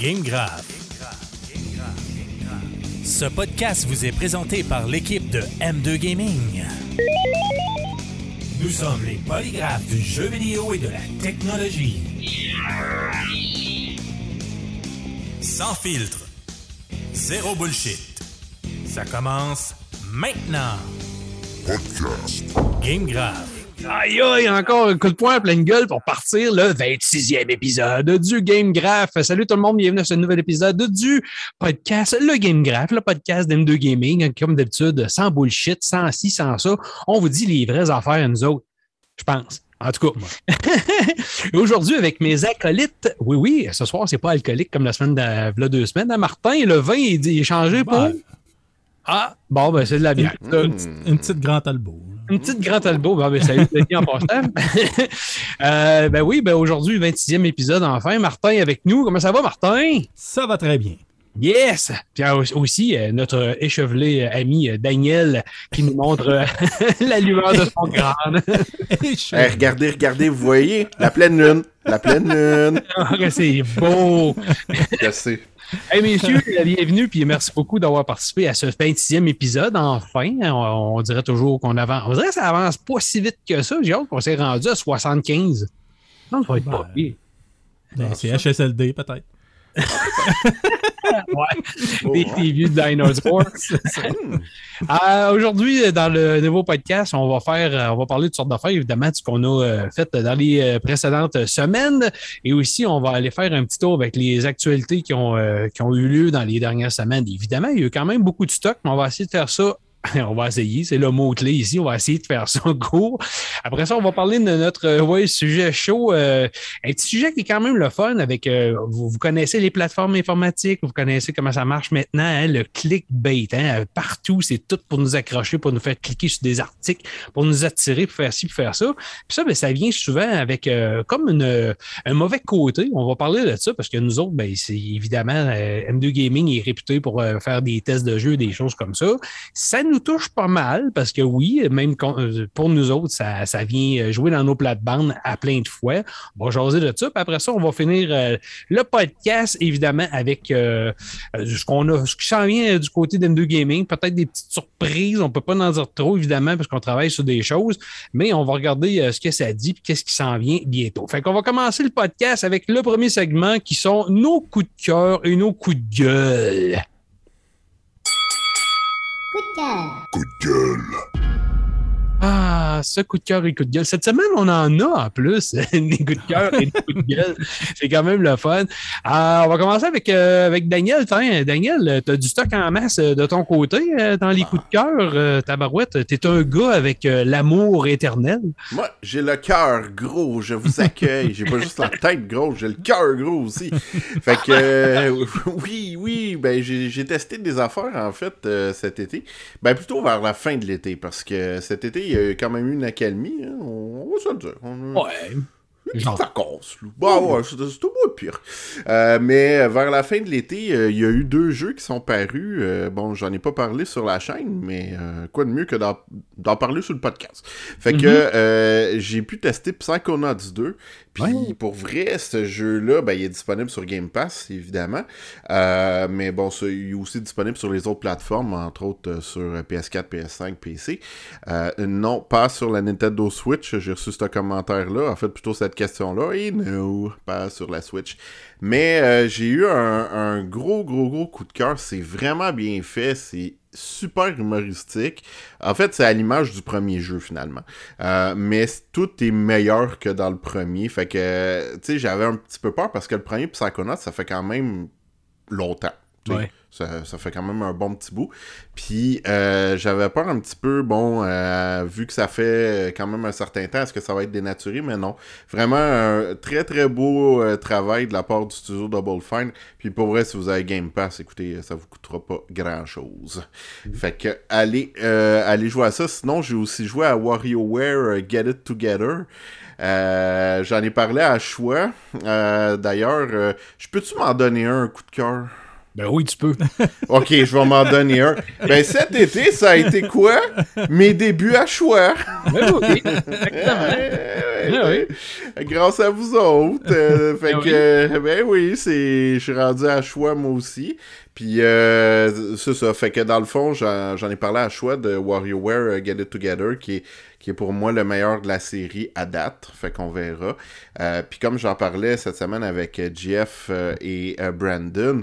Game Grave. Ce podcast vous est présenté par l'équipe de M2 Gaming. Nous sommes les polygraphes du jeu vidéo et de la technologie. Sans filtre. Zéro bullshit. Ça commence maintenant. Podcast. Game Grave. Aïe, aïe, encore un coup de poing à pleine gueule pour partir le 26e épisode du Game Graph. Salut tout le monde, bienvenue à ce nouvel épisode du podcast, le Game Graph, le podcast d'M2 Gaming. Comme d'habitude, sans bullshit, sans ci, sans ça. On vous dit les vraies affaires à nous autres, je pense. En tout cas, aujourd'hui, avec mes acolytes, oui, oui, ce soir, c'est pas alcoolique comme la semaine de là, deux semaines. hein, Martin, le vin il est changé pour? Ah, bon, ben, c'est de la bière. Une, petite- une petite grande albo. Une petite grande albo. Ben, ben, salut, Denis, en passant. Euh, ben oui, ben aujourd'hui, 26e épisode enfin. Martin avec nous. Comment ça va, Martin? Ça va très bien. Yes! Puis aussi, euh, notre échevelé euh, ami Daniel qui nous montre la lueur de son crâne. Regardez, regardez, vous voyez? La pleine lune. La pleine lune. Ah, c'est beau! Je sais. Hey messieurs, bienvenue, puis merci beaucoup d'avoir participé à ce 26e épisode. Enfin, on, on dirait toujours qu'on avance. On dirait que ça avance pas si vite que ça. J'ai hâte qu'on s'est rendu à 75. Non, ça va être pas Ben, pire. Ben, c'est HSLD, peut-être. Ouais, des, des vieux dinosaures. Euh, Aujourd'hui, dans le nouveau podcast, on va faire, euh, on va parler de toutes sortes d'affaires, évidemment, de ce qu'on a euh, fait dans les euh, précédentes semaines. Et aussi, on va aller faire un petit tour avec les actualités qui ont, euh, qui ont eu lieu dans les dernières semaines. Évidemment, il y a eu quand même beaucoup de stock, mais on va essayer de faire ça. On va essayer, c'est le mot-clé ici. On va essayer de faire ça court. Après ça, on va parler de notre euh, ouais, sujet chaud. euh, un petit sujet qui est quand même le fun avec, euh, vous, connaissez les plateformes informatiques, vous connaissez comment ça marche maintenant, hein, le clickbait, hein, partout, c'est tout pour nous accrocher, pour nous faire cliquer sur des articles, pour nous attirer, pour faire ci, pour faire ça. Puis ça, ben, ça vient souvent avec comme une, un mauvais côté. On va parler de ça parce que nous autres, ben, c'est évidemment, euh, M2 Gaming est réputé pour faire des tests de jeux, des choses comme ça. Ça nous touche pas mal parce que oui, même euh, pour nous autres, ça, ça vient jouer dans nos plates-bandes à plein de fois. On va jaser de ça. Puis après ça, on va finir euh, le podcast, évidemment, avec euh, euh, ce qu'on a, ce qui s'en vient euh, du côté d'M2 Gaming. Peut-être des petites surprises. On peut pas en dire trop, évidemment, parce qu'on travaille sur des choses. Mais on va regarder euh, ce que ça dit puis qu'est-ce qui s'en vient bientôt. Fait qu'on va commencer le podcast avec le premier segment qui sont nos coups de cœur et nos coups de gueule. Coup de gueule. Ah, ce coup de cœur et coup de gueule. Cette semaine, on en a en plus, des coups de cœur et des coups de gueule. C'est quand même le fun. Ah, on va commencer avec, euh, avec Daniel. Tiens, Daniel, tu as du stock en masse euh, de ton côté euh, dans les coups de cœur. Euh, Tabarouette, tu es un gars avec l'amour éternel. Moi, j'ai le cœur gros, je vous accueille. J'ai pas juste la tête grosse, j'ai le cœur gros aussi. Fait que, oui, oui, ben j'ai testé des affaires en fait cet été. Ben plutôt vers la fin de l'été, parce que cet été, il y a quand même eu une accalmie. hein, on, va se le dire. Ouais. Genre. vacances, là. Bah ouais, c'est au moins pire. Euh, mais vers la fin de l'été, euh, il y a eu deux jeux qui sont parus. Euh, bon, j'en ai pas parlé sur la chaîne, mais quoi de mieux que d'en parler sur le podcast. Fait que Mhm. euh, j'ai pu tester Psychonauts 2. Puis Ouais. pour vrai, ce jeu-là, ben, il est disponible sur Game Pass, évidemment. Mais bon, ça, il est aussi disponible sur les autres plateformes, entre autres sur euh, PS4, PS5, PC. Non, pas sur la Nintendo Switch. J'ai reçu ce commentaire-là. En fait, plutôt cette question-là. Et non, pas sur la Switch. Mais euh, j'ai eu un, gros, gros, gros coup de cœur. C'est vraiment bien fait. C'est super humoristique. En fait, c'est à l'image du premier jeu, finalement. Euh, mais tout est meilleur que dans le premier. Fait que, tu sais, j'avais un petit peu peur parce que le premier Psychonauts, ça fait quand même longtemps. Ouais. Ça, ça fait quand même un bon petit bout. Puis euh, j'avais peur un petit peu, bon, euh, vu que ça fait quand même un certain temps, est-ce que ça va être dénaturé? Mais non. Vraiment un très très beau euh, travail de la part du studio Double Fine. Puis pour vrai, si vous avez Game Pass, écoutez, ça vous coûtera pas grand-chose. Fait que allez, euh, allez jouer à ça. Sinon, j'ai aussi joué à WarioWare Get It Together. Euh, J'en ai parlé à choix. Euh, D'ailleurs, euh, je peux-tu m'en donner un, un coup de cœur? Ben oui, tu peux. OK, je vais m'en donner un. Ben cet été, ça a été quoi? Mes débuts à choix. Ben oui, exactement. Ah ouais. Grâce à vous autres. Euh, fait Ben que, oui. euh, ben oui, c'est, je suis rendu à choix moi aussi. Puis, euh, c'est ça. Fait que dans le fond, j'en, ai parlé à choix de WarioWare Get It Together, qui est, qui est pour moi le meilleur de la série à date. Fait qu'on verra. Euh, puis comme j'en parlais cette semaine avec Jeff euh, et euh, Brandon,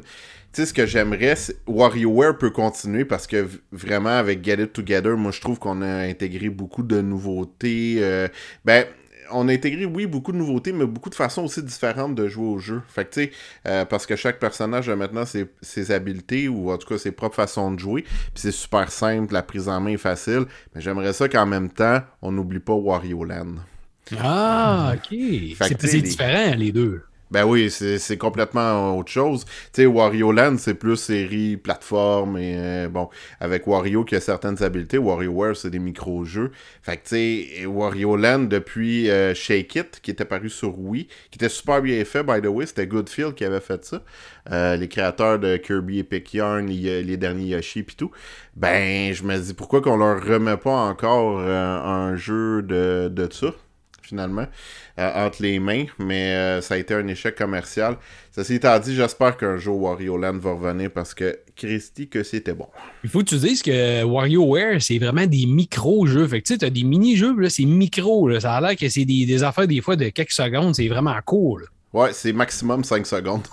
tu sais, ce que j'aimerais, WarioWare peut continuer parce que vraiment, avec Get It Together, moi, je trouve qu'on a intégré beaucoup de nouveautés. euh, ben, on a intégré, oui, beaucoup de nouveautés, mais beaucoup de façons aussi différentes de jouer au jeu. Fait que, tu sais, euh, parce que chaque personnage a maintenant ses, ses habiletés, ou en tout cas ses propres façons de jouer. Puis c'est super simple, la prise en main est facile. Mais j'aimerais ça qu'en même temps, on n'oublie pas Wario Land. Ah, OK. C'est les- différent, les deux. Ben oui, c'est complètement autre chose. Tu sais, Wario Land, c'est plus série plateforme et euh, bon, avec Wario qui a certaines habiletés, WarioWare, c'est des micro-jeux. Fait que tu sais, Wario Land depuis euh, Shake It, qui était paru sur Wii, qui était super bien fait, by the way, c'était Goodfield qui avait fait ça. Euh, les créateurs de Kirby Epic Yarn, les, les derniers Yoshi pis tout. Ben, je me dis, pourquoi qu'on leur remet pas encore un jeu de, de ça? Finalement, euh, entre les mains, mais euh, ça a été un échec commercial. Ceci étant dit, j'espère qu'un jour Wario Land va revenir parce que Christy, que c'était bon. Il faut que tu dises que WarioWare, c'est vraiment des micro-jeux. Fait que tu sais, t'as des mini-jeux, c'est micro. Là. Ça a l'air que c'est des, des affaires des fois de quelques secondes. C'est vraiment cool. Ouais, c'est maximum 5 secondes.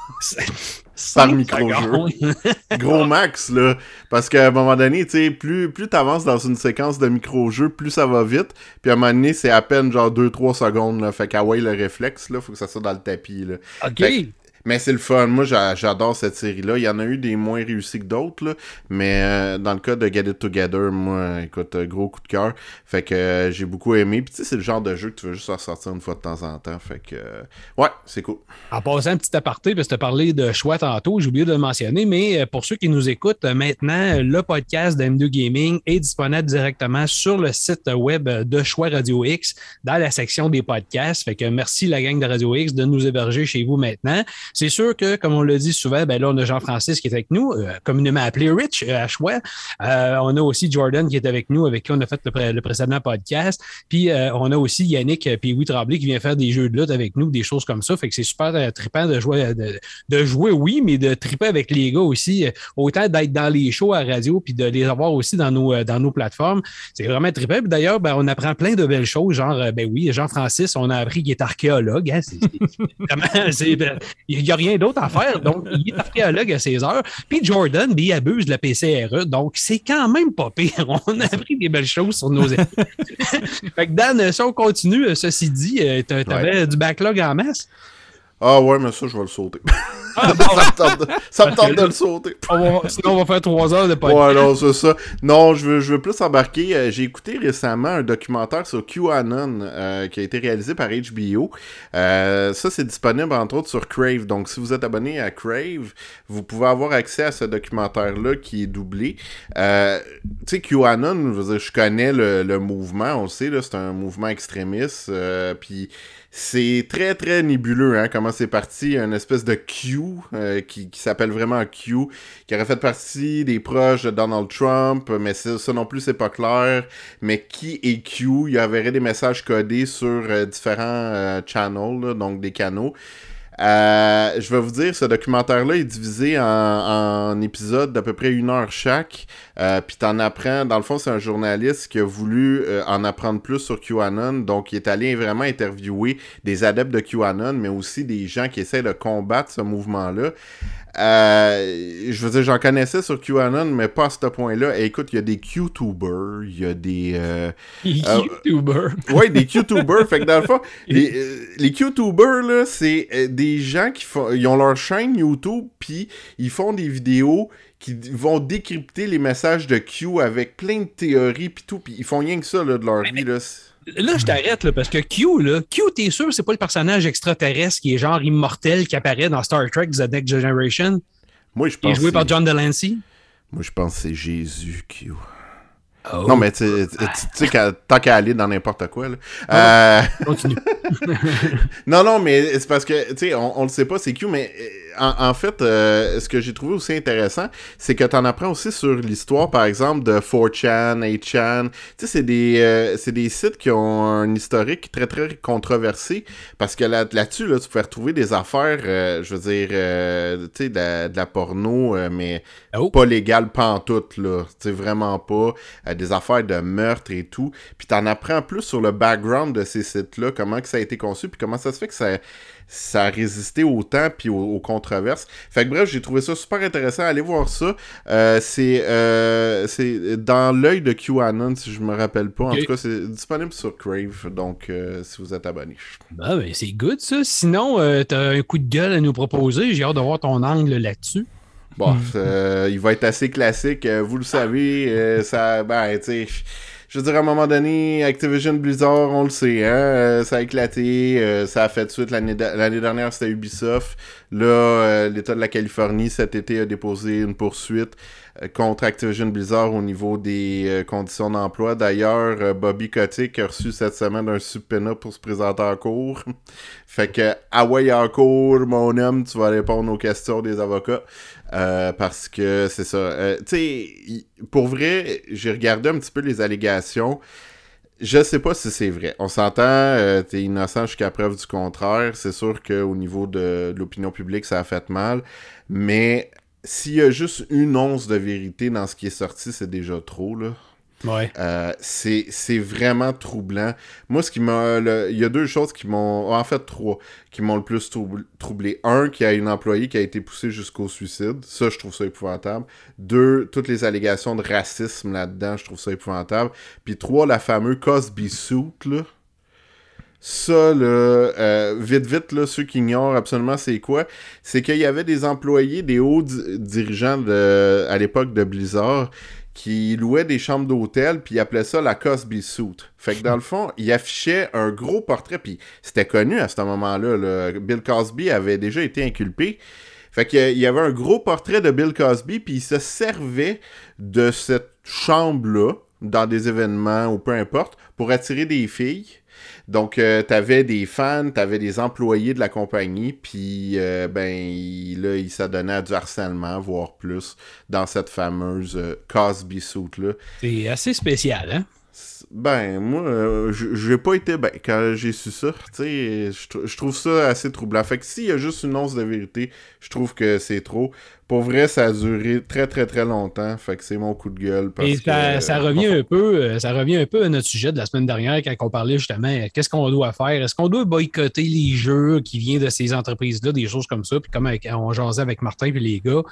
Par Cinq micro-jeu. Gros max, là. Parce qu'à un moment donné, tu sais, plus, plus t'avances dans une séquence de micro-jeux, plus ça va vite. Puis à un moment donné, c'est à peine genre 2-3 secondes, là. Fait qu'à ouais, le réflexe, là, faut que ça soit dans le tapis, là. OK. Fait Mais c'est le fun. Moi, j'a- j'adore cette série-là. Il y en a eu des moins réussis que d'autres. Mais euh, dans le cas de Get It Together, moi, écoute, euh, gros coup de cœur. Fait que euh, j'ai beaucoup aimé. Puis tu sais, c'est le genre de jeu que tu veux juste ressortir une fois de temps en temps. Fait que, euh, ouais, c'est cool. En passant un petit aparté, parce que tu as parlé de choix tantôt, j'ai oublié de le mentionner, mais pour ceux qui nous écoutent, maintenant, le podcast de M2 Gaming est disponible directement sur le site web de Choix Radio X dans la section des podcasts. Fait que merci la gang de Radio X de nous héberger chez vous maintenant. C'est sûr que, comme on le dit souvent, ben là, on a Jean-Francis qui est avec nous, euh, communément appelé Rich euh, à Choix. Euh, on a aussi Jordan qui est avec nous, avec qui on a fait le, pré- le précédent podcast. Puis on a aussi Yannick et oui Tremblay qui vient faire des jeux de lutte avec nous, des choses comme ça. Fait que c'est super trippant de jouer, oui, mais de tripper avec les gars aussi. Autant d'être dans les shows à radio puis de les avoir aussi dans nos, plateformes. C'est vraiment trippant. Puis d'ailleurs, ben, on apprend plein de belles choses. Genre, ben oui, Jean-Francis, on a appris qu'il est archéologue. Hein, ben, n'y a rien d'autre à faire. Donc, il est archéologue à 16 heures. Puis Jordan, il abuse de la PCRE. Donc, c'est quand même pas pire. On a appris des belles choses sur nos fait que Dan, si on continue, euh, ceci dit, euh, t'a- t'avais du backlog en masse? Ah ouais, mais ça, je vais le sauter. Ah, bon, ça me tente de, ça me Parce que tente de là- le sauter. on va- sinon, on va faire trois heures de podcast. Ouais, non, c'est ça. Non, je veux, je veux plus embarquer. Euh, J'ai écouté récemment un documentaire sur QAnon euh, qui a été réalisé par HBO. Euh, ça, c'est disponible entre autres sur Crave. Donc, si vous êtes abonné à Crave, vous pouvez avoir accès à ce documentaire-là qui est doublé. Tu sais, QAnon, je veux dire, je connais le, le mouvement, on le sait, c'est un mouvement extrémiste. Puis c'est très très nébuleux hein, comment c'est parti, une espèce de Q euh, qui, qui s'appelle vraiment Q, qui aurait fait partie des proches de Donald Trump, mais ça, non plus c'est pas clair. Mais qui est Q? Il y avait des messages codés sur euh, différents euh, channels, donc des canaux. Euh, je vais vous dire, ce documentaire-là est divisé en, en épisodes d'à peu près une heure chaque. Euh, Puis t'en apprends, dans le fond, c'est un journaliste qui a voulu euh, en apprendre plus sur QAnon. Donc, il est allé vraiment interviewer des adeptes de QAnon, mais aussi des gens qui essaient de combattre ce mouvement-là. Euh, je veux dire, j'en connaissais sur QAnon, mais pas à ce point-là. Et écoute, il y a des QTubers, il y a des... euh, YouTuber. Ouais, des QTubers. fait que dans le fond, les, euh, les QTubers, là, c'est euh, des gens qui font. Ils ont leur chaîne YouTube, puis ils font des vidéos qui vont décrypter les messages de Q avec plein de théories, puis tout. Puis ils font rien que ça, là, de leur vie, là. Là, je t'arrête, parce que Q, là, Q, t'es sûr, c'est pas le personnage extraterrestre qui est genre immortel qui apparaît dans Star Trek The Next Generation, Moi, je qui est pense joué par John Delancey? Moi, je pense que c'est Jésus, Q. Oh. Non, mais tu sais, tant qu'à aller dans n'importe quoi. Là. Euh, Continue. non, non, mais c'est parce que, tu sais, on, on le sait pas, c'est Q, mais euh, en, en fait, euh, ce que j'ai trouvé aussi intéressant, c'est que tu en apprends aussi sur l'histoire, par exemple, de 4chan, 8chan. Tu sais, c'est des, euh, c'est des sites qui ont un historique très, très controversé, parce que là- là-dessus, là, tu peux retrouver des affaires, euh, je veux dire, euh, tu sais, de, la- de la porno, euh, mais Oh. pas légale pantoute, là. Tu sais, vraiment pas. Euh, des affaires de meurtre et tout. Puis t'en apprends plus sur le background de ces sites-là, comment que ça a été conçu, puis comment ça se fait que ça, ça a résisté au temps puis aux, aux controverses. Fait que bref, j'ai trouvé ça super intéressant. Allez voir ça. Euh, c'est euh, c'est dans l'œil de QAnon, si je me rappelle pas. En tout cas, c'est disponible sur Crave, donc si vous êtes abonné. Ben, ben, c'est good, ça. Sinon, t'as un coup de gueule à nous proposer. J'ai hâte de voir ton angle là-dessus. Bon, euh, il va être assez classique. euh, vous le savez, euh, ça, ben, tu sais, je veux dire, à un moment donné, Activision Blizzard, on le sait, hein, euh, ça a éclaté, euh, ça a fait de suite l'année l'année dernière, c'était Ubisoft. Là, euh, l'État de la Californie, cet été, a déposé une poursuite contre Activision Blizzard au niveau des euh, conditions d'emploi. D'ailleurs, euh, Bobby Kotick a reçu cette semaine un subpoena pour se présenter en cours. fait que, ouais, en cours, mon homme, tu vas répondre aux questions des avocats. Euh, parce que c'est ça. Euh, tu sais, pour vrai, j'ai regardé un petit peu les allégations. Je sais pas si c'est vrai. On s'entend, euh, t'es innocent jusqu'à preuve du contraire. C'est sûr qu'au niveau de, de l'opinion publique, ça a fait mal. Mais s'il y a juste une once de vérité dans ce qui est sorti, c'est déjà trop, là. Euh, c'est vraiment troublant. Moi, ce qui m'a. Il y a deux choses qui m'ont. En fait, trois qui m'ont le plus troubl- troublé. Un, qu'il y a une employée qui a été poussée jusqu'au suicide. Ça, je trouve ça épouvantable. Deux, toutes les allégations de racisme là-dedans, je trouve ça épouvantable. Puis trois, la fameuse Cosby suit, là. Ça, là, euh, vite, vite, là, ceux qui ignorent absolument c'est quoi, c'est qu'il y avait des employés, des hauts di- dirigeants de, à l'époque de Blizzard qui louaient des chambres d'hôtel, puis ils appelaient ça la Cosby Suit. Fait que dans le fond, ils affichaient un gros portrait, puis c'était connu à ce moment-là. là. Bill Cosby avait déjà été inculpé. Fait qu'il y avait un gros portrait de Bill Cosby, puis il se servait de cette chambre-là, dans des événements ou peu importe, pour attirer des filles. Donc, euh, t'avais des fans, t'avais des employés de la compagnie, puis euh, ben là, il s'adonnait à du harcèlement, voire plus, dans cette fameuse euh, Cosby suit-là. C'est assez spécial, hein? Ben, moi, euh, je- j'ai pas été ben quand j'ai su ça. Tu sais, je tr- je trouve ça assez troublant. Fait que s'il y a juste une once de vérité, je trouve que c'est trop. Pour vrai, ça a duré très très très longtemps. Fait que c'est mon coup de gueule. Parce Et ça, que, ça revient un peu, euh, ça revient un peu à notre sujet de la semaine dernière quand on parlait justement euh, qu'est-ce qu'on doit faire? Est-ce qu'on doit boycotter les jeux qui viennent de ces entreprises-là, des choses comme ça, puis comme avec- on jasait avec Martin et les gars.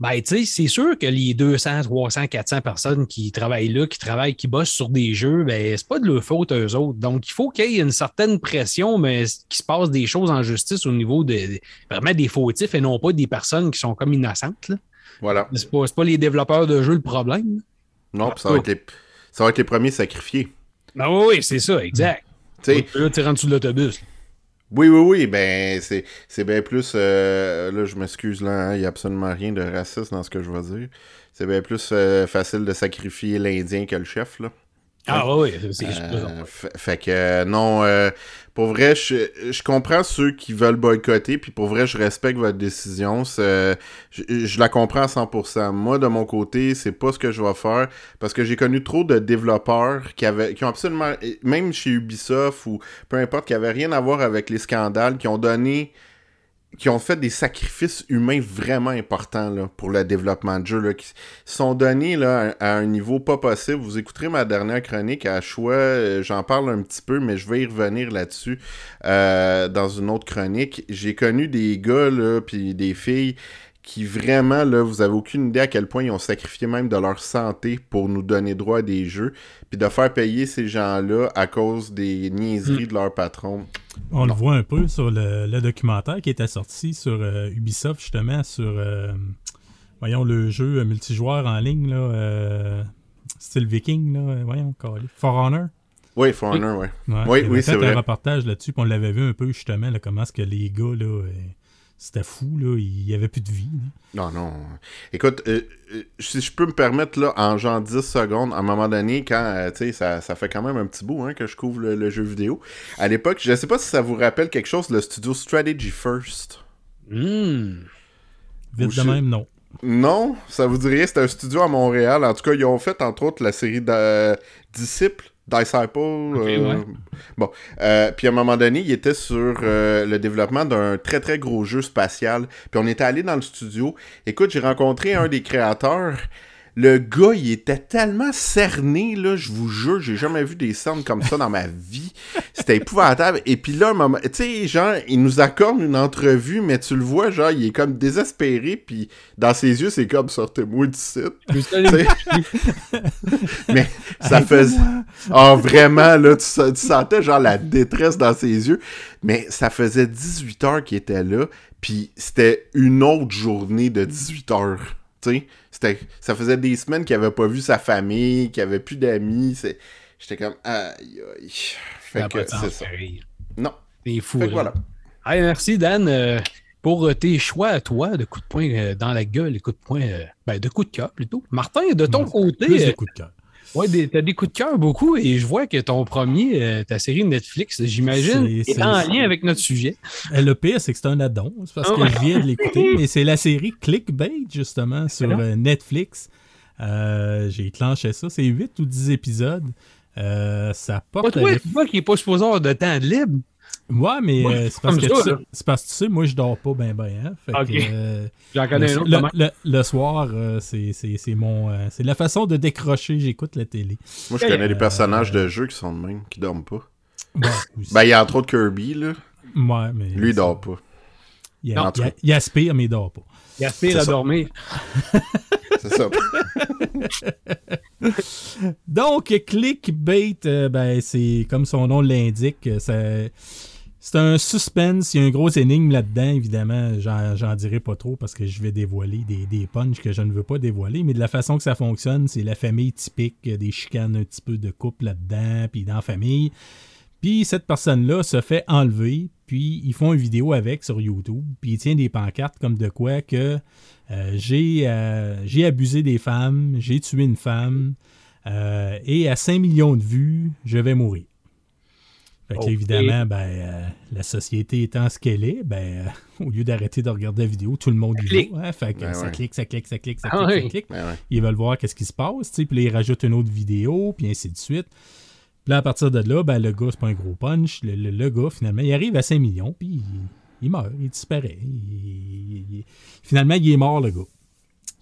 Ben, tu sais, c'est sûr que les 200, 300, 400 personnes qui travaillent là, qui travaillent, qui bossent sur des jeux, ben, c'est pas de leur faute, eux autres. Donc, il faut qu'il y ait une certaine pression, mais qu'il se passe des choses en justice au niveau de, vraiment des fautifs et non pas des personnes qui sont comme innocentes. là. Voilà. C'est pas, les développeurs de jeux le problème. Non, puis ça va être les, ça va être les premiers sacrifiés. Ben oui, c'est ça, exact. Tu sais, Là, tu rentres sur l'autobus. Oui, oui, oui, ben c'est, c'est bien plus. euh, là, je m'excuse, là, il n'y a absolument rien de raciste dans ce que je vais dire. C'est bien plus euh, facile de sacrifier l'Indien que le chef, là. Ah oui, c'est Euh, fait, que euh, non, euh, pour vrai, je, je comprends ceux qui veulent boycotter, puis pour vrai, je respecte votre décision. c'est- Je, je la comprends à 100%. Moi, de mon côté, c'est pas ce que je vais faire, parce que j'ai connu trop de développeurs qui avaient, qui ont absolument, même chez Ubisoft ou peu importe, qui avaient rien à voir avec les scandales, qui ont donné qui ont fait des sacrifices humains vraiment importants là, pour le développement de jeu, là, qui sont donnés là, à, un niveau pas possible. Vous écouterez ma dernière chronique à choix, euh, j'en parle un petit peu, mais je vais y revenir là-dessus euh, dans une autre chronique. J'ai connu des gars, puis des filles qui vraiment, là, vous avez aucune idée à quel point ils ont sacrifié même de leur santé pour nous donner droit à des jeux, puis de faire payer ces gens-là à cause des niaiseries de leur patron. On le voit un peu sur le, le documentaire qui était sorti sur euh, Ubisoft, justement, sur, euh, voyons, le jeu multijoueur en ligne, là, euh, style viking, là, voyons, calé. For Honor. Oui, For Honor, ouais. Ouais, Oui, oui, fait c'est vrai. un reportage là-dessus, puis on l'avait vu un peu, justement, là, comment est-ce que les gars, là, c'était fou, là. Il n'y avait plus de vie. Non, non. Écoute, euh, euh, si je peux me permettre, là, en genre 10 secondes, à un moment donné, quand, euh, tu sais, ça, ça, fait quand même un petit bout hein, que je couvre le, jeu vidéo. À l'époque, je ne sais pas si ça vous rappelle quelque chose, le studio Strategy First. Mmh. Vite de même, non. Non, ça vous dirait, c'est un studio à Montréal. En tout cas, ils ont fait, entre autres, la série de Disciples Disciple. Euh, bon. Euh, puis à un moment donné, il était sur euh, le développement d'un très très gros jeu spatial. Puis on était allé dans le studio. Écoute, j'ai rencontré un des créateurs. Le gars, il était tellement cerné, là, je vous jure, j'ai jamais vu des scènes comme ça dans ma vie. C'était épouvantable. Et puis là, un moment, tu sais, genre, il nous accorde une entrevue, mais tu le vois, genre, il est comme désespéré, puis dans ses yeux, c'est comme sortez-moi du site. mais ça faisait. Oh, vraiment, là, tu, sentais genre la détresse dans ses yeux. Mais ça faisait 18 heures qu'il était là, puis c'était une autre journée de 18 heures. Tu sais, ça faisait des semaines qu'il avait pas vu sa famille, qu'il avait plus d'amis. J'étais comme, aïe, aïe. Fait que c'est ça. Non. C'est fou. Fait que voilà. merci, Dan, euh, pour euh, tes choix à toi de coups de poing euh, dans la gueule, coups de poing, ben, de coups de cœur plutôt. Martin, de ton côté. Plus de coups de cœur. Oui, t'as des coups de cœur beaucoup et je vois que ton premier, euh, ta série Netflix, j'imagine, est, en lien avec notre sujet. Euh, le pire, c'est que c'est un addon. C'est parce que je viens de l'écouter. Mais c'est la série Clickbait, justement, sur euh, Netflix. J'ai clenché ça. C'est 8 ou 10 épisodes. ça porte. Toi, toi qui n'est pas supposé avoir de temps libre. Ouais, mais euh, c'est parce, que tu, parce que tu sais, moi, je dors pas ben ben. Hein, euh, J'en connais le, un autre. Le, soir, euh, c'est mon. c'est la façon de décrocher, j'écoute la télé. Moi, je connais des personnages de jeux qui sont de même, qui dorment pas. ben, il y a entre autres Kirby, là. Ouais, mais. Lui, il dort pas. Il, il, aspire, mais il dort pas. Il aspire à dormir. c'est ça. Donc, clickbait, ben, c'est comme son nom l'indique, c'est c'est un suspense, il y a un gros énigme là-dedans, évidemment. J'en dirai pas trop parce que je vais dévoiler des, des que je ne veux pas dévoiler. Mais de la façon que ça fonctionne, c'est la famille typique, des chicanes un petit peu de couple là-dedans, puis dans la famille. Puis cette personne-là se fait enlever, puis ils font une vidéo avec sur YouTube, puis il tient des pancartes comme de quoi que euh, euh, j'ai abusé des femmes, j'ai tué une femme, euh, et à 5 millions de vues, je vais mourir. Fait évidemment, ben, euh, la société étant ce qu'elle est, ben, euh, au lieu d'arrêter de regarder la vidéo, tout le monde y va. Hein, fait que ben ça, clique, ça clique, ça clique, ça ah clique, ça clique, ben ils veulent voir qu'est-ce qui se passe, puis là, ils rajoutent une autre vidéo, puis ainsi de suite. Puis là, à partir de là, ben, le gars, c'est pas un gros punch. Le, gars, finalement, il arrive à 5 millions, puis il, meurt, il disparaît. finalement, il est mort, le gars.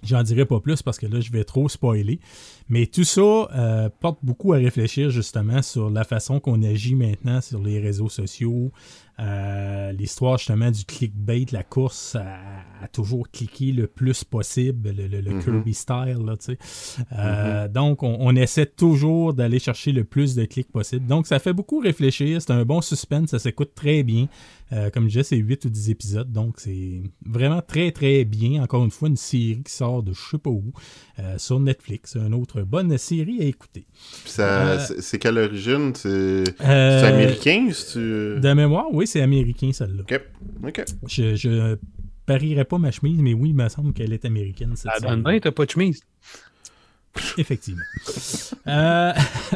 J'en dirai pas plus parce que là, je vais trop spoiler. Mais tout ça euh, porte beaucoup à réfléchir justement sur la façon qu'on agit maintenant sur les réseaux sociaux, euh, l'histoire justement du clickbait, la course à, toujours cliquer le plus possible, le, mm-hmm. Kirby style. Là, euh, mm-hmm. Donc, on, essaie toujours d'aller chercher le plus de clics possible. Donc, ça fait beaucoup réfléchir. C'est un bon suspense. Ça s'écoute très bien. Euh, comme je disais, c'est 8 ou 10 épisodes. Donc, c'est vraiment très, très bien. Encore une fois, une série qui sort de je sais pas où sur Netflix. Une autre bonne série à écouter. c'est quelle origine? C'est américain De mémoire, oui, c'est américain, celle-là. OK. OK. Je, je parierais pas ma chemise, mais oui, il me semble qu'elle est américaine. Cette ah, ben, t'as pas de chemise. Effectivement. Euh,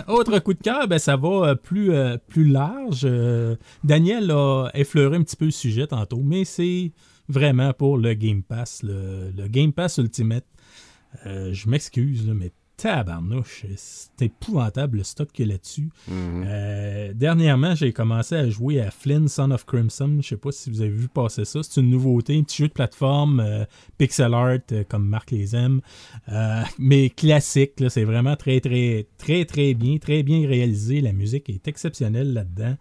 autre coup de cœur, ben, ça va euh, plus, euh, plus large. Daniel a effleuré un petit peu le sujet tantôt, mais c'est vraiment pour le Game Pass, le, le Game Pass Ultimate. je m'excuse, mais tabarnouche, c'est épouvantable le stock qu'il y a là-dessus. Mhm. Euh, dernièrement, j'ai commencé à jouer à Flynn Son of Crimson. Je sais pas si vous avez vu passer ça. C'est une nouveauté, un petit jeu de plateforme euh, pixel art euh, comme Marc les aime, mais classique. C'est vraiment très très très très bien, très bien réalisé. La musique est exceptionnelle là-dedans.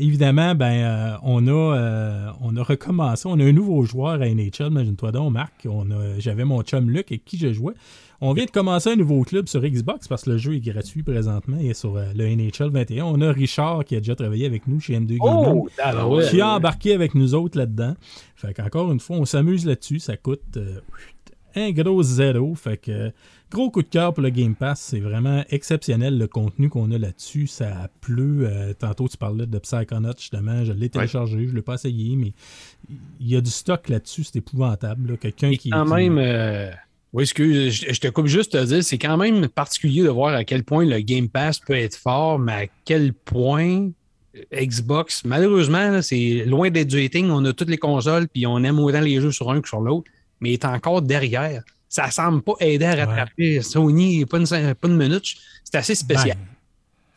évidemment, ben on a on a recommencé. On a un nouveau joueur à NHL. Imagine-toi donc, Marc. j'avais mon chum Luc avec qui je jouais. On vient de commencer un nouveau club sur Xbox parce que le jeu est gratuit présentement et sur euh, le NHL 21. On a Richard qui a déjà travaillé avec nous chez M2 oh, qui a embarqué avec nous autres là-dedans. Fait qu'encore une fois, on s'amuse là-dessus. Ça coûte un gros zéro. Fait que gros coup de cœur pour le Game Pass. C'est vraiment exceptionnel le contenu qu'on a là-dessus. Ça a plu. Euh, tantôt, tu parlais de Psychonaut, justement. Je l'ai téléchargé, je ne l'ai pas essayé, mais il y a du stock là-dessus. C'est épouvantable. Quelqu'un qui. Quand même. Euh, oui, excuse, je, te coupe juste te dire, c'est quand même particulier de voir à quel point le Game Pass peut être fort, mais à quel point Xbox, malheureusement, c'est loin d'être du hating. On a toutes les consoles, puis on aime autant les jeux sur un que sur l'autre, mais il est encore derrière. Ça semble pas aider à rattraper Sony, pas une, pas une minute. C'est assez spécial. On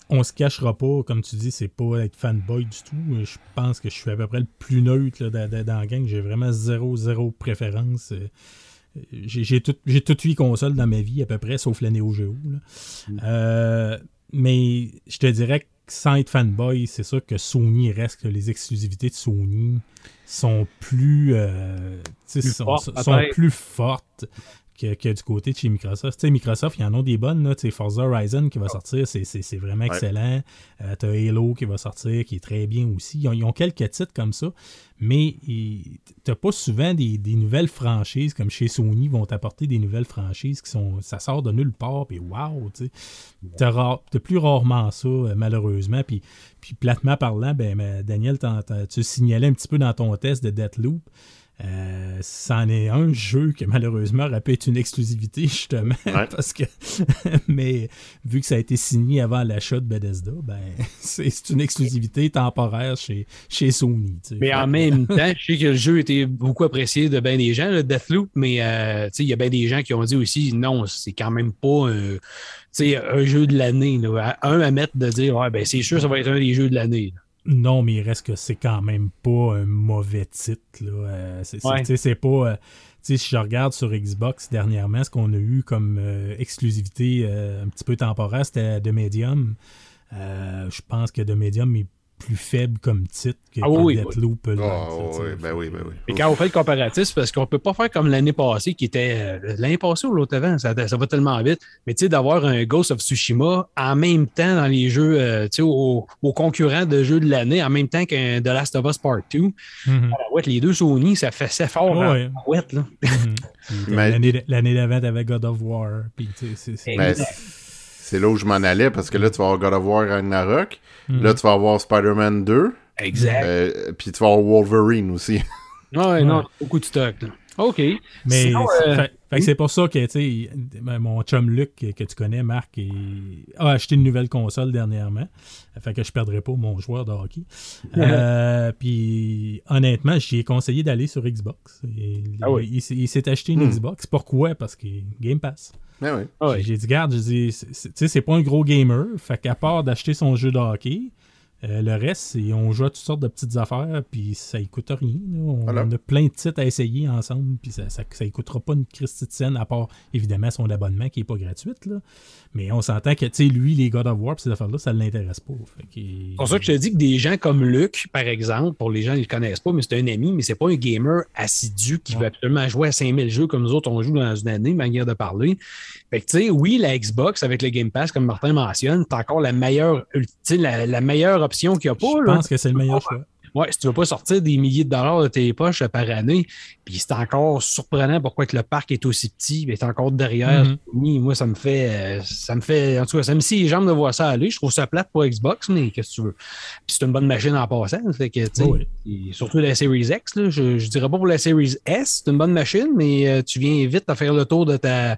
on se cachera pas, comme tu dis, c'est pas être fanboy du tout. Je pense que je suis à peu près le plus neutre dans, dans, la gang. J'ai vraiment zéro, zéro préférence. J'ai toutes tout huit consoles dans ma vie, à peu près, sauf la Neo Geo. Mm. Euh, mais je te dirais que sans être fanboy, c'est sûr que Sony reste que les exclusivités de Sony sont plus, euh, sont, plus fortes que, du côté de chez Microsoft. sais, Microsoft, il y en a des bonnes. Là. Forza Horizon qui va sortir, c'est vraiment excellent. Euh, tu as Halo qui va sortir, qui est très bien aussi. Ils ont, quelques titres comme ça, mais tu n'as pas souvent des, nouvelles franchises comme chez Sony vont t'apporter des nouvelles franchises qui sont. Ça sort de nulle part, puis waouh, tu as, plus rarement ça, euh, malheureusement. Puis, puis platement parlant, ben, Daniel, tu signalais un petit peu dans ton test de Deathloop. Euh, c'en est un jeu qui malheureusement aurait pu être une exclusivité justement parce que mais vu que ça a été signé avant l'achat de Bethesda ben c'est une exclusivité temporaire chez, chez Sony mais en même temps je sais que le jeu était beaucoup apprécié de bien des gens le Deathloop mais euh, il y a bien des gens qui ont dit aussi non c'est quand même pas un jeu de l'année un à mettre de dire ouais, ben c'est sûr ça va être un des jeux de l'année non, mais il reste que c'est quand même pas un mauvais titre. Euh, c'est pas. Euh, si je regarde sur Xbox dernièrement, ce qu'on a eu comme euh, exclusivité un petit peu temporaire, c'était The Medium. je pense que The Medium est plus faible comme titre que, ah, oui, Deathloop. Oui. Ah, oui, ben oui, ben oui. Et quand on fait le comparatif, parce qu'on peut pas faire comme l'année passée, qui était euh, l'année passée ou l'autre avant, ça, va tellement vite, mais tu sais, d'avoir un Ghost of Tsushima en même temps dans les jeux, euh, tu sais, aux au concurrents de jeux de l'année, en même temps qu'un The Last of Us Part 2. Mm les deux Sony, ça fait assez fort oh, ouais. là. Mhm. L'année d'avant, avec God of War. Puis, c'est c'est là où je m'en allais parce que là, tu vas avoir God of War Ragnarok. Hmm. Là, tu vas avoir Spider-Man 2. Exact. Euh, puis tu vas avoir Wolverine aussi. Ouais, non, beaucoup de stock. Là. OK. Mais euh, c'est pour ça que, tu mon chum Luc, que, tu connais, Marc, a acheté une nouvelle console dernièrement. Fait que je perdrai pas mon joueur de hockey. Euh, puis, honnêtement, j'ai conseillé d'aller sur Xbox. ah oui. Il, s'est acheté une hmm. Xbox. Pourquoi? Parce que Game Pass. Ben. J'ai dit, garde, tu sais, c'est pas un gros gamer. Fait qu'à part d'acheter son jeu de hockey, euh, le reste, on joue à toutes sortes de petites affaires, puis ça ne coûte rien. On, a plein de titres à essayer ensemble, puis ça ne coûtera pas une Christie de scène, à part évidemment son abonnement qui n'est pas gratuite. Là. Mais on s'entend que, tu sais, lui, les God of War, ces affaires-là, ça ne l'intéresse pas. C'est pour ça que je te dis que des gens comme Luc, par exemple, pour les gens qui ne le connaissent pas, mais c'est un ami, mais c'est pas un gamer assidu qui veut absolument jouer à 5000 jeux comme nous autres, on joue dans une année, manière de parler. Fait que, tu sais, oui, la Xbox avec le Game Pass, comme Martin mentionne, c'est encore la meilleure, la, la meilleure option qu'il n'y a pas. Je pense que c'est le meilleur choix. Ouais, si tu ne veux pas sortir des milliers de dollars de tes poches par année, puis c'est encore surprenant pourquoi que le parc est aussi petit, est encore derrière. Mm-hmm. Moi, ça me fait. Euh, ça me fait. En tout cas, ça me scie les jambes de voir ça aller. Je trouve ça plate pour Xbox, mais qu'est-ce que tu veux? Puis c'est une bonne machine en passant. Fait que, Surtout la Series X, je ne dirais pas pour la Series S, c'est une bonne machine, mais euh, tu viens vite à faire le tour de ta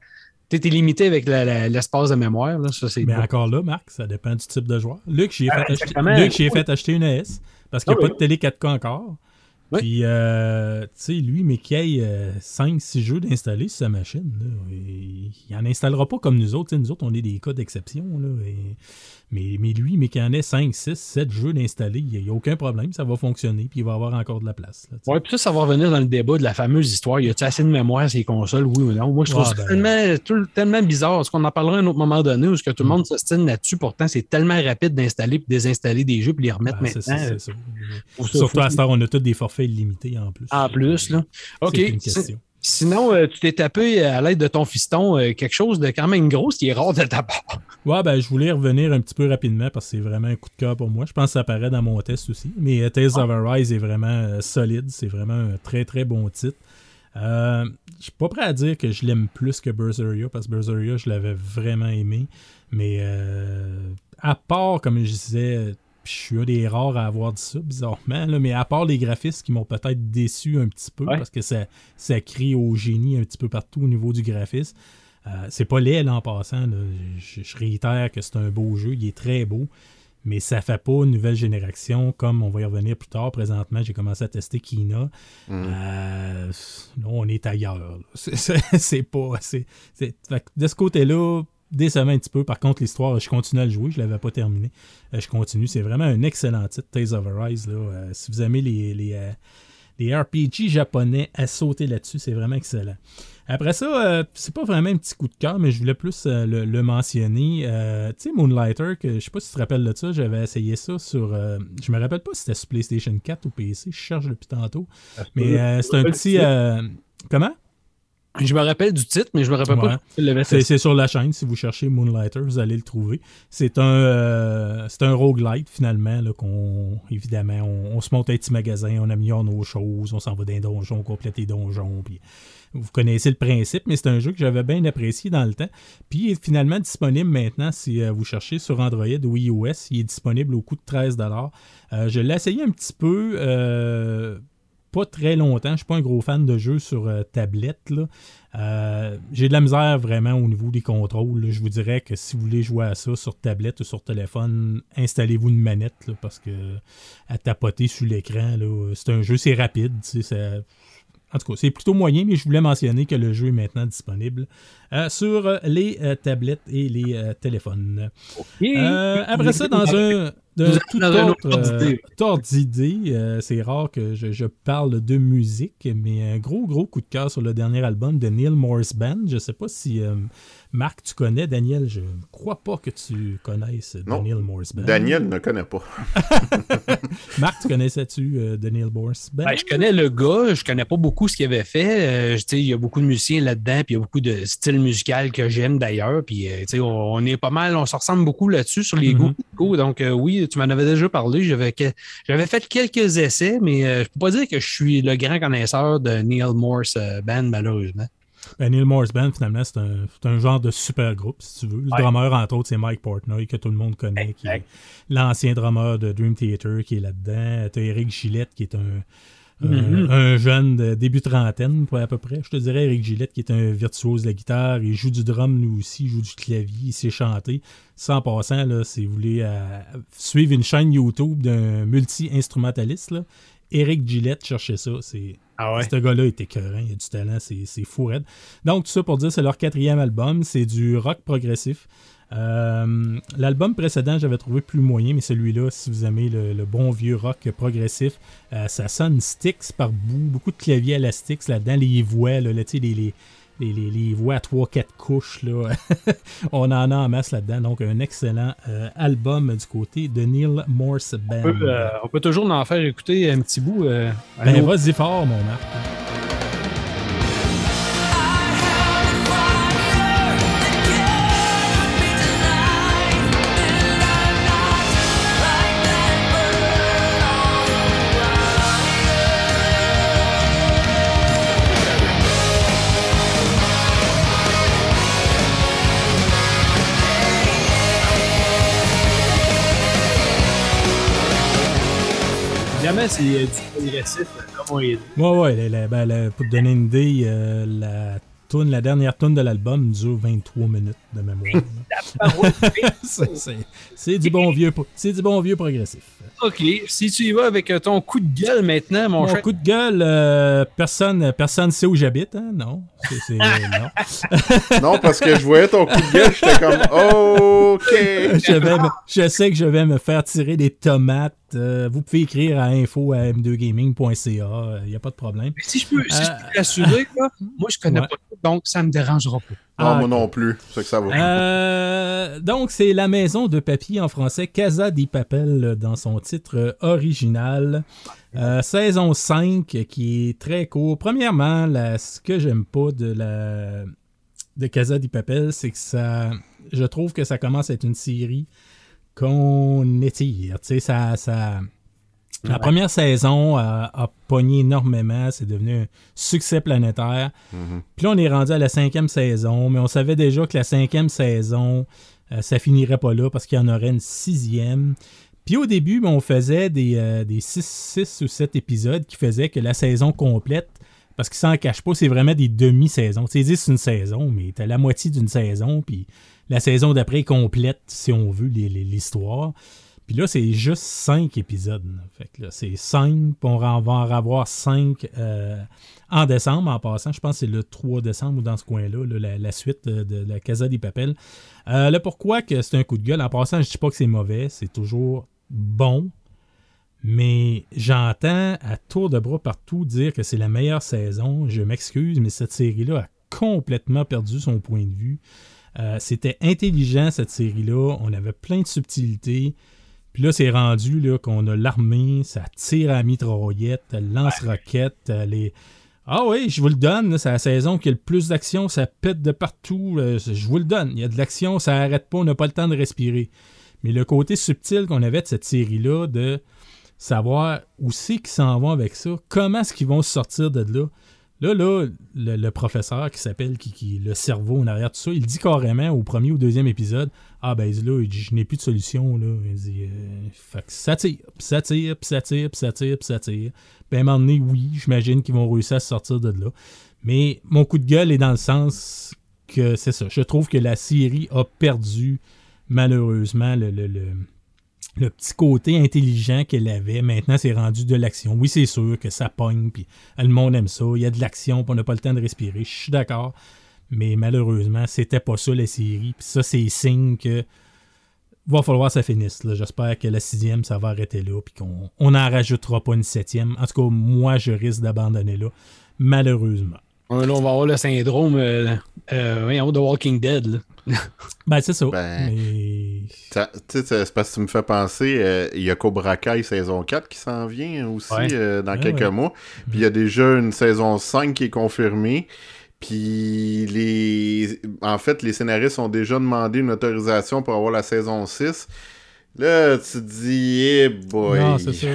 tu es limité avec l'espace de mémoire. Là. Ça, Mais encore là, Marc, ça dépend du type de joueur. Luc, j'ai fait, acheter... fait acheter une S parce qu'il n'y a ah pas de télé 4K encore. Puis, euh, tu sais, lui, mais qu'il ait 5-6 jeux d'installer sur sa machine, il n'en installera pas comme nous autres. nous autres, on est des cas d'exception. Mais, mais lui, mais qu'il en ait 5, 6, 7 jeux d'installer, il n'y a, aucun problème, ça va fonctionner, puis il va avoir encore de la place. Oui, puis ça, ça va revenir dans le débat de la fameuse histoire. Y a-t-il assez de mémoire ces consoles, oui ou non? Moi, je trouve ça ben, tellement, tellement bizarre. Est-ce qu'on en parlera à un autre moment donné où ce que tout le monde se stine là-dessus? Pourtant, c'est tellement rapide d'installer et désinstaller des jeux puis les remettre ben, maintenant. C'est ça. Surtout à ce temps, on a tous des forfaits illimités en plus. En plus, là. OK. Une question. Sinon, euh, tu t'es tapé à l'aide de ton fiston euh, quelque chose de quand même gros, ce qui est rare de ta part. Ouais, ben, je voulais revenir un petit peu rapidement parce que c'est vraiment un coup de cœur pour moi. Je pense que ça apparaît dans mon test aussi. Mais Tales of Arise est vraiment euh, solide. C'est vraiment un très, très bon titre. je suis pas prêt à dire que je l'aime plus que Berseria, parce que Berseria, je l'avais vraiment aimé. Mais euh, à part, comme je disais, je suis un des rares à avoir dit ça, bizarrement, là, mais à part les graphistes qui m'ont peut-être déçu un petit peu, parce que ça, ça crie au génie un petit peu partout au niveau du graphisme. Euh, c'est pas laid en passant. Je, je, réitère que c'est un beau jeu, il est très beau mais ça fait pas une nouvelle génération comme on va y revenir plus tard. Présentement, j'ai commencé à tester Kina. Mm. Euh, on est ailleurs. C'est pas. de ce côté-là, décevant un petit peu. Par contre, l'histoire, je continue à le jouer. Je l'avais pas terminé. Euh, je continue. C'est vraiment un excellent titre, Tales of Arise. Là. Euh, si vous aimez les, les, les RPG japonais, à sauter là-dessus, c'est vraiment excellent. Après ça, euh, c'est pas vraiment un petit coup de cœur, mais je voulais plus euh, le, mentionner. Euh, tu sais, Moonlighter, que je sais pas si tu te rappelles de ça, j'avais essayé ça sur. je me rappelle pas si c'était sur PlayStation 4 ou PC, je cherche depuis tantôt. Mais c'est un petit. comment? Je me rappelle du titre, mais je me rappelle pas. C'est sur la chaîne. Si vous cherchez Moonlighter, vous allez le trouver. C'est un, c'est un roguelite, finalement, qu'on, évidemment, on, se monte un petit magasin, on améliore nos choses, on s'en va dans les donjons, on complète les donjons, puis vous connaissez le principe, mais c'est un jeu que j'avais bien apprécié dans le temps. Puis il est finalement disponible maintenant si euh, vous cherchez sur Android ou iOS. Il est disponible au coût de 13 euh, Je l'ai essayé un petit peu. Euh, pas très longtemps. Je suis pas un gros fan de jeux sur tablette. j'ai de la misère vraiment au niveau des contrôles. Je vous dirais que si vous voulez jouer à ça sur tablette ou sur téléphone, installez-vous une manette parce que à tapoter sur l'écran, c'est un jeu, c'est rapide. En tout cas, c'est plutôt moyen, mais je voulais mentionner que le jeu est maintenant disponible euh, sur les euh, tablettes et les euh, téléphones. après ça, dans un, tout autre d'idée, c'est rare que je, parle de musique, mais un gros, gros coup de cœur sur le dernier album de Neil Morris Band. Je ne sais pas si Marc, tu connais Daniel Je ne crois pas que tu connaisses Daniel Morris Band. Daniel ne connaît pas. Marc, tu connaissais-tu euh, Daniel Morris Band? Ben, Je connais le gars, je connais pas beaucoup ce qu'il avait fait. Euh, il y a beaucoup de musiciens là-dedans, puis il y a beaucoup de styles musicaux que j'aime d'ailleurs. Puis euh, on, est pas mal, on se ressemble beaucoup là-dessus sur les mm-hmm. goûts. Donc oui, tu m'en avais déjà parlé. J'avais, j'avais fait quelques essais, mais je peux pas dire que je suis le grand connaisseur de Neil Morris Band, malheureusement. Ben, Neil Morris Band, finalement, c'est un, genre de super groupe, si tu veux. Le drummer, entre autres, c'est Mike Portnoy, que tout le monde connaît, qui est l'ancien drummer de Dream Theater qui est là-dedans. Tu as Eric Gillette, qui est un, mm-hmm. jeune de début trentaine, à peu près. Je te dirais Eric Gillette, qui est un virtuose de la guitare. Il joue du drum, nous aussi. Il joue du clavier. Il sait chanter. Sans passant, là, si vous voulez euh, suivre une chaîne YouTube d'un multi-instrumentaliste, Eric Gillette, cherchez ça. C'est ah Ce gars-là est écœurant, il a du talent, c'est fou raide. Donc, tout ça pour dire, c'est leur quatrième album, c'est du rock progressif. Euh, l'album précédent, j'avais trouvé plus moyen, mais celui-là, si vous aimez le, bon vieux rock progressif, euh, ça sonne sticks par bout, beaucoup de claviers à la sticks là-dedans, les voix, là, les, les, les, voix à 3-4 couches. Là. on en a en masse là-dedans. Donc, un excellent euh, album du côté de Neil Morse Band. On peut, toujours en faire écouter un petit bout. Ben, vas-y fort, mon Marc. C'est du progressif, comme on dit. Ouais, ouais, ben, pour te donner une idée, euh, la la dernière tune de l'album dure 23 minutes de mémoire. c'est du bon vieux, c'est du bon vieux progressif. OK. Si tu y vas avec euh, ton coup de gueule maintenant, mon, mon coup de gueule, euh, personne personne sait où j'habite, hein? Non. non. non, parce que je voyais ton coup de gueule, j'étais comme OK. Je, je sais que je vais me faire tirer des tomates. Euh, vous pouvez écrire à info à m2gaming.ca, il n'y a pas de problème. si je peux, si je peux assurer, moi je connais pas donc ça me dérangera pas. Ah, moi non plus, c'est que ça va. Euh, donc, c'est La Maison de Papy en français, Casa di Papel dans son titre original. Euh, saison 5 qui est très court. Premièrement, ce que j'aime pas de la de Casa di Papel, c'est que ça. Je trouve que ça commence à être une série qu'on étire. Tu sais, ça. ça La première saison a, pogné énormément, c'est devenu un succès planétaire. Mhm. Puis là, on est rendu à la cinquième saison, mais on savait déjà que la cinquième saison, euh, ça finirait pas là parce qu'il y en aurait une sixième. Puis au début, ben, on faisait des, euh, des six, ou sept épisodes qui faisaient que la saison complète, parce qu'ils s'en cachent pas, c'est vraiment des demi-saisons. C'est c'est une saison, mais t'as la moitié d'une saison, puis la saison d'après complète, si on veut, l'histoire. Puis là, c'est juste cinq épisodes. C'est cinq, puis on va en avoir cinq euh, en décembre, en passant. Je pense que c'est le 3 décembre ou dans ce coin-là, la, suite de, la Casa des Papel. Euh, pourquoi que c'est un coup de gueule? En passant, je dis pas que c'est mauvais, c'est toujours bon. Mais j'entends à tour de bras partout dire que c'est la meilleure saison. Je m'excuse, mais cette série-là a complètement perdu son point de vue. Euh, c'était intelligent, cette série-là. On avait plein de subtilités. Puis là, c'est rendu qu'on a l'armée, ça tire à la mitraillette, lance-roquette, les. Ah oui, je vous le donne, c'est la saison qui a le plus d'action, ça pète de partout. Je vous le donne. Il y a de l'action, ça arrête pas, on n'a pas le temps de respirer. Mais le côté subtil qu'on avait de cette série-là, de savoir où c'est qu'ils s'en vont avec ça, comment est-ce qu'ils vont sortir de là, Là, là, le, professeur qui s'appelle qui, qui, le cerveau en arrière tout ça, il dit carrément au premier ou deuxième épisode Ah ben là, il dit Je n'ai plus de solution. Là. Il dit euh, ça tire, puis ça tire, puis ça tire, puis ça tire, puis ça tire. Puis à un moment donné, oui, j'imagine qu'ils vont réussir à sortir de là. Mais mon coup de gueule est dans le sens que c'est ça. Je trouve que la série a perdu malheureusement le, le le petit côté intelligent qu'elle avait, maintenant, c'est rendu de l'action. Oui, c'est sûr que ça pogne, puis le monde aime ça. Il y a de l'action, puis on n'a pas le temps de respirer. Je suis d'accord. Mais malheureusement, c'était pas ça la série. Puis ça, c'est signe que va falloir que ça finisse. J'espère que la sixième, ça va arrêter là, puis qu'on n'en rajoutera pas une septième. En tout cas, moi, je risque d'abandonner là, malheureusement. Là, on va avoir le syndrome euh, euh, de Walking Dead. ben, c'est ça. Ben, c'est parce que tu me fais penser, euh, il y a Cobra Kai saison 4 qui s'en vient aussi euh, dans quelques mois. Puis il y a déjà une saison 5 qui est confirmée. Puis les en fait, les scénaristes ont déjà demandé une autorisation pour avoir la saison 6. Là, tu te dis, eh boy. Non, c'est ça.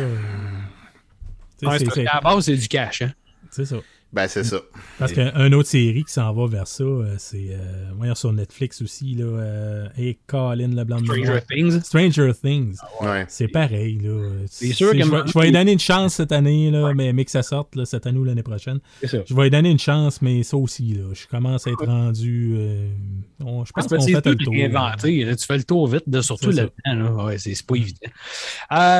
à la base, c'est du cash. Hein? C'est ça. Ben, c'est ça. Parce qu'une autre série qui s'en va vers ça, euh, c'est. Euh, voyons sur Netflix aussi, là. Euh, et Colin Leblanc. Stranger Things. Stranger Things. Ah ouais. C'est pareil, là. C'est sûr que. Je, vais, lui donner une chance cette année, là, mais, mais que ça sorte là, cette année ou l'année prochaine. C'est ça. Je vais lui donner une chance, mais ça aussi, là. Je commence à être rendu. Euh, je pense qu'on fait le tour. Inventé, tu fais le tour vite, de, surtout le temps, Ouais, c'est pas évident.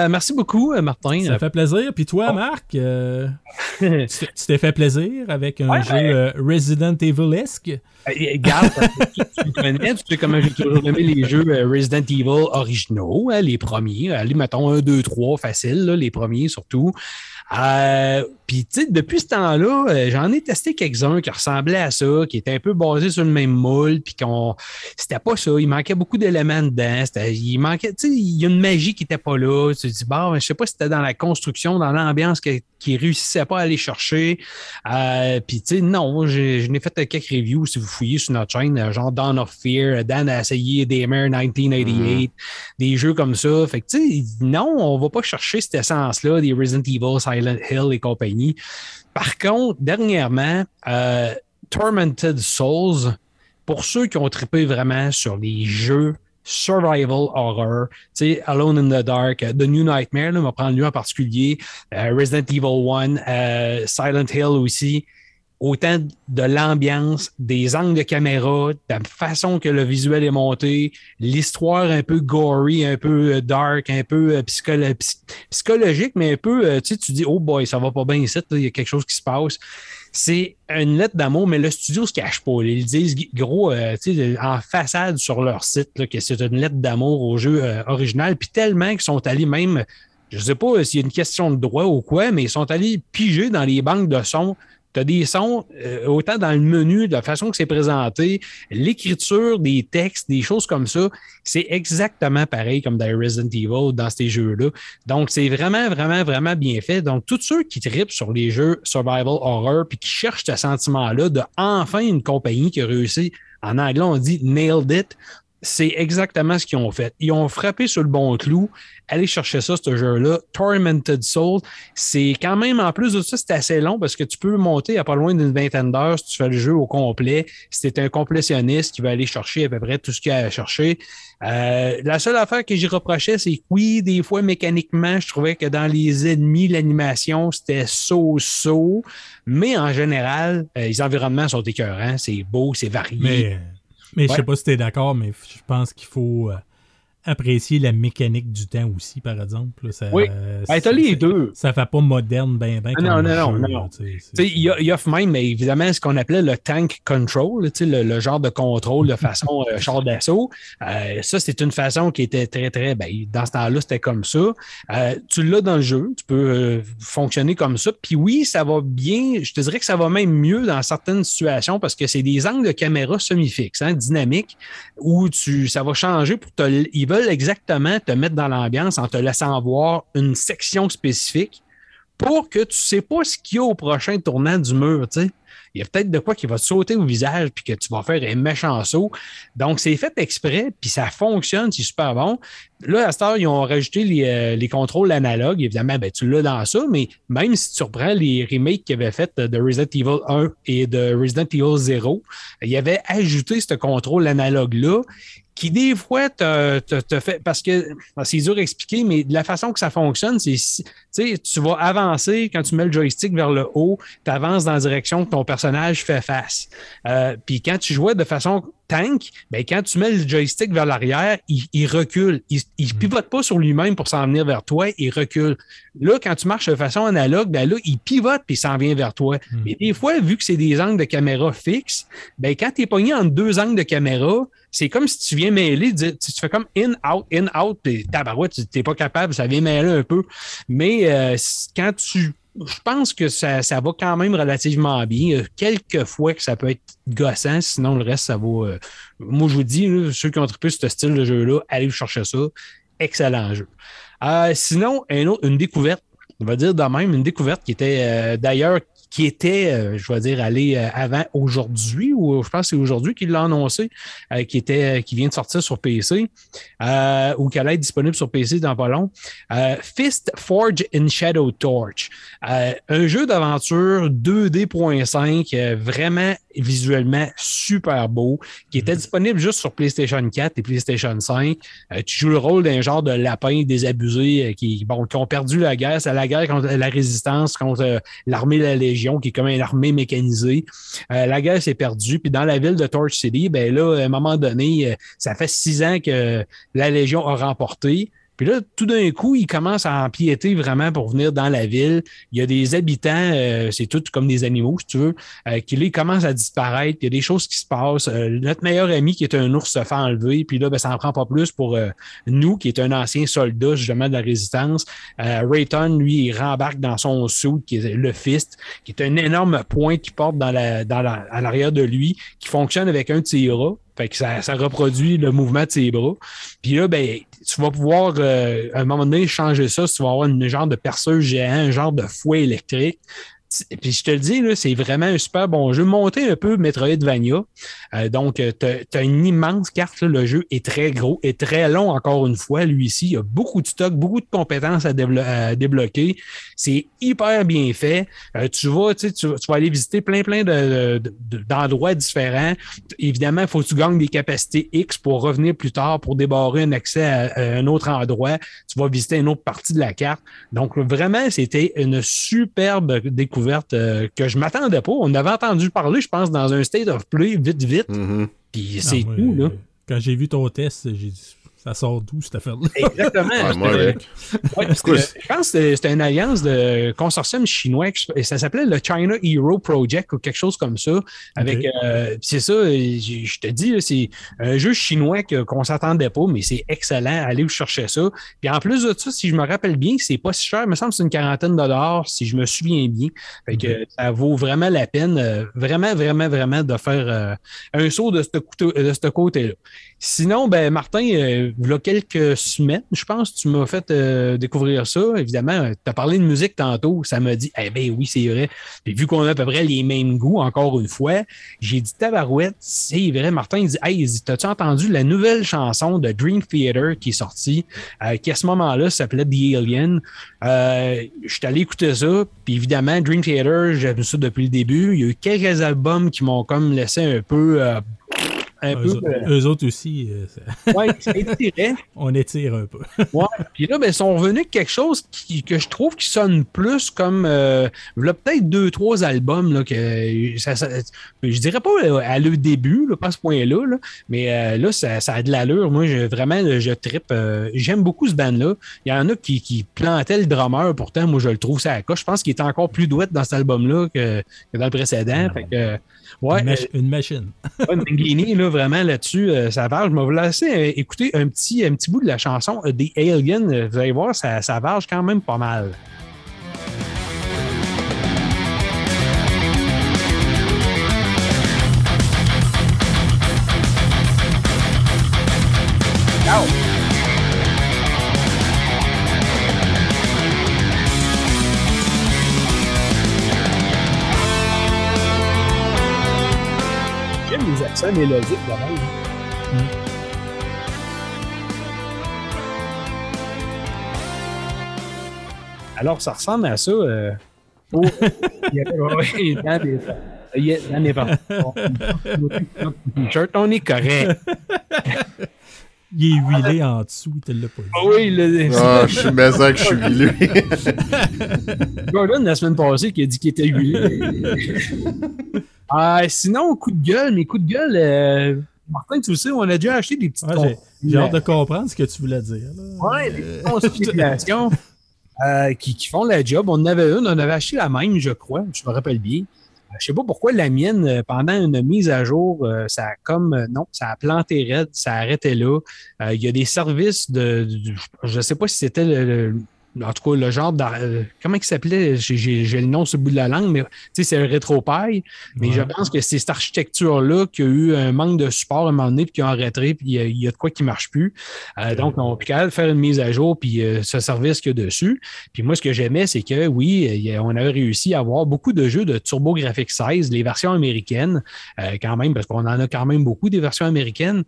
merci beaucoup, Martin. Ça fait plaisir. Puis toi, Marc, tu t'es fait plaisir avec un jeu euh, Resident Evil-esque. Regarde, tu me connais, tu sais comment j'ai toujours aimé les jeux euh, Resident Evil originaux, hein, les premiers. Allez, mettons 1, 2, 3, facile, les premiers surtout. Euh, puis, tu sais, depuis ce temps-là, euh, j'en ai testé quelques-uns qui ressemblaient à ça, qui étaient un peu basés sur le même moule, puis qu'on. C'était pas ça. Il manquait beaucoup d'éléments dedans. Il manquait, tu sais, il y a une magie qui était pas là. Tu te dis, bon, je sais pas si c'était dans la construction, dans l'ambiance qui, qui réussissait pas à aller chercher. Euh, puis, tu sais, non, je n'ai fait quelques reviews si vous fouillez sur notre chaîne, genre Dawn of Fear, Dan a essayé Daymare 1988, des jeux comme ça. Fait que, tu sais, non, on va pas chercher cette essence-là des Resident Evil, Silent Hill et compagnie. Par contre, dernièrement, euh, Tormented Souls, pour ceux qui ont trippé vraiment sur les jeux survival horror, Alone in the Dark, The New Nightmare, là, on va prendre lui en particulier, Resident Evil 1, Silent Hill aussi autant de l'ambiance, des angles de caméra, de la façon que le visuel est monté, l'histoire un peu gory, un peu euh, dark, un peu euh, psychologique, mais un peu, euh, tu sais, tu dis, oh boy, ça va pas bien ici, il y a quelque chose qui se passe. C'est une lettre d'amour, mais le studio se cache pas. Ils disent gros, tu sais, en façade sur leur site que c'est une lettre d'amour au jeu original, puis tellement qu'ils sont allés même je sais pas s'il y a une question de droit ou quoi, mais ils sont allés piger dans les banques de sons tu as des sons, euh, autant dans le menu, de la façon que c'est présenté, l'écriture des textes, des choses comme ça, c'est exactement pareil comme dans Resident Evil, dans ces jeux-là. Donc, c'est vraiment, vraiment, vraiment bien fait. Donc, tous ceux qui tripent sur les jeux survival horror puis qui cherchent ce sentiment-là de enfin une compagnie qui a réussi, en anglais, on dit nailed it, c'est exactement ce qu'ils ont fait. Ils ont frappé sur le bon clou. Allez chercher ça, ce jeu-là. Tormented Soul, c'est quand même, en plus de ça, c'est assez long parce que tu peux monter à pas loin d'une vingtaine d'heures si tu fais le jeu au complet. Si un complétionniste qui va aller chercher à peu près tout ce qu'il y a à chercher. Euh, la seule affaire que j'y reprochais, c'est que oui, des fois, mécaniquement, je trouvais que dans les ennemis, l'animation, c'était so-so. Mais en général, euh, les environnements sont écœurants. C'est beau, c'est varié. Mais je sais pas si tu es d'accord, mais je pense qu'il faut euh, apprécier la mécanique du temps aussi, par exemple. Ça, oui, ben, t'as les deux. Ça fait pas moderne, ben, ben. non, non, non, non, Il y, a même, mais évidemment, ce qu'on appelait le tank control, le, le genre de contrôle de façon euh, char d'assaut. Euh, ça, c'est une façon qui était très, très. Ben, dans ce temps-là, c'était comme ça. Euh, tu l'as dans le jeu, tu peux fonctionner comme ça. Puis oui, ça va bien. Je te dirais que ça va même mieux dans certaines situations parce que c'est des angles de caméra semi-fixes, hein, dynamiques, où tu, ça va changer pour te veulent exactement te mettre dans l'ambiance en te laissant voir une section spécifique pour que tu ne sais pas ce qu'il y a au prochain tournant du mur. Il y a peut-être de quoi qui va te sauter au visage puis que tu vas faire un méchant saut. Donc, c'est fait exprès, puis ça fonctionne, c'est super bon. Là, à cette heure, ils ont rajouté les, euh, contrôles analogues. Évidemment, ben, tu l'as dans ça, mais même si tu reprends les remakes qu'ils avaient fait de Resident Evil 1 et de Resident Evil 0, il avait ajouté ce contrôle analogue-là qui des fois te, te, fait parce que c'est dur à expliquer, mais de la façon que ça fonctionne, c'est tu vas avancer quand tu mets le joystick vers le haut, tu avances dans la direction que ton personnage fait face. Euh, puis quand tu jouais de façon tank, ben, quand tu mets le joystick vers l'arrière, il, recule. Il ne mm. pivote pas sur lui-même pour s'en venir vers toi, il recule. Là, quand tu marches de façon analogue, ben là, il pivote puis il s'en vient vers toi. Mm. Mais des fois, vu que c'est des angles de caméra fixes, ben, quand tu es pogné entre deux angles de caméra, c'est comme si tu viens mêler, tu, fais comme in, out, in, out, puis tabarouette, tu pas capable, ça vient mêler un peu. Mais euh, quand tu je pense que ça, va quand même relativement bien. quelques fois que ça peut être gossant, sinon le reste, ça va. Euh, moi, je vous dis, ceux qui ont trippé ce style de jeu-là, allez chercher ça. Excellent jeu. Euh, sinon, un autre, une découverte, on va dire de même, une découverte qui était euh, d'ailleurs qui était, euh, je vais dire, allé euh, avant aujourd'hui, ou je pense que c'est aujourd'hui qu'il l'a annoncé, euh, qui était, qui vient de sortir sur PC, ou qui allait être disponible sur PC dans pas long. Fist Forge in Shadow Torch. un jeu d'aventure 2D.5, vraiment visuellement super beau, qui était mm-hmm. disponible juste sur PlayStation 4 et PlayStation 5. tu joues le rôle d'un genre de lapin désabusé qui, bon, qui ont perdu la guerre. C'est la guerre contre la résistance, contre l'armée de la Légion qui est comme une armée mécanisée. Euh, la guerre s'est perdue. Puis dans la ville de Torch City, ben là, à un moment donné, euh, ça fait six ans que la Légion a remporté. Puis là, tout d'un coup, ils commencent à empiéter vraiment pour venir dans la ville. Il y a des habitants, euh, c'est tout comme des animaux, si tu veux, euh, qui commencent à disparaître. Il y a des choses qui se passent. Euh, notre meilleur ami, qui est un ours, se fait enlever. Puis là, ben, ça n'en prend pas plus pour nous, qui est un ancien soldat, justement, de la résistance. Rayton, lui, il rembarque dans son suit, qui est le fist, qui est un énorme point qu'il porte à l'arrière de lui, qui fonctionne avec un de ses Ça reproduit le mouvement de ses bras. Puis là, ben, tu vas pouvoir, euh, à un moment donné, changer ça si tu vas avoir une genre de perceuse géant, un genre de fouet électrique. Puis je te le dis, c'est vraiment un super bon jeu. Monter un peu Metroidvania. Euh, donc, euh, tu as, une immense carte. le jeu est très gros et très long, encore une fois. Lui ici, il y a beaucoup de stock, beaucoup de compétences à, débloquer. C'est hyper bien fait. Euh, tu, vas, tu, vas aller visiter plein, plein d'endroits différents. Évidemment, il faut que tu gagnes des capacités X pour revenir plus tard pour débarrer un accès à, un autre endroit. Tu vas visiter une autre partie de la carte. Donc, vraiment, c'était une superbe découverte euh, que je m'attendais pas. On avait entendu parler, je pense, dans un state of play, vite, vite. Mm-hmm. Puis c'est ah, tout, là. Quand j'ai vu ton test, j'ai dit ça sort d'où cette affaire-là? Exactement. je pense que c'était une alliance de consortium chinois. Ça s'appelait le China Hero Project ou quelque chose comme ça. Avec, euh, c'est ça, je te dis, c'est un jeu chinois qu'on ne s'attendait pas, mais c'est excellent. Allez vous chercher ça. Puis en plus de ça, si je me rappelle bien, c'est pas si cher. Il me semble que c'est une quarantaine de dollars, si je me souviens bien. Fait que ça vaut vraiment la peine, euh, vraiment, vraiment, vraiment de faire euh, un saut de ce côté-là. Sinon, ben, Martin, il y a quelques semaines, je pense, tu m'as fait euh, découvrir ça. Évidemment, tu as parlé de musique tantôt. Ça m'a dit, eh bien oui, c'est vrai. Puis vu qu'on a à peu près les mêmes goûts, encore une fois, j'ai dit tabarouette, c'est vrai. Martin, il dit, hey, t'as-tu entendu la nouvelle chanson de Dream Theater qui est sortie, euh, qui à ce moment-là s'appelait The Alien? Euh, je suis allé écouter ça. Puis évidemment, Dream Theater, j'aime ça depuis le début. Il y a eu quelques albums qui m'ont comme laissé un peu un peu. Eux, autres aussi. Euh, ouais, On étire un peu. ouais. Puis là, ben, ils sont revenus avec quelque chose qui, que je trouve qui sonne plus comme. Euh, peut-être deux, trois albums. Là, que ça, je dirais pas euh, à le début, là, pas à ce point-là, là, mais euh, là, ça, ça, a de l'allure. Moi, je, vraiment, je trippe. J'aime beaucoup ce band-là. Il y en a qui, qui plantaient le drummer. Pourtant, moi, je le trouve ça à coche. Je pense qu'il est encore plus douette dans cet album-là que, que, dans le précédent. Fait que, Ouais, une, une, machine. ouais, là, vraiment là-dessus, euh, ça varge. Je vais vous laisser euh, écouter un petit, un petit bout de la chanson euh, des Aliens. Vous allez voir, ça, ça varge quand même pas mal. Ça mélodique de même. Mm. Alors, ça ressemble à ça. Euh, oh, il y a, dans a, dans des t-shirt, on est correct. Il est huilé en dessous, il te l'a pas dit. Ah oui, le... Ah, je suis que je suis huilé. Gordon, la semaine passée, qui a dit qu'il était huilé. Ah, sinon, coup de gueule, mais coup de gueule, euh, Martin, tu le sais, on a déjà acheté des petites ouais, J'ai hâte de comprendre ce que tu voulais dire. Oui, des petites consultations euh, qui, qui, font la job. On en avait une, on avait acheté la même, je crois, je me rappelle bien. Euh, je sais pas pourquoi la mienne, pendant une mise à jour, ça a comme non, ça a planté raide, ça a arrêté là. Il y a des services de, je sais pas si c'était le, en tout cas, le genre de, euh, comment il s'appelait? J'ai le nom sur le bout de la langue, mais c'est un rétropaille. Mais je pense que c'est cette architecture-là qui a eu un manque de support à un moment donné, puis qui a arrêté, puis il y, a de quoi qui ne marche plus. Euh, donc, on peut faire une mise à jour, puis euh, ce service qu'il y a dessus. Puis moi, ce que j'aimais, c'est que oui, on avait réussi à avoir beaucoup de jeux de TurboGrafx 16, les versions américaines, quand même, parce qu'on en a quand même beaucoup des versions américaines.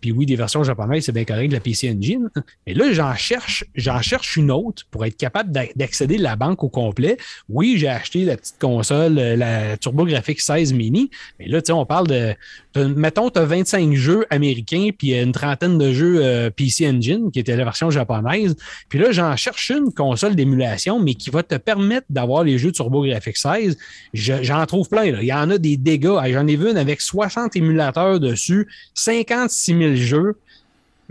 puis oui, des versions japonaises, c'est bien correct, de la PC Engine. Mais là, j'en cherche, j'en cherche une autre pour être capable d'accéder à la banque au complet. Oui, j'ai acheté la petite console, euh, la TurboGrafx 16 mini, mais là, on parle de, mettons, tu as 25 jeux américains, puis une trentaine de jeux euh, PC Engine, qui était la version japonaise. Puis là, j'en cherche une console d'émulation, mais qui va te permettre d'avoir les jeux TurboGrafx 16. J'en trouve plein, là. Il y en a des dégâts. J'en ai vu une avec 60 émulateurs dessus, 56 000 jeux.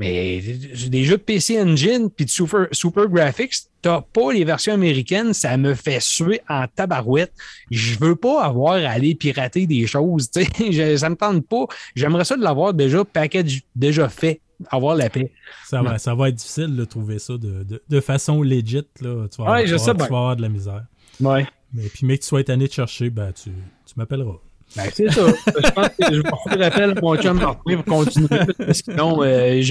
Mais des jeux de PC Engine puis de Super, Super Graphics, t'as pas les versions américaines, ça me fait suer en tabarouette. Je veux pas avoir à aller pirater des choses. Je, ça me tente pas. J'aimerais ça de l'avoir déjà package déjà fait. Avoir la paix. Ça va, ça va être difficile de trouver ça de, de, façon legit. Là. Tu, vas, avoir, tu vas avoir de la misère. Ouais. Mais puis, mais que tu sois étonné de chercher, ben, tu, tu m'appelleras. Ben, c'est ça. je pense que je appel à mon chum Martin pour continuer, parce que sinon, euh,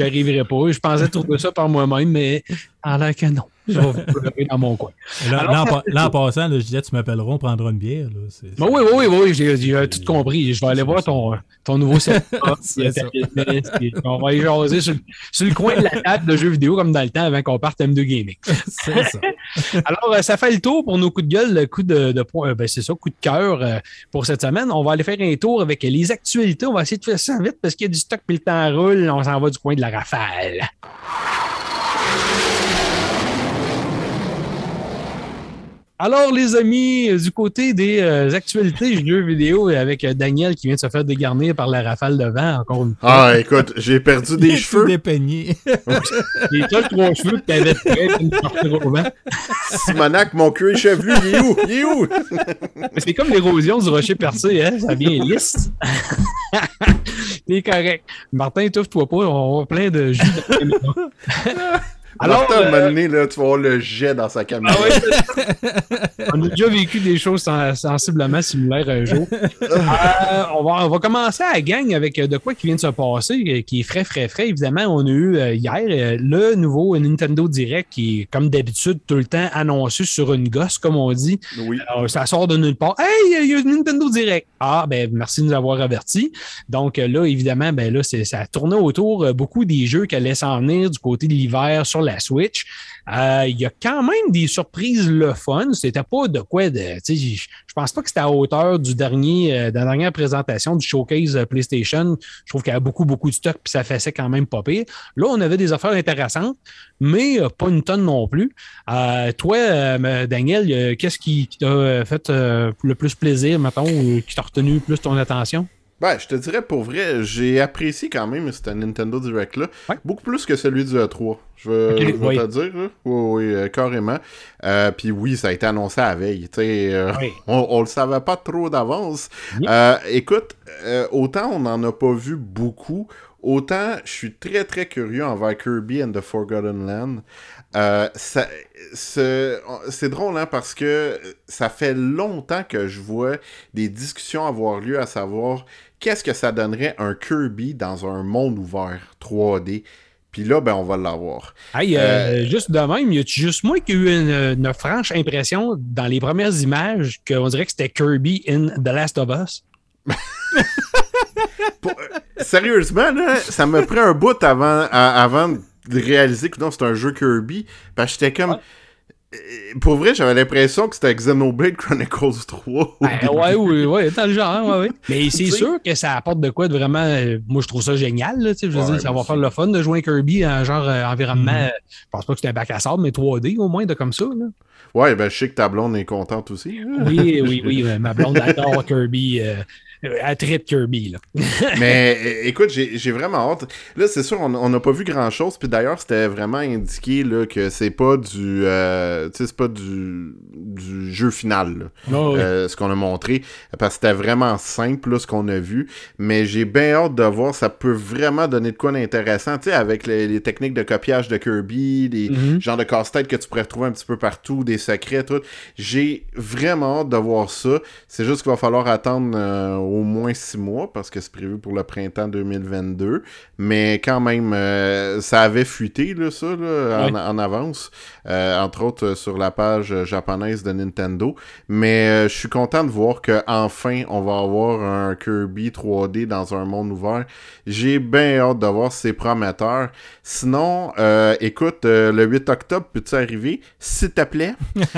pas. Je pensais trouver ça par moi-même, mais en l'air que non. Je vais vous dans mon coin. Là, en, passant, je disais, tu m'appelleras, on prendra une bière. Ben oui, oui, oui, oui, j'ai tout compris. Je vais aller voir ton, ton nouveau setup. on va y jaser sur, sur, le coin de la table de jeux vidéo comme dans le temps avant qu'on parte M2 Gaming. c'est ça. Alors, euh, ça fait le tour pour nos coups de gueule, le coup de, de euh, ben, c'est ça, coup de cœur euh, pour cette semaine. On va aller faire un tour avec les actualités. On va essayer de faire ça vite parce qu'il y a du stock puis le temps roule. On s'en va du coin de la rafale. Alors, les amis, du côté des euh, actualités jeux vidéo avec euh, Daniel qui vient de se faire dégarnir par la rafale de vent, encore une fois. Ah, écoute, j'ai perdu des cheveux. dépeignés. Les trois cheveux que t'avais de au vent. Simonac, mon cuir chevelu, il est où? Il est où? C'est comme l'érosion du rocher percé, hein? Ça vient lisse. T'es correct. Martin, étouffe-toi pas, on a plein de jus. Alors, Martin, euh... donné, là, tu vas voir le jet dans sa caméra. Ah on a déjà vécu des choses sensiblement similaires un jour. Euh, on, va, on va commencer à la gang avec de quoi qui vient de se passer, qui est frais, frais, frais. Évidemment, on a eu hier le nouveau Nintendo Direct qui est, comme d'habitude, tout le temps annoncé sur une gosse, comme on dit. Oui. ça sort de nulle part. Hey, il y a un Nintendo Direct. Ah, ben, merci de nous avoir avertis. Donc là, évidemment, ben là, ça a tourné autour beaucoup des jeux qui allaient s'en venir du côté de l'hiver sur la Switch. Euh, il y a quand même des surprises le fun. C'était pas de quoi de. Je pense pas que c'était à hauteur du dernier, euh, de la dernière présentation du showcase euh, PlayStation. Je trouve qu'il y a beaucoup, beaucoup de stock, puis ça faisait quand même pas pire. Là, on avait des affaires intéressantes, mais pas une tonne non plus. toi, Daniel, qu'est-ce qui t'a fait le plus plaisir, mettons, ou qui t'a retenu plus ton attention? Ben, je te dirais pour vrai, j'ai apprécié quand même ce Nintendo Direct là. Beaucoup plus que celui du E3. Je vais, te dire. Oui, oui, euh, carrément. Euh, puis oui, ça a été annoncé à veille. Euh, on, on le savait pas trop d'avance. écoute, autant on n'en a pas vu beaucoup, autant je suis très très curieux envers Kirby and the Forgotten Land. Euh, c'est drôle hein, parce que ça fait longtemps que je vois des discussions avoir lieu à savoir qu'est-ce que ça donnerait un Kirby dans un monde ouvert 3D. Puis là, ben, on va l'avoir. Hey, euh, euh, juste de même, y a juste moi qui ai eu une, franche impression dans les premières images qu'on dirait que c'était Kirby in The Last of Us? sérieusement, là, ça me prend un bout avant, avant de réaliser que non, c'est un jeu Kirby. Parce que j'étais comme. Euh, pour vrai, j'avais l'impression que c'était Xenoblade Chronicles 3. Ben, ouais, oui, ouais, dans le genre, ouais, ouais. Mais c'est sûr que ça apporte de quoi de vraiment. Euh, moi, je trouve ça génial, là, je veux dire, ça va faire le fun de jouer un Kirby en genre euh, environnement. Mm-hmm. Je pense pas que c'est un bac à sable, mais 3D au moins, de comme ça, là. Ouais, ben je sais que ta blonde est contente aussi. Oui, oui, oui, ma blonde adore Kirby. Euh, à trip Kirby. Là. Mais écoute, j'ai vraiment hâte. Là, c'est sûr, on n'a pas vu grand chose. Puis d'ailleurs, c'était vraiment indiqué là, que c'est pas du. Euh, c'est pas du, du, jeu final. Ah euh, ce qu'on a montré. Parce que c'était vraiment simple, là, ce qu'on a vu. Mais j'ai bien hâte de voir. Ça peut vraiment donner de quoi d'intéressant. Tu sais, avec les, techniques de copiage de Kirby, des mm-hmm. genres de casse-tête que tu pourrais retrouver un petit peu partout, des secrets, tout. J'ai vraiment hâte de voir ça. C'est juste qu'il va falloir attendre au moins six mois parce que c'est prévu pour le printemps 2022. Mais quand même, euh, ça avait fuité, là, ça, en, avance. Euh, entre autres euh, sur la page japonaise de Nintendo. Mais je suis content de voir qu'enfin, on va avoir un Kirby 3D dans un monde ouvert. J'ai bien hâte de voir si c'est prometteur. Sinon, écoute, le 8 octobre, peux-tu arriver? S'il te plaît.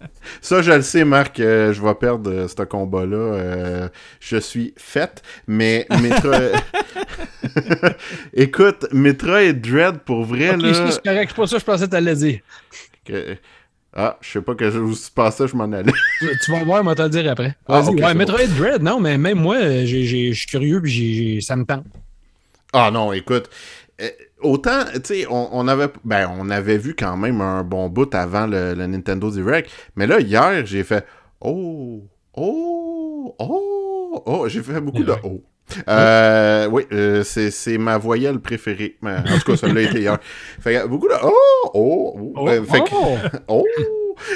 Ça, je le sais, Marc, euh, je vais perdre euh, ce combat-là. Euh, je suis faite, mais Metroid... Écoute, Metroid Dread, pour vrai, là... C'est correct, c'est pas ça que je pensais que t'allais dire. Ah, je sais pas que je vous passais, je m'en allais. tu vas voir, moi te le dire après. Ah, ouais, Metroid Dread, non, mais même moi, je suis curieux, puis ça me tente. Ah non, écoute autant, tu sais, on, avait, ben, on avait vu quand même un bon bout avant le, Nintendo Direct, mais là, hier, j'ai fait Oh, oh, oh, oh, j'ai fait beaucoup de oh. Euh, oui, euh, c'est ma voyelle préférée. En tout cas, celle-là était hier. Fait beaucoup de oh, oh, oh. oh, euh, fait oh. oh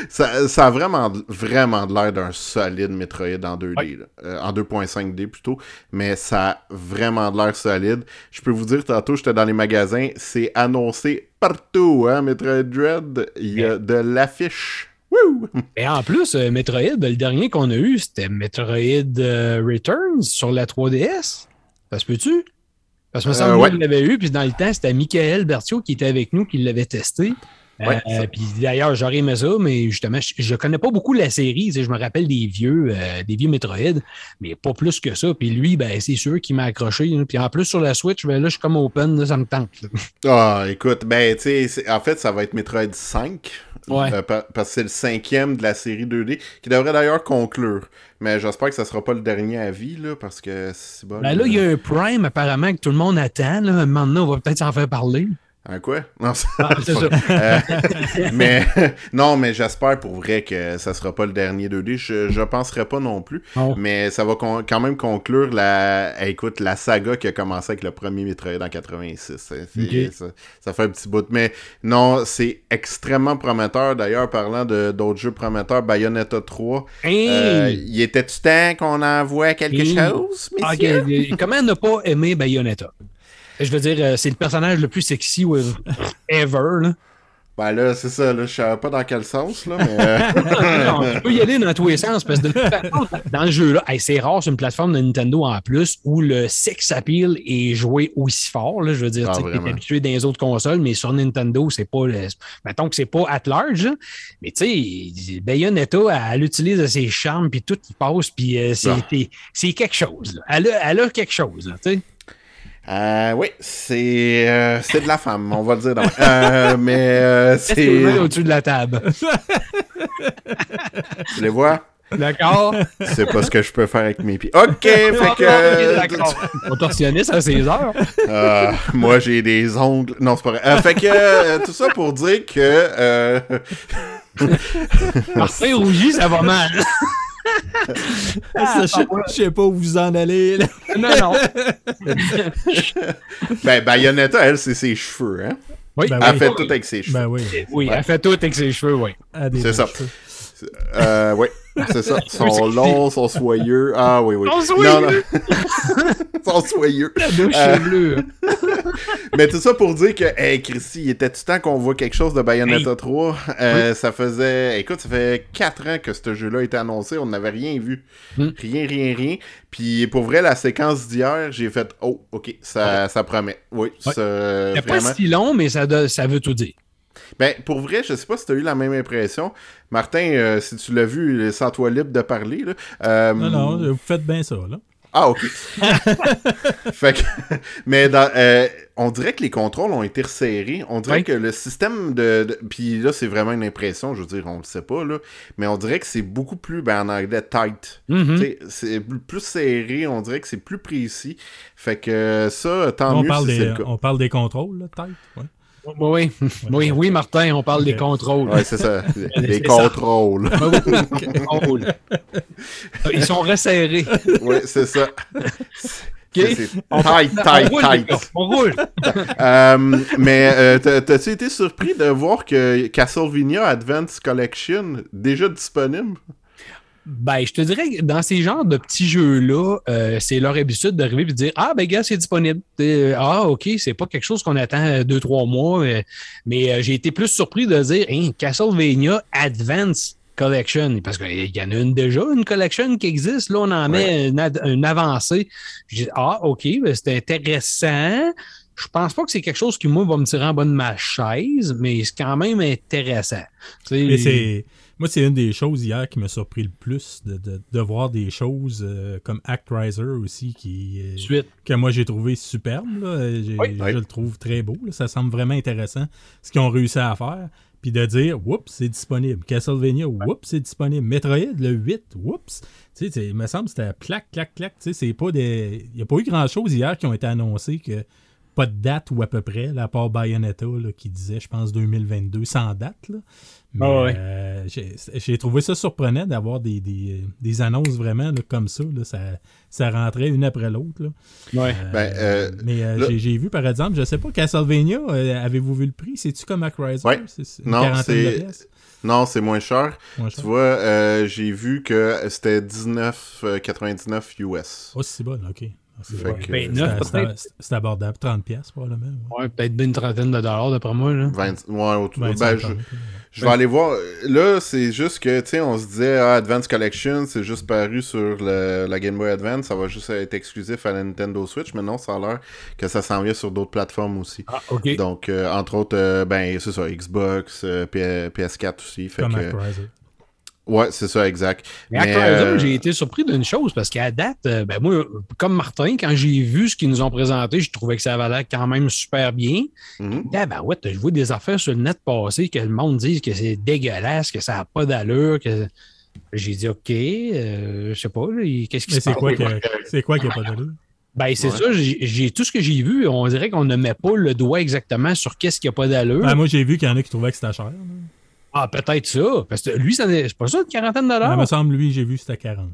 ça, ça, a vraiment, vraiment de l'air d'un solide Metroid en 2D. Euh, en 2.5D plutôt. Mais ça a vraiment de l'air solide. Je peux vous dire, tantôt, j'étais dans les magasins. C'est annoncé partout, hein, Metroid Dread. Il y a de l'affiche. Et en plus, euh, Metroid, le dernier qu'on a eu, c'était Metroid euh, Returns sur la 3DS. Ça se peut-tu? Parce que ça me semble l'avait eu, puis dans le temps, c'était Michael Berthiaud qui était avec nous, qui l'avait testé. Euh, puis d'ailleurs, j'aurais aimé ça, mais justement, je, ne connais pas beaucoup la série. Je me rappelle des vieux, euh, des vieux Metroid, mais pas plus que ça. Puis lui, ben, c'est sûr qu'il m'a accroché. Puis en plus, sur la Switch, ben, là, je suis comme open, ça me tente. Ah, écoute, ben, tu sais, en fait, ça va être Metroid 5. Euh, parce que c'est le cinquième de la série 2D, qui devrait d'ailleurs conclure. Mais j'espère que ça sera pas le dernier à vie, là, parce que c'est bon. Ben là, il y a un Prime, apparemment, que tout le monde attend. Là. Maintenant, on va peut-être s'en faire parler. Un quoi? Non, Ah, c'est ça. Euh, mais non, mais j'espère pour vrai que ça sera pas le dernier 2D. Je, je penserais pas non plus. Mais ça va quand même conclure la, eh, écoute, la saga qui a commencé avec le premier Metroid en 86. C'est- c'est- Ok. ça, ça fait un petit bout. Mais non, c'est extrêmement prometteur. D'ailleurs, parlant de d'autres jeux prometteurs, Bayonetta 3, Hey! euh, il était-tu temps qu'on envoie quelque Hey. chose, Ah, messieurs? Comment ne pas aimer Bayonetta? Je veux dire, euh, c'est le personnage le plus sexy ever. Là. Ben là, c'est ça, là, je savais pas dans quel sens, là, mais... euh, Non, tu peux y aller dans tous les sens parce que de toute façon, dans le jeu-là, hey, c'est rare sur une plateforme de Nintendo en plus où le sex appeal est joué aussi fort. Là, je veux dire, Ah, tu vraiment. habitué dans les autres consoles, mais sur Nintendo, c'est pas. le- Mettons que c'est pas at large. là. Mais tu sais, Bayonetta, elle, elle utilise ses charmes, puis tout qui passe, puis euh, c'est, Ah. c'est- quelque chose. là. Elle, a, elle a quelque chose. Là, tu sais. Euh, oui, c'est euh, c'est de la femme, on va le dire. donc. Euh, mais euh, mains c'est. au-dessus de la table? Tu les vois? D'accord? C'est pas ce que je peux faire avec mes pieds. Ok, fait Ok, que. d'accord. Contorsionniste à 16 heures. Euh, moi, j'ai des ongles. Non, c'est pas vrai. Euh, fait que euh, tout ça pour dire que. euh, Martin rougit, ça va mal. Ça, je, je sais pas où vous en allez. là. Non, non. ben, Bayonetta, elle, c'est ses cheveux, hein? Oui, Ben Elle oui. fait tout avec ses cheveux. Ben oui. oui, elle fait tout avec ses cheveux, oui. C'est ça. cheveux. Euh, oui, c'est ça. Sont longs, sont soyeux. Ah oui, oui. Sont Non, non. soyeux. sont soyeux. Deux Euh. Mais tout ça pour dire que, hey, Christy, il était du temps qu'on voit quelque chose de Bayonetta 3. Euh, Ça faisait, écoute, ça fait 4 ans que ce jeu-là été annoncé, on n'avait rien vu. Hmm. Rien, rien, rien. Puis pour vrai, la séquence d'hier, j'ai fait, oh, ok, ça, ça promet. Oui, ça, C'est pas si long, mais ça, do- ça veut tout dire. Ben, pour vrai, je sais pas si tu as eu la même impression. Martin, euh, si tu l'as vu, sans toi libre de parler. Là, euh, Non, non, vous faites bien ça, là. Ah, ok. fait que, mais dans, euh, on dirait que les contrôles ont été resserrés. On dirait que le système de. de- Puis là, c'est vraiment une impression, je veux dire, on le sait pas, là. Mais on dirait que c'est beaucoup plus, ben, en anglais, tight. Mhm. Sais, C'est plus- serré, on dirait que c'est plus précis. Fait que ça, tant on, mieux parle si des, le cas. on parle des contrôles, là, peut-être. Ouais. Oui, oui, oui, Martin, on parle des contrôles. Ouais, c'est ça. Les ça. contrôles. Oui, les contrôles. Ils sont resserrés. ouais, c'est ça. C'est Tight, on tight, roule, les gars, tight. On roule. Euh, mais euh, t'as- t'as-tu été surpris de voir que Castlevania Advance Collection déjà disponible? Ben, je te dirais que dans ces genres de petits jeux-là, euh, c'est leur habitude d'arriver et de dire Ah, ben, gars, c'est disponible. Euh, ah, OK, c'est pas quelque chose qu'on attend euh, deux, trois mois. euh, mais euh, j'ai été plus surpris de dire Hein, Castlevania Advance Collection. Parce qu'il y en a une déjà, une collection qui existe. Là, on en met une, une avancée. J'ai dit Ah, OK, ben, c'est intéressant. Je pense pas que c'est quelque chose qui, moi, va me tirer en bas de ma chaise, mais c'est quand même intéressant. Tu sais, Mais c'est. Moi, c'est une des choses hier qui m'a surpris le plus de, de, de voir des choses euh, comme Actriser aussi qui euh, Suite. que moi j'ai trouvé superbe. là. J'ai- Oui. je Oui. le trouve très beau. là. Ça semble vraiment intéressant ce qu'ils ont réussi à faire. Puis de dire, oups, c'est disponible. Castlevania, oups, c'est disponible. Metroid, le 8, oups. Tu sais, c'est- il me semble que c'était clac, clac, clac. Tu sais, c'est pas des. Il n'y a pas eu grand chose hier qui ont été annoncés que pas de date ou à peu près, là, à part Bayonetta là, qui disait, je pense, 2022, sans date. Là. Mais Ah ouais. euh, j'ai j'ai trouvé ça surprenant d'avoir des, des, des annonces vraiment là, comme ça, là. Ça, ça rentrait une après l'autre. là. Ouais. Euh, Ben, euh, mais euh, là- j'ai- j'ai vu, par exemple, je sais pas, Castlevania, euh, avez-vous vu le prix? C'est-tu comme Actraiser? Ouais. C'est c'est une Non, c'est-? Non, c'est moins cher. Moins Tu vois, euh, j'ai vu que c'était 19,99 US. Oh, c'est bon, ok. C'est Ben, C'est- abordable, 30 pièces probablement. ouais. Ouais, peut-être bien une trentaine de dollars d'après moi. Là. 20 ouais, autour- 25, ben, je, trente. je vais aller voir. Là, c'est juste que, tu sais, on se disait, ah, Advance Collection, c'est juste paru sur le- la Game Boy Advance, ça va juste être exclusif à la Nintendo Switch, mais non, ça a l'air que ça s'en vient sur d'autres plateformes aussi. Ah, OK. Donc, euh, entre autres, euh, ben, c'est ça, Xbox, euh, P- PS4 aussi. Fait Comme que, Actraiser. Ouais, c'est ça, exact. Mais Mais, Actraiser, euh, j'ai été surpris d'une chose parce qu'à date, euh, ben moi, comme Martin, quand j'ai vu ce qu'ils nous ont présenté, je trouvais que ça avait l'air quand même super bien. mhm. Ben ouais, je vois des affaires sur le net passer que le monde dise que c'est dégueulasse, que ça n'a pas d'allure. que J'ai dit OK, euh, je sais pas, là, qu'est-ce qui se c'est passe? c'est quoi qui n'a pas d'allure? Ben, c'est ça, j'ai tout ce que j'ai vu. On dirait qu'on ne met pas le doigt exactement sur qu'est-ce qui n'a pas d'allure. Ben, moi, j'ai vu qu'il y en a qui trouvaient que c'était cher. Ah, peut-être ça. Parce que lui, c'est pas ça, une quarantaine de dollars? Il me semble, lui, j'ai vu c'était 40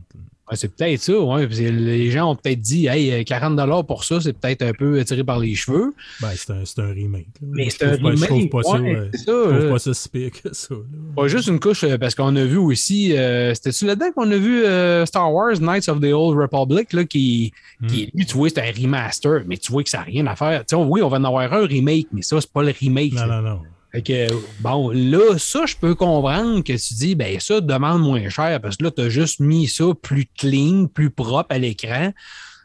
c'est peut-être ça, ouais. Les gens ont peut-être dit, hey, 40 euh, pour ça, c'est peut-être un peu tiré par les cheveux. Ben, c'est un, un, remake. Mais c'est un remake. Je trouve pas ça, trouve pas ça si pire que ça. Pas juste une couche, euh, parce qu'on a vu aussi, euh, c'était-tu là-dedans qu'on a vu Star Wars Knights of the Old Republic, là, qui, qui hmm. lui, tu vois, c'est un remaster, mais tu vois que ça n'a rien à faire. sais, oui, on va en avoir un remake, mais ça, c'est pas le remake. Non, non, non. Fait que, bon, là, ça, je peux comprendre que tu dis, ben ça, demande moins cher parce que là, tu as juste mis ça plus clean, plus propre à l'écran.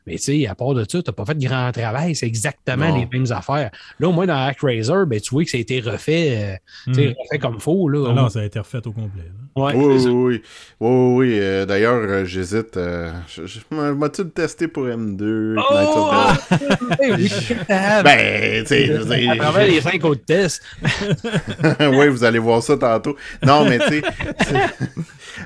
Mais tu sais, à part de ça, tu n'as pas fait de grand travail. C'est exactement les mêmes affaires. Là, au moins, dans ActRaiser, ben, tu vois que ça a été refait, euh, hmm. refait comme il faut. Là, non, non, ça a été refait au complet. Ouais, oui, oui, oui, oui, oui. Euh, D'ailleurs, euh, j'hésite. je, M'as-tu testé pour M2? Oh! oui, ben, tu sais. À travers les cinq autres tests. oui, vous allez voir ça tantôt. Non, mais tu sais.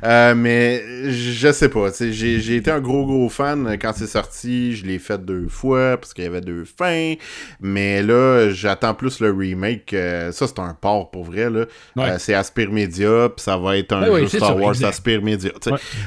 Euh, mais je sais pas. J'ai été un gros gros fan quand c'est sorti. Je l'ai fait deux fois parce qu'il y avait deux fins. Mais là, j'attends plus le remake. Euh, ça, c'est un port pour vrai. là. Euh, c'est Aspire Media. Puis ça va être un jeu Star Wars Aspire Media.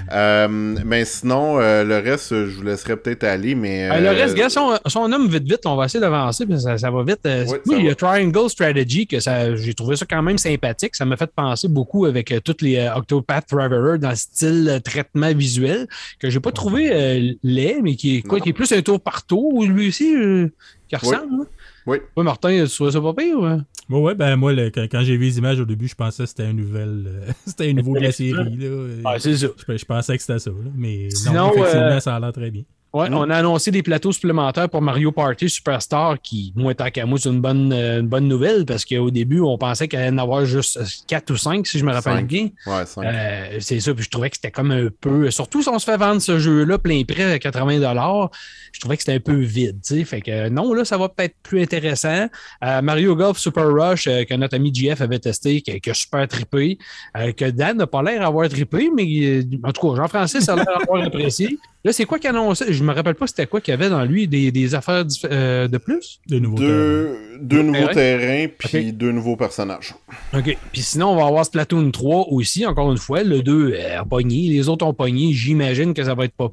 mais sinon, le reste, je vous laisserai peut-être aller. Mais, le reste, gars, son, son homme vite vite, on va essayer d'avancer. Ça, ça va vite. oui, il y a Triangle Strategy que j'ai trouvé ça quand même sympathique. Ça m'a fait penser beaucoup avec toutes les Octopath Traveler dans le style euh, traitement visuel que j'ai pas trouvé euh, laid, mais qui est quoi, qui est plus un tour par tour, lui aussi, euh, qui ressemble. Oui. Hein? Oui. oui. Martin, tu trouves ça pas pire? Ouais, ouais, ben moi, quand, j'ai vu les images au début, je pensais que c'était un nouvel. c'était un nouveau de la série. Là. Ah, c'est ça. Je, pensais que c'était ça. Là. Mais non, effectivement, ça a l'air très bien. Ouais, on a annoncé des plateaux supplémentaires pour Mario Party Superstar qui, moi, tant qu'à moi, c'est une bonne, euh, une bonne nouvelle parce qu'au début, on pensait qu'il allait en avoir juste 4 ou 5, si je me rappelle bien. Ouais, 5. Euh, c'est ça, puis je trouvais que c'était comme un peu. Surtout si on se fait vendre ce jeu-là plein prix à 80 je trouvais que c'était un peu vide. sais. Fait que non, là, ça va peut-être plus intéressant. Euh, Mario Golf Super Rush, que notre ami GF avait testé, qui, a super trippé, que Dan n'a pas l'air d'avoir trippé, mais en tout cas, Jean-Francis a l'air d'avoir apprécié. Là, c'est quoi qu'il annonçait? Je me rappelle pas c'était quoi qu'il y avait dans lui, des, affaires euh, de plus? Deux nouveaux terrains. Deux nouveaux terrains, puis deux nouveaux personnages. OK. Puis sinon, on va avoir Splatoon 3 aussi, encore une fois. Le 2 a pogné, les autres ont pogné. J'imagine que ça va être pas...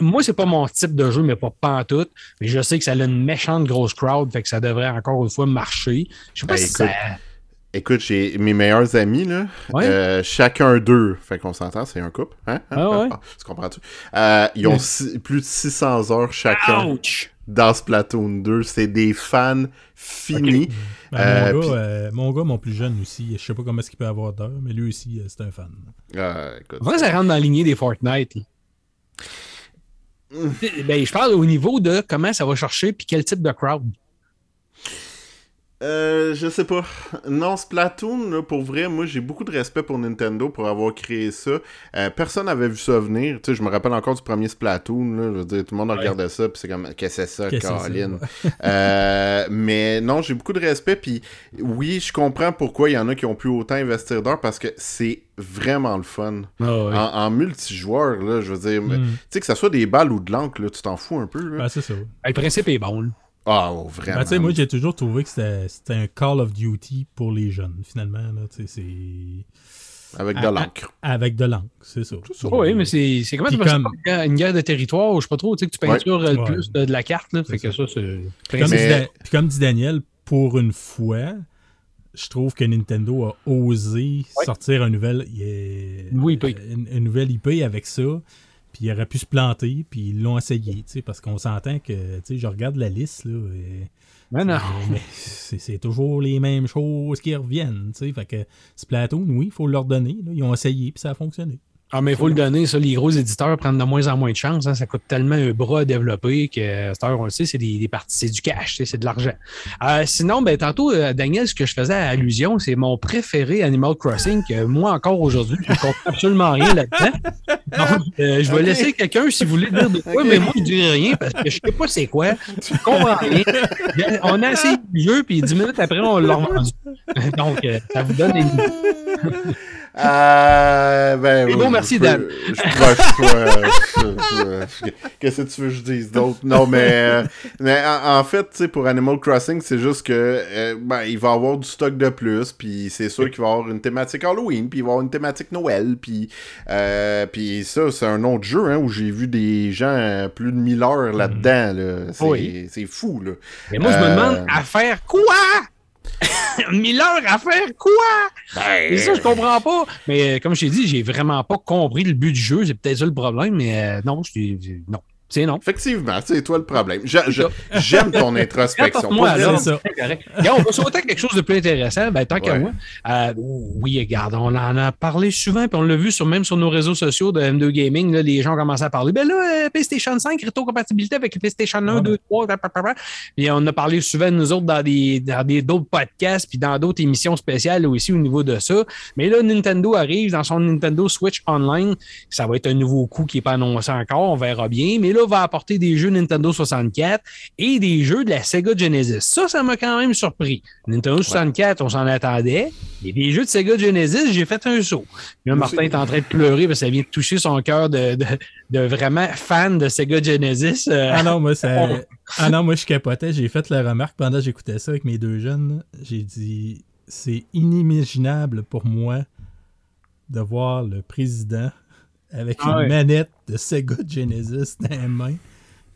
Moi, c'est pas mon type de jeu, mais pas pantoute. Mais je sais que ça a une méchante grosse crowd, fait que ça devrait encore une fois marcher. Je sais pas ben, si ça... Écoute, j'ai mes meilleurs amis, là. Euh, chacun d'eux. Fait qu'on s'entend, c'est un couple. Hein? hein? Ah, ouais. Ah, tu comprends-tu? Euh, ils ont plus de 600 heures chacun dans Splatoon 2. C'est des fans finis. Ben, euh, mon, gars, mon, gars, mon plus jeune aussi, je sais pas comment est-ce qu'il peut avoir d'heures, mais lui aussi, c'est un fan. écoute. ça rentre dans la lignée des Fortnite. Ben, je parle au niveau de comment ça va chercher puis quel type de crowd. Euh, je sais pas. Non, Splatoon, là, pour vrai, moi j'ai beaucoup de respect pour Nintendo pour avoir créé ça. Euh, personne n'avait vu ça venir. Tu sais, je me rappelle encore du premier Splatoon. Là, je veux dire, tout le monde regardait ça, puis c'est comme, qu'est-ce que c'est ça, Caroline? euh, mais non, j'ai beaucoup de respect. Puis oui, je comprends pourquoi il y en a qui ont pu autant investir d'or parce que c'est vraiment le fun. Ah en, multijoueur, là, je veux dire, hmm. tu sais, que ça soit des balles ou de l'encre, tu t'en fous un peu. Là. Ah, c'est ça. Le principe est bon. Là. Ah, oh, vraiment. Ben, moi, j'ai toujours trouvé que c'était un Call of Duty pour les jeunes, finalement. c'est... Avec de l'encre. Avec de l'encre, c'est ça. oui, mais c'est comment tu comme... une guerre de territoire, je sais pas trop, tu sais, que tu peintures le plus de, la carte. Là, fait que ça, c'est. Comme, mais... puis comme dit Daniel, pour une fois, je trouve que Nintendo a osé sortir une nouvelle, oui, une, une, nouvelle IP avec ça. Puis il aurait pu se planter, puis ils l'ont essayé, parce qu'on s'entend que, je regarde la liste, là, mais non. c'est toujours les mêmes choses qui reviennent, tu sais, fait que Splatoon, oui, il faut leur donner, ils ont essayé, puis ça a fonctionné. Ah, mais il faut le donner, ça. Les gros éditeurs prennent de moins en moins de chance. Hein. Ça coûte tellement un bras à développer que, cette heure, on le sait, c'est des, parties, c'est du cash, c'est de l'argent. Euh, sinon, ben, tantôt, euh, Daniel, ce que je faisais à allusion, c'est mon préféré Animal Crossing, que moi, encore aujourd'hui, je ne comprends absolument rien là-dedans. Donc, euh, je vais laisser quelqu'un, si vous voulez dire de quoi, mais moi, je ne dirai rien parce que je ne sais pas c'est quoi. Je comprends rien. On a essayé le jeu, puis dix minutes après, on l'a revendu. Donc, ça vous donne une Euh, ben, Et bon, merci, peux- je- Qu'est-ce que tu veux que je dise d'autre? Non, mais, euh, mais en, en fait, tu sais, pour Animal Crossing, c'est juste que euh, ben, il va y avoir du stock de plus, puis c'est sûr qu'il va y avoir une thématique Halloween, puis il va y avoir une thématique Noël, puis euh, puis ça, c'est un autre jeu hein, où j'ai vu des gens plus de 1000 heures là-dedans. Là. C'est Oui. fou, là. Mais moi, je me demande à faire quoi? 1000 heures à faire quoi? Ben, Et ça, je comprends pas. Mais euh, comme je t'ai dit, j'ai vraiment pas compris le but du jeu. C'est peut-être ça le problème, mais euh, non, je non. C'est non. Effectivement, c'est toi le problème. J'aime ton introspection. Moi, Pas alors, c'est ça. c'est correct. Regarde, on va sauter à quelque chose de plus intéressant. Ben, tant qu'à Ouais. moi. Euh, oui, regarde, on en a parlé souvent, puis on l'a vu sur, même sur nos réseaux sociaux de M2 Gaming. Là, les gens commencent à parler. Ben là, euh, PlayStation 5, rétrocompatibilité avec PlayStation 1, Ouais. 2, 3, papapapa. Puis on a parlé souvent, nous autres, dans des dans des- d'autres podcasts, puis dans d'autres émissions spéciales aussi au niveau de ça. Mais là, Nintendo arrive dans son Nintendo Switch Online. Ça va être un nouveau coup qui n'est pas annoncé encore, on verra bien. Mais là, va apporter des jeux Nintendo 64 et des jeux de la Sega Genesis. Ça, ça m'a quand même surpris. Nintendo 64, on s'en attendait. Et des jeux de Sega Genesis, j'ai fait un saut. Là, Martin est en train de pleurer parce que ça vient de toucher son cœur de, de, de vraiment fan de Sega Genesis. Euh, Ah non, moi, ça... ah non, moi, je capotais. J'ai fait la remarque pendant que j'écoutais ça avec mes deux jeunes. J'ai dit, c'est inimaginable pour moi de voir le président avec Ah une ouais. manette de Sega Genesis dans les mains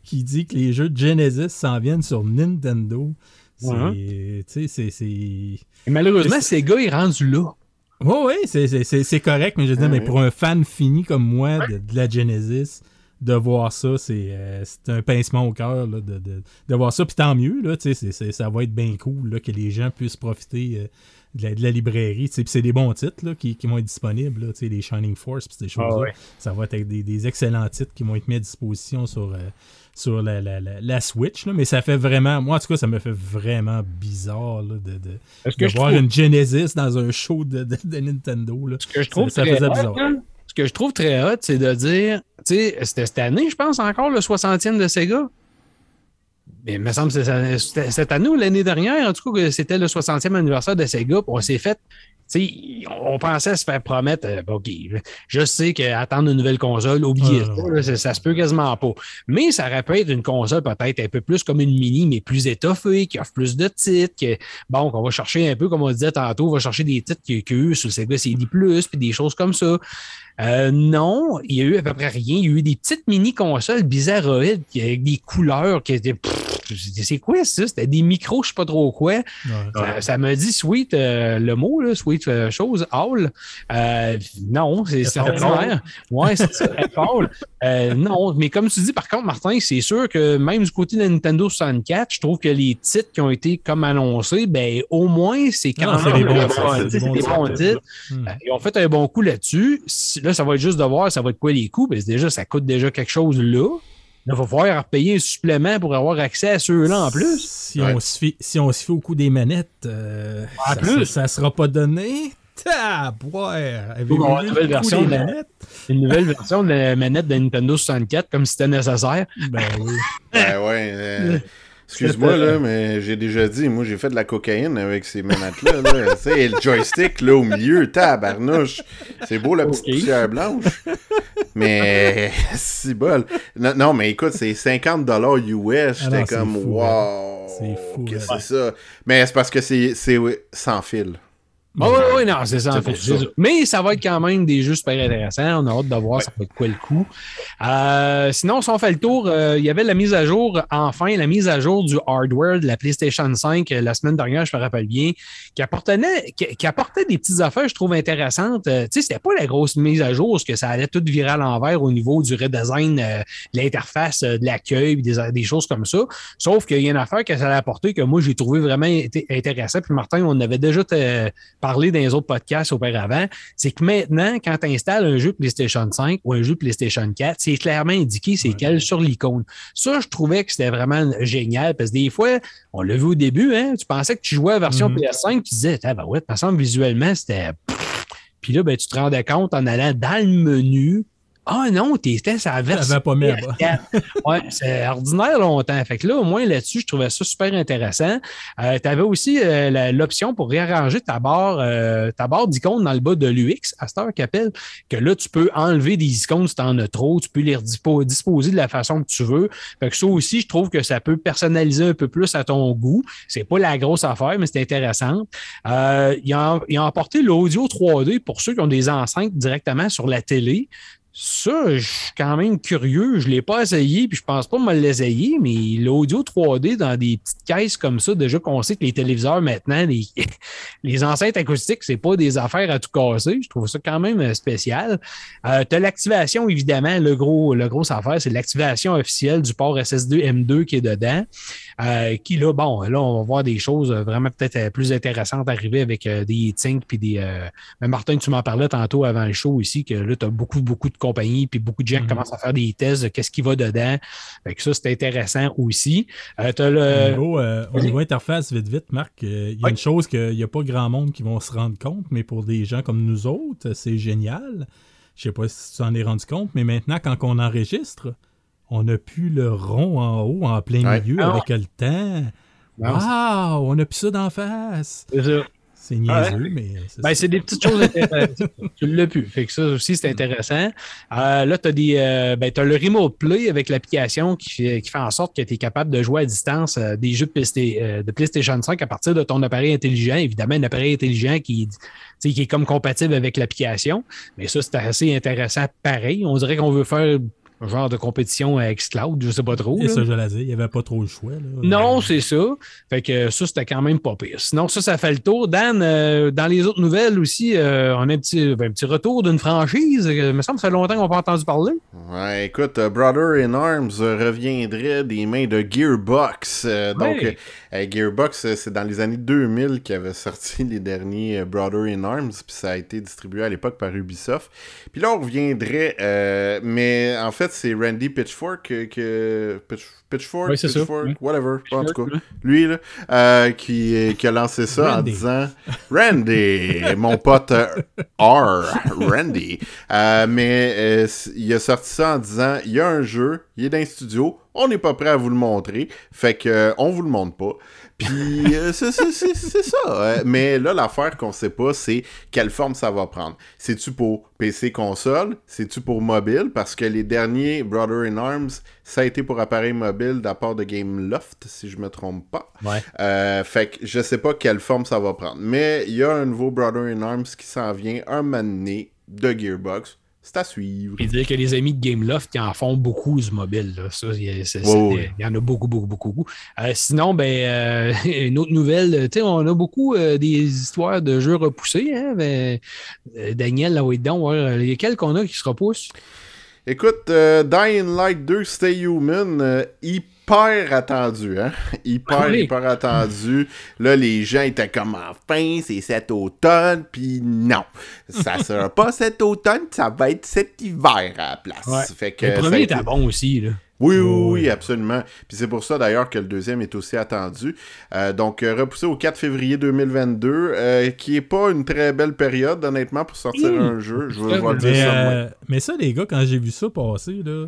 qui dit que les jeux de Genesis s'en viennent sur Nintendo. C'est, Ouais. tu sais, c'est, malheureusement, Sega est rendu là. Oui, oui, c'est, correct, mais je Ah mais pour un fan fini comme moi de, de la Genesis, de voir ça, c'est, euh, un pincement au cœur de, de, de voir ça. Puis tant mieux, là, ça va être bien cool là, que les gens puissent profiter euh, de, la, de la librairie. c'est des bons titres là, qui, qui vont être disponibles, là, tu sais, les Shining Force, puis ces choses-là. Ah ouais. Ça va être des, des excellents titres qui vont être mis à disposition sur, euh, sur la, la, la, la Switch. Là. Mais ça fait vraiment, moi en tout cas, ça me fait vraiment bizarre là, de, de, de voir trouve- une Genesis dans un show de, de, de Nintendo. Là. Ce que je trouve ça, ça très faisait hot, bizarre. ce que je trouve très hot, c'est de dire, tu sais, c'était cette année, je pense, encore le 60e de Sega. Mais il me semble que cette année ou l'année dernière, en tout cas, que c'était le 60e anniversaire de Sega. On s'est fait, tu sais, on pensait se faire promettre, euh, OK, je sais qu'attendre une nouvelle console, oubliez Ah, ça, là, ça, se peut quasiment pas. Mais ça aurait pu être une console peut-être un peu plus comme une mini, mais plus étoffée, qui offre plus de titres, que, bon, qu'on va chercher un peu, comme on disait tantôt, on va chercher des titres qu'il y a eu sur le Sega CD+, puis des choses comme ça. Euh, non, il y a eu à peu près rien. Il y a eu des petites mini-consoles bizarroïdes avec des couleurs qui étaient. pff, C'est quoi ça? C'était des micros, je sais pas trop quoi. Ouais. Ça, ça me dit sweet, euh, le mot, là, sweet euh, chose, all. Euh, non, c'est ordinaire. Ouais, c'est ça, non, mais comme tu dis, par contre, Martin, c'est sûr que même du côté de Nintendo 64, je trouve que les titres qui ont été comme annoncés, ben, au moins, c'est quand même des bons titres, Ils ont fait un bon coup là-dessus. Là, ça va être juste de voir, ça va être quoi les coûts. Déjà, ça coûte déjà quelque chose là. Il va falloir payer un supplément pour avoir accès à ceux-là en plus. Si, Ouais. on se fie, si on se fie au coup des manettes, euh, En ça, plus. ça, ça sera pas donné. Tabouère! Avez-vous Bon, nouvelle version des de-? Une nouvelle version de la manette de Nintendo 64, comme si c'était nécessaire. Ben oui. Ben ouais. euh, Excuse-moi, là, mais j'ai déjà dit, moi, j'ai fait de la cocaïne avec ces manettes-là. là. Tu sais, le joystick, là, au milieu, tabarnouche. C'est beau, la petite poussière blanche. Mais, c'est bol. Non, non, mais écoute, c'est 50$ US. Ah J'étais c'est comme, fou, wow. C'est fou, Qu'est-ce que ouais. c'est ça? Mais c'est parce que c'est sans fil. Ah oui, oui, non, c'est ça. en fait, ça. Mais ça va être quand même des jeux super intéressants. On a hâte de voir ça va être quoi le coup. Euh, sinon, si on fait le tour, euh, il y avait la mise à jour, enfin, la mise à jour du hardware de la PlayStation 5 euh, la semaine dernière, je me rappelle bien, qui apportait, qui, qui apportait des petites affaires, je trouve intéressantes. Euh, tu sais, c'était pas la grosse mise à jour, parce que ça allait tout virer à l'envers au niveau du redesign, de l'interface, de l'accueil, des, des choses comme ça. Sauf qu'il y a une affaire que ça allait apporter que moi, j'ai trouvé vraiment intéressant. Puis Martin, on avait déjà euh, parlé dans les autres podcasts auparavant, c'est que maintenant, quand tu installes un jeu PlayStation 5 ou un jeu PlayStation 4, c'est clairement indiqué c'est Ouais. quel sur l'icône. Ça, je trouvais que c'était vraiment génial parce que des fois, on l'a vu au début, hein, tu pensais que tu jouais à la version Mhm. PS5, tu disais, ah ben ouais, de toute façon, visuellement, c'était. Puis là, ben, tu te rendais compte en allant dans le menu, Ah non, t'étais ça version. pas mis ouais, c'est ordinaire longtemps. Fait que là, au moins là-dessus, je trouvais ça super intéressant. Euh, tu avais aussi euh, l'option pour réarranger ta barre, euh, ta barre d'icônes dans le bas de l'UX, à cette heure qu'appelle, que là, tu peux enlever des icônes si tu en as trop, tu peux les disposer de la façon que tu veux. Fait que ça aussi, je trouve que ça peut personnaliser un peu plus à ton goût. C'est pas la grosse affaire, mais c'est intéressant. Euh, il, a, il a apporté l'audio 3D pour ceux qui ont des enceintes directement sur la télé. Ça, je suis quand même curieux. Je ne l'ai pas essayé, puis je pense pas me l'essayer, mais l'audio 3D dans des petites caisses comme ça, déjà qu'on sait que les téléviseurs maintenant, les, les enceintes acoustiques, c'est pas des affaires à tout casser. Je trouve ça quand même spécial. Euh, tu as l'activation, évidemment, le gros, le gros affaire, c'est l'activation officielle du port SSD M2 qui est dedans. Euh, qui là, bon, là, on va voir des choses vraiment peut-être plus intéressantes arriver avec euh, des Think puis des. mais Martin, tu m'en parlais tantôt avant le show ici, que là, tu as beaucoup, beaucoup de compagnie, puis beaucoup de gens mhm. commencent à faire des tests de qu'est-ce qui va dedans. Fait ça, c'est intéressant aussi. Euh, le... Euh, au, niveau, interface, vite, vite, Marc, euh, il y a une chose qu'il n'y a pas grand monde qui vont se rendre compte, mais pour des gens comme nous autres, c'est génial. Je sais pas si tu en es rendu compte, mais maintenant, quand on enregistre, on n'a plus le rond en haut, en plein milieu, ah avec le temps. Wow, on a plus ça d'en face. C'est niaiseux, mais. C'est ben, c'est des petites choses intéressantes. tu l'as pu. Fait que ça aussi, c'est intéressant. Euh, là, tu as, des, euh, ben, as le Remote Play avec l'application qui fait, qui fait en sorte que tu es capable de jouer à distance euh, des jeux de, PlayStation 5 à partir de ton appareil intelligent. Évidemment, un appareil intelligent qui, qui est comme compatible avec l'application. Mais ça, c'est assez intéressant pareil. On dirait qu'on veut faire un genre de compétition avec Cloud, je sais pas trop. Et ça, je l'ai dit, il n'y avait pas trop le choix. Non, c'est ça. Fait que ça, c'était quand même pas pire. Sinon, ça, ça fait le tour. Dan, euh, dans les autres nouvelles aussi, euh, on a un petit, ben, un petit retour d'une franchise. Il me semble que ça fait longtemps qu'on n'a pas entendu parler. Ouais, écoute, euh, Brother in Arms reviendrait des mains de Gearbox. Donc, Gearbox, c'est dans les années 2000 qu'il avait sorti les derniers Brother in Arms, puis ça a été distribué à l'époque par Ubisoft. Puis là, on reviendrait, mais en fait, c'est Randy Pitchfork que. Pitchfork, Pitchfork, whatever, en tout cas. Lui, là, euh, qui, qui, a lancé ça en disant Randy, mon pote euh, R, Randy. Euh, mais il a sorti ça en disant il y a un jeu, il est dans le studio, on n'est pas prêt à vous le montrer, fait que on vous le montre pas. Puis euh, c'est ça. Mais là, l'affaire qu'on sait pas, c'est quelle forme ça va prendre. C'est-tu pour PC console? C'est-tu pour mobile? Parce que les derniers Brother in Arms, ça a été pour appareil mobile d'apport de Gameloft, si je me trompe pas. Ouais. Euh, fait que je sais pas quelle forme ça va prendre. Mais il y a un nouveau Brother in Arms qui s'en vient un moment de Gearbox c'est à suivre. Puis dire que les amis de Gameloft qui en font beaucoup du mobile. il y en a beaucoup, beaucoup, beaucoup. Euh, sinon, ben, euh, une autre nouvelle, on a beaucoup euh, des histoires de jeux repoussés. Hein, ben, Daniel, là, oui, donc, lesquels qu'on a qui se repoussent? Écoute, Dying Light 2 Stay Human, hyper attendu, hein? Hyper, ah hyper attendu. Là, les gens étaient comme enfin, c'est cet automne, puis non. Ça sera pas cet automne, ça va être cet hiver à la place. Fait que, le premier était bon aussi, là. Oui, oui, oui, absolument. Puis c'est pour ça d'ailleurs que le deuxième est aussi attendu. Euh, donc, euh, repoussé au 4 février 2022, euh, qui est pas une très belle période, honnêtement, pour sortir un jeu. Je veux dire ça. mais ça, les gars, quand j'ai vu ça passer, là,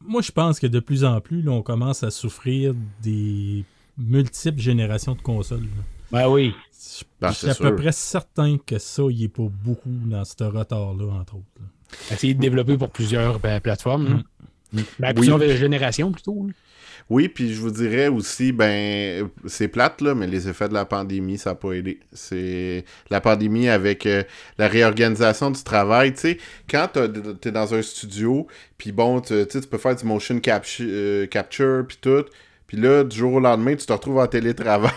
moi, je pense que de plus en plus, on commence à souffrir des multiples générations de consoles. Ben oui. Je, ben, suis à peu près certain que ça, il est pas beaucoup dans ce retard-là, entre autres. Essayer de développer pour plusieurs ben, plateformes. Mm. Ben, plusieurs générations plutôt. Oui, puis je vous dirais aussi, ben, c'est plate, là, mais les effets de la pandémie, ça n'a pas aidé. C'est la pandémie avec euh, la réorganisation du travail. Tu sais, quand tu es dans un studio, puis bon, tu peux faire du motion capture, euh, capture puis tout. Puis là, du jour au lendemain, tu te retrouves en télétravail.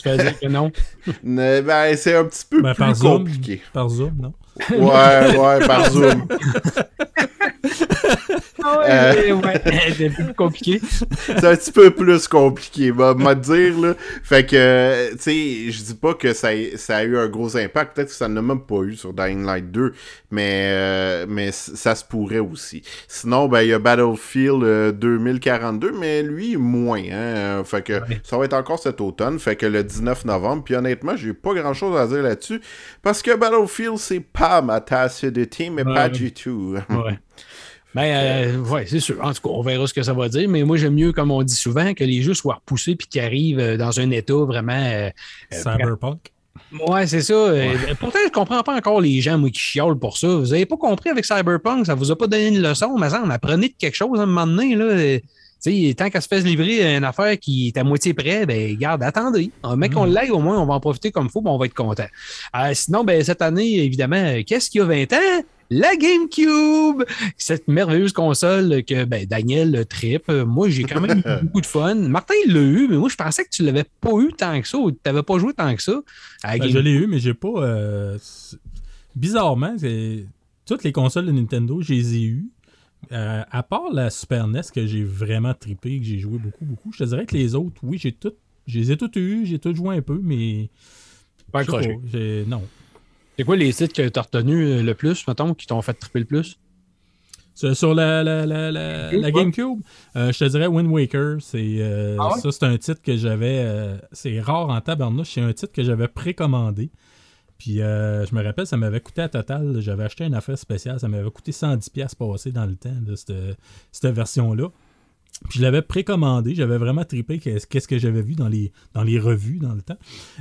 tu vas dire que non? ben, c'est un petit peu ben, plus compliqué. par Zoom, non? Ouais, ouais, par Zoom. Ah ouais, ouais. c'est plus compliqué. c'est un petit peu plus compliqué, va me dire, là. Fait que, tu sais, je dis pas que ça, a- ça a eu un gros impact. Peut-être que ça n'a même pas eu sur Dying Light 2, mais, euh, mais ça se pourrait aussi. Sinon, ben, il y a Battlefield euh, 2042, mais lui, moins, hein. Fait que ça va être encore cet automne. Fait que le 19 novembre, puis honnêtement, j'ai pas grand-chose à dire là-dessus, parce que Battlefield, c'est pas ma tasse de thé, mais Ouais. pas du tout. Ouais. Ben, euh, ouais, c'est sûr. En tout cas, on verra ce que ça va dire. Mais moi, j'aime mieux, comme on dit souvent, que les jeux soient repoussés puis qu'ils arrivent euh, dans un état vraiment. euh, euh, Cyberpunk. Ouais, c'est ça. Pourtant, je comprends pas encore les gens, moi, qui chiolent pour ça. Vous avez pas compris avec Cyberpunk, ça vous a pas donné une leçon, mais ça, on apprenait de quelque chose à un moment donné, là. Tu sais, tant qu'à se faire livrer une affaire qui est à moitié près, ben, garde, attendez. Un mec, on l'aille, au moins, on va en profiter comme il faut, ben, on va être content. Euh, sinon, ben, cette année, évidemment, qu'est-ce qu'il y a 20 ans? La GameCube! Cette merveilleuse console que ben, Daniel tripe. Moi, j'ai quand même eu beaucoup de fun. Martin, il l'a eu, mais moi, je pensais que tu l'avais pas eu tant que ça ou que tu n'avais pas joué tant que ça. à Ben, je l'ai eu, mais j'ai pas. euh, Bizarrement, c'est- toutes les consoles de Nintendo, je les ai eues. Euh, à part la Super NES que j'ai vraiment trippé, que j'ai joué beaucoup, beaucoup, je te dirais que les autres, oui, j'ai toutes. Je les ai toutes eues, j'ai toutes joué un peu, mais. Pas accroché. pas, j'ai- non. C'est quoi les titres que tu as retenus le plus, mettons, qui t'ont fait triper le plus? Sur, sur la, la, la, la, la GameCube, euh, je te dirais Wind Waker. C'est, euh, Ah ouais? Ça, c'est un titre que j'avais. euh, c'est rare en tabarnouche. C'est un titre que j'avais précommandé. Puis euh, je me rappelle, ça m'avait coûté à total. J'avais acheté une affaire spéciale. Ça m'avait coûté 110$ passé dans le temps de cette, cette version-là. Puis je l'avais précommandé, j'avais vraiment trippé qu'est- qu'est-ce que j'avais vu dans les, dans les revues dans le temps.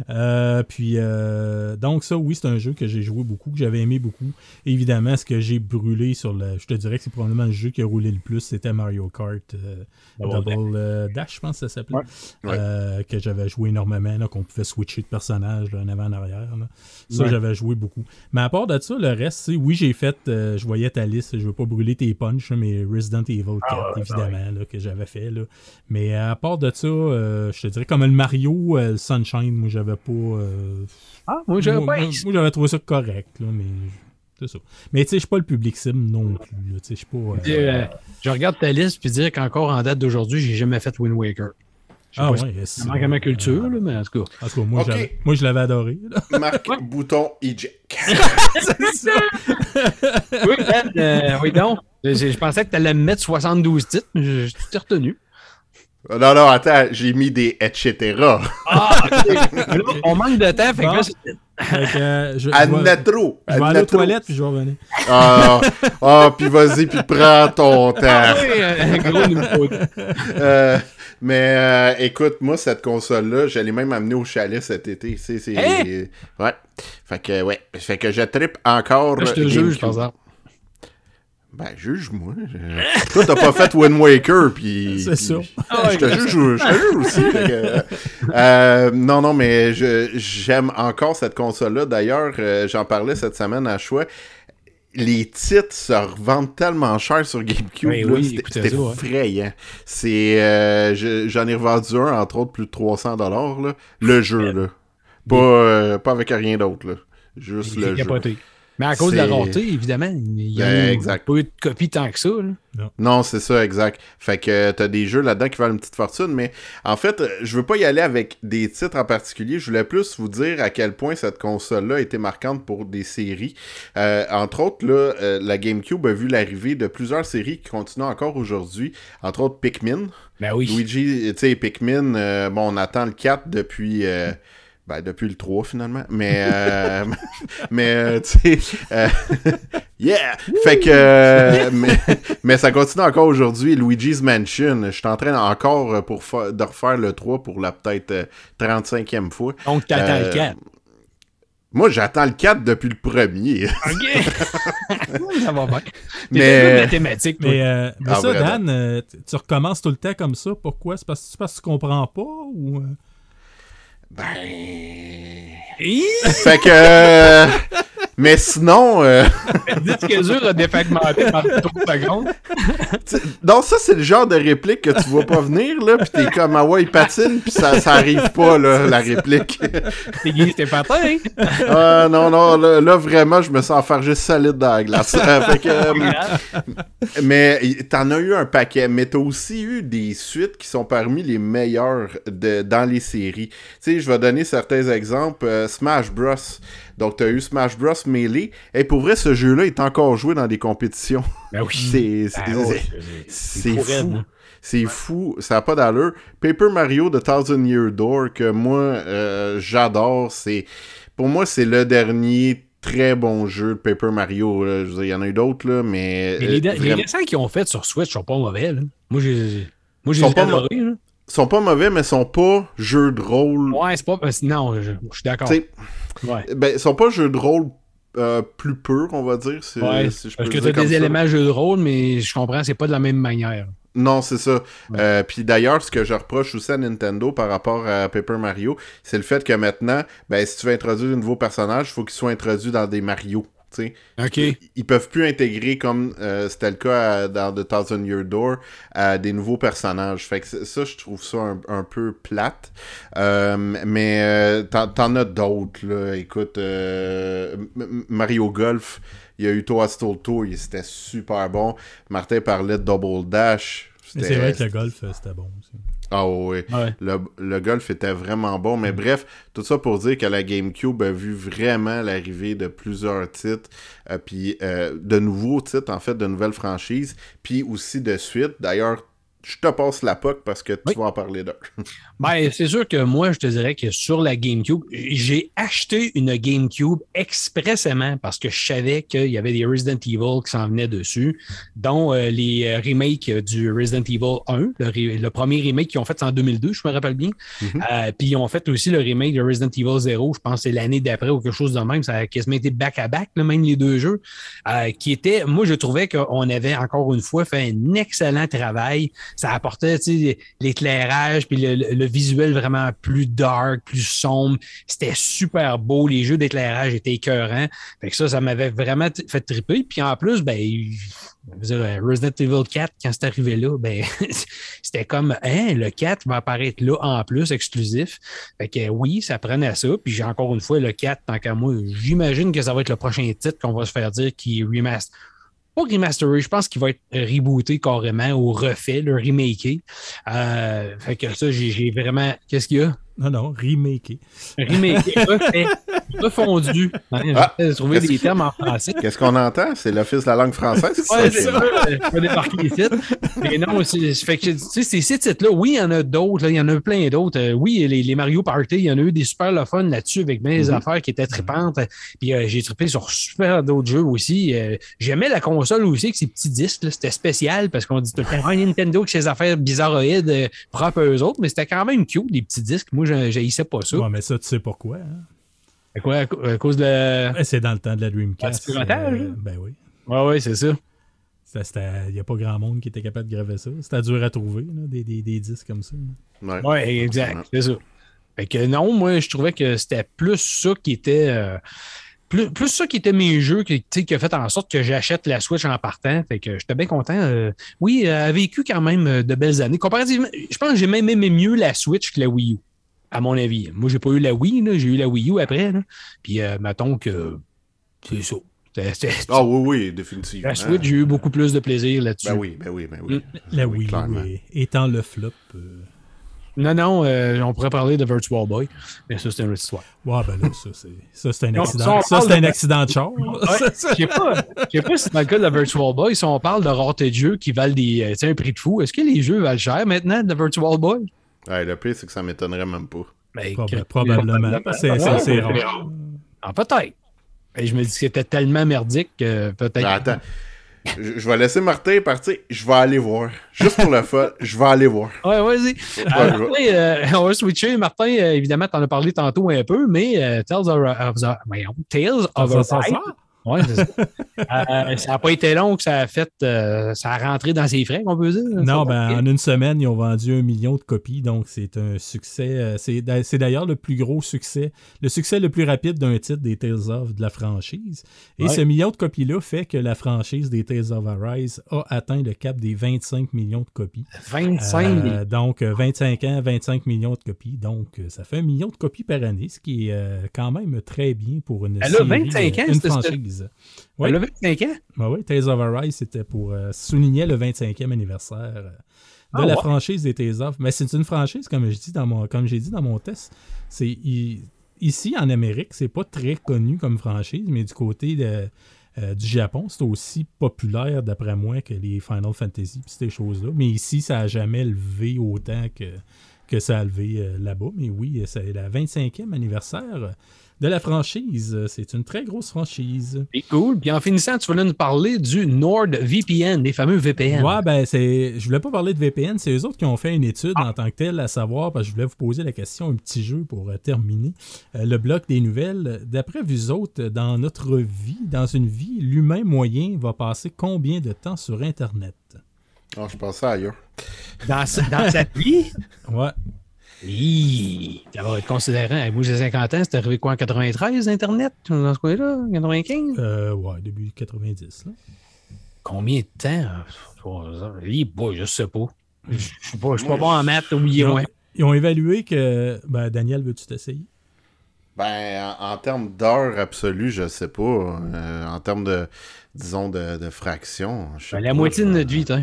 Euh, puis euh, donc ça, oui, c'est un jeu que j'ai joué beaucoup, que j'avais aimé beaucoup. Évidemment, ce que j'ai brûlé sur le... Je te dirais que c'est probablement le jeu qui a roulé le plus, c'était Mario Kart euh, Double Double euh, Dash, je pense que ça s'appelait. Ouais. Ouais. que j'avais joué énormément, là, qu'on pouvait switcher de personnage là, en avant en arrière. là. Ça, Ouais. j'avais joué beaucoup. Mais à part de ça, le reste, c'est oui, j'ai fait, euh, je voyais ta liste, je veux pas brûler tes punchs, là, mais Resident Evil 4, Ah ouais, évidemment, là, que j'avais fait. Là. Mais à part de ça, euh, je te dirais comme le Mario, euh, le Sunshine, moi, j'avais pas. euh, Ah, moi, j'avais moi, pas. moi, j'avais trouvé ça correct, là, mais c'est ça. Mais tu sais, je suis pas le public cible non plus. là, Tu sais, je suis pas. euh, euh, je regarde ta liste puis dire qu'encore en date d'aujourd'hui, j'ai jamais fait Wind Waker. Ah ouais, ça manque à ma culture, là, mais en tout cas. En tout cas, moi, Ok. j'avais- moi, je l'avais adoré. là. Marque bouton eject. c'est ça. Oui, Ben, euh, oui, donc. Je, je pensais que tu allais me mettre 72 titres, mais je, je t'ai retenu. Non, non, attends, j'ai mis des etc. Ah, ok. Mais là, on manque de temps, fait que Bon. que, euh, je, je vais- Annatro. je vais aller aux toilettes puis je vais revenir. Ah, ah, puis vas-y, puis prends ton temps. Ah oui, euh, gros. Euh, mais euh, écoute, moi, cette console-là, je l'ai même amenée au chalet cet été. C'est, c'est, Hein? Ouais. Fait que, ouais. Fait que je trippe encore. Là, je te juge, par exemple. Ben, juge-moi. Je- Toi, t'as pas fait Wind Waker, puis. C'est puis- ça. je te juge, je te juge aussi. que, euh, non, non, mais je, j'aime encore cette console-là. D'ailleurs, euh, j'en parlais cette semaine à Choix. Les titres se revendent tellement cher sur GameCube. Oui, là, oui, c'était, effrayant. C'est, euh, je- j'en ai revendu un, entre autres, plus de 300 dollars. Le jeu, là. Pas, euh, pas avec rien d'autre, là. Juste Il le est jeu. capoté. Mais à cause de la rareté, évidemment, il y a Ben, exact. pas eu de copie tant que ça. là. Non, c'est ça, exact. Fait que euh, t'as des jeux là-dedans qui valent une petite fortune, mais en fait, euh, je veux pas y aller avec des titres en particulier. Je voulais plus vous dire à quel point cette console-là a été marquante pour des séries. Euh, entre autres, là, euh, la GameCube a vu l'arrivée de plusieurs séries qui continuent encore aujourd'hui. Entre autres, Pikmin. Ben oui. Luigi, tu sais, Pikmin, euh, bon, on attend le 4 depuis... euh, ben, depuis le 3, finalement. Mais, euh, mais euh, tu sais... euh, yeah! Fait que... mais, mais ça continue encore aujourd'hui. Luigi's Mansion. Je suis en train encore pour de refaire le 3 pour la peut-être euh, 35e fois. Donc, t'attends Euh, le 4. Moi, j'attends le 4 depuis le premier. OK. ça va bien. Mais- Mais... mathématique, toi. Mais, euh, mais Ah, ça. Dan, euh, tu recommences tout le temps comme ça. Pourquoi? C'est parce, c'est parce que tu comprends pas ou. Euh? Ben... Fait que. Mais sinon. Euh... Disque dur a défragmenté par 3 secondes. non, ça, c'est le genre de réplique que tu vois pas venir, là, pis t'es comme, ah ouais, il patine, pis ça, ça arrive pas, là, la réplique. T'es guise, t'es patin, hein? Ah, non, non, là, vraiment, je me sens enfargé solide dans la glace. Fait que, euh, mais t'en as eu un paquet, mais t'as aussi eu des suites qui sont parmi les meilleures de, dans les séries. Tu sais, je vais donner certains exemples. Euh, Smash Bros. Donc, tu as eu Smash Bros. Melee. Et pour vrai, ce jeu-là est encore joué dans des compétitions. Ben oui. c'est ben fou. C'est fou, ça n'a pas d'allure. Paper Mario de Thousand Year Door, que moi, euh, j'adore. C'est Pour moi, c'est le dernier très bon jeu de Paper Mario. Il y en a eu d'autres, là, mais. les, euh, dessins qu'ils ont fait sur Switch sont pas mauvais. Moi, j'ai. Moi, j'ai adoré. Là sont pas mauvais, mais sont pas jeux de rôle. Ouais, c'est pas. Non, je, suis d'accord. Ouais. Ben, sont pas jeux de rôle euh, plus purs, on va dire. ouais, parce que tu as des éléments jeux de rôle, mais je comprends, c'est pas de la même manière. Non, c'est ça. Euh, puis d'ailleurs, ce que je reproche aussi à Nintendo par rapport à Paper Mario, c'est le fait que maintenant, ben, si tu veux introduire un nouveau personnage, il faut qu'il soit introduit dans des Mario. OK. Ils, peuvent plus intégrer, comme euh, c'était le cas dans The Thousand Year Door, des nouveaux personnages. Fait que ça, je trouve ça un, peu plate. Euh, mais euh, t'en as d'autres, là. Écoute, Mario Golf, il y a eu Toadstool Tour, c'était super bon. Martin parlait de Double Dash. C'est vrai que le golf, c'était bon aussi. Ah oui. Le, golf était vraiment bon. Mais bref, tout ça pour dire que la GameCube a vu vraiment l'arrivée de plusieurs titres, euh, puis euh, de nouveaux titres, en fait, de nouvelles franchises, puis aussi de suite. D'ailleurs, je te passe la POC parce que tu vas en parler d'eux. ben, c'est sûr que moi, je te dirais que sur la GameCube, j'ai acheté une GameCube expressément parce que je savais qu'il y avait des Resident Evil qui s'en venaient dessus, dont euh, les euh, remakes du Resident Evil 1, le, premier remake qu'ils ont fait en 2002, je me rappelle bien. Mhm. Euh, puis ils ont fait aussi le remake de Resident Evil 0, je pense que c'est l'année d'après ou quelque chose de même. Ça a quasiment été back-à-back, même les deux jeux, qui étaient, moi, je trouvais qu'on avait encore une fois fait un excellent travail ça apportait l'éclairage puis le, visuel vraiment plus dark, plus sombre. C'était super beau. Les jeux d'éclairage étaient écœurants. Fait que ça, ça m'avait vraiment fait triper. Puis en plus, ben, Resident Evil 4, quand c'est arrivé là, ben, c'était comme, hein, le 4 va apparaître là en plus, exclusif. Fait que oui, ça prenait ça. Puis j'ai encore une fois le 4, tant qu'à moi, j'imagine que ça va être le prochain titre qu'on va se faire dire qui remaster pas remasteré, je pense qu'il va être rebooté carrément ou refait, le remaké. Euh, fait que ça, j'ai vraiment. Qu'est-ce qu'il y a? Non, non, remaké. Remaké, refait, refondu. Ah, trouver des termes en français. Qu'est-ce qu'on entend? C'est l'Office de la langue française? Oui, c'est ça. Je vais débarquer ici. Mais non, c'est, fait que, tu sais, ces titres-là, oui, il y en a d'autres, il y en a plein d'autres. Euh, oui, les, les, Mario Party, il y en a eu des super le fun là-dessus avec bien des mm-hmm. affaires qui étaient tripantes. Puis euh, j'ai trippé sur super d'autres jeux aussi. Euh, j'aimais la console aussi avec ses petits disques. C'était spécial parce qu'on dit tout le temps, un Nintendo avec ses affaires bizarroïdes propres à eux autres, mais c'était quand même cute, des petits disques. Moi, j'haïssais pas ça. Ouais, mais ça, tu sais pourquoi. Hein? À quoi? À, cause de. C'est dans le temps de la Dreamcast. Euh, ben oui. Ouais, ouais, c'est ça. Il n'y a pas grand monde qui était capable de graver ça. C'était dur à trouver, là, des, des, des, disques comme ça. Ouais, ouais exact. C'est ça. Fait que non, moi, je trouvais que c'était plus ça qui était. Euh, plus, plus ça qui était mes jeux qui, qui a fait en sorte que j'achète la Switch en partant. Fait que j'étais bien content. Euh, oui, elle a vécu quand même de belles années. Comparativement, je pense que j'ai même aimé mieux la Switch que la Wii U à mon avis. Moi, j'ai pas eu la Wii, j'ai eu la Wii U après. Là. Puis, euh, mettons que c'est ça. Ah oui, oui, définitivement. La Switch, j'ai eu beaucoup plus de plaisir là-dessus. Ben oui, ben oui, ben oui. La Wii U étant le flop. Euh, non, non, euh, on pourrait parler de Virtual Boy, mais ça, c'est une autre histoire. Ouais, ben là, ça, c'est un accident. ça, c'est un accident de char. Je sais pas, sais pas si dans le cas de la Virtual Boy, si on parle de rareté de jeux qui valent des, un prix de fou, est-ce que les jeux valent cher maintenant de Virtual Boy? Ouais, le pire, c'est que ça m'étonnerait même pas. Ben, probablement. C'est rare. Ah, peut-être. je me dis que c'était tellement merdique que peut-être. Attends. Je, vais laisser Martin partir. Je vais aller voir. Juste pour le fun, je vais aller voir. Ouais, vas-y. Euh, on va switcher. Martin, euh, évidemment, tu en as parlé tantôt un peu, mais euh, Tales of, Tales of Oui, c'est ça. Euh, ça n'a pas été long que ça a fait, euh, ça a rentré dans ses frais, on peut dire. Non, ben, en une semaine, ils ont vendu un million de copies, donc c'est un succès. Euh, c'est d'ailleurs le plus gros succès, le succès le plus rapide d'un titre des Tales of de la franchise. Et ce million de copies-là fait que la franchise des Tales of Arise a atteint le cap des 25 millions de copies. 25 Donc, 25 ans, 25 millions de copies. Donc, ça fait un million de copies par année, ce qui est quand même très bien pour une, série, 25 ans, une franchise. Le 25 ans? Ben oui, Tales of Arise, c'était pour euh, souligner le 25e anniversaire euh, de ah, la franchise des Tales of. Mais c'est une franchise, comme je dis dans mon, comme j'ai dit dans mon test. C'est ici en Amérique, c'est pas très connu comme franchise, mais du côté de, euh, du Japon, c'est aussi populaire d'après moi que les Final Fantasy et ces choses-là. Mais ici, ça n'a jamais levé autant que, que ça a levé là-bas. Mais oui, c'est la 25e anniversaire de la franchise. C'est une très grosse franchise. C'est cool. Puis en finissant, tu voulais nous parler du NordVPN, les fameux VPN. Ouais, ben c'est. Je voulais pas parler de VPN, c'est eux autres qui ont fait une étude en tant que telle, à savoir, parce que je voulais vous poser la question, un petit jeu pour euh, terminer. Euh, le bloc des nouvelles. D'après vous autres, dans notre vie, dans une vie, l'humain moyen va passer combien de temps sur Internet? Oh, je pensais ailleurs. Dans, dans sa vie? Ouais. Oui, ça va être considérant. Moi, j'ai 50 ans, c'est arrivé quoi en 93, Internet, dans ce coin-là? 95? Euh, ouais, début 90. Là. Combien de temps? Oui, bon, je sais pas. Je ne suis pas, pas bon en maths, oubliez moi. Ils ont évalué que. Ben, Daniel, veux-tu t'essayer? Ben, en, termes d'heures absolues, je sais pas. Euh, en termes de, disons, de, de fractions. Ben, la moitié de notre vie, toi.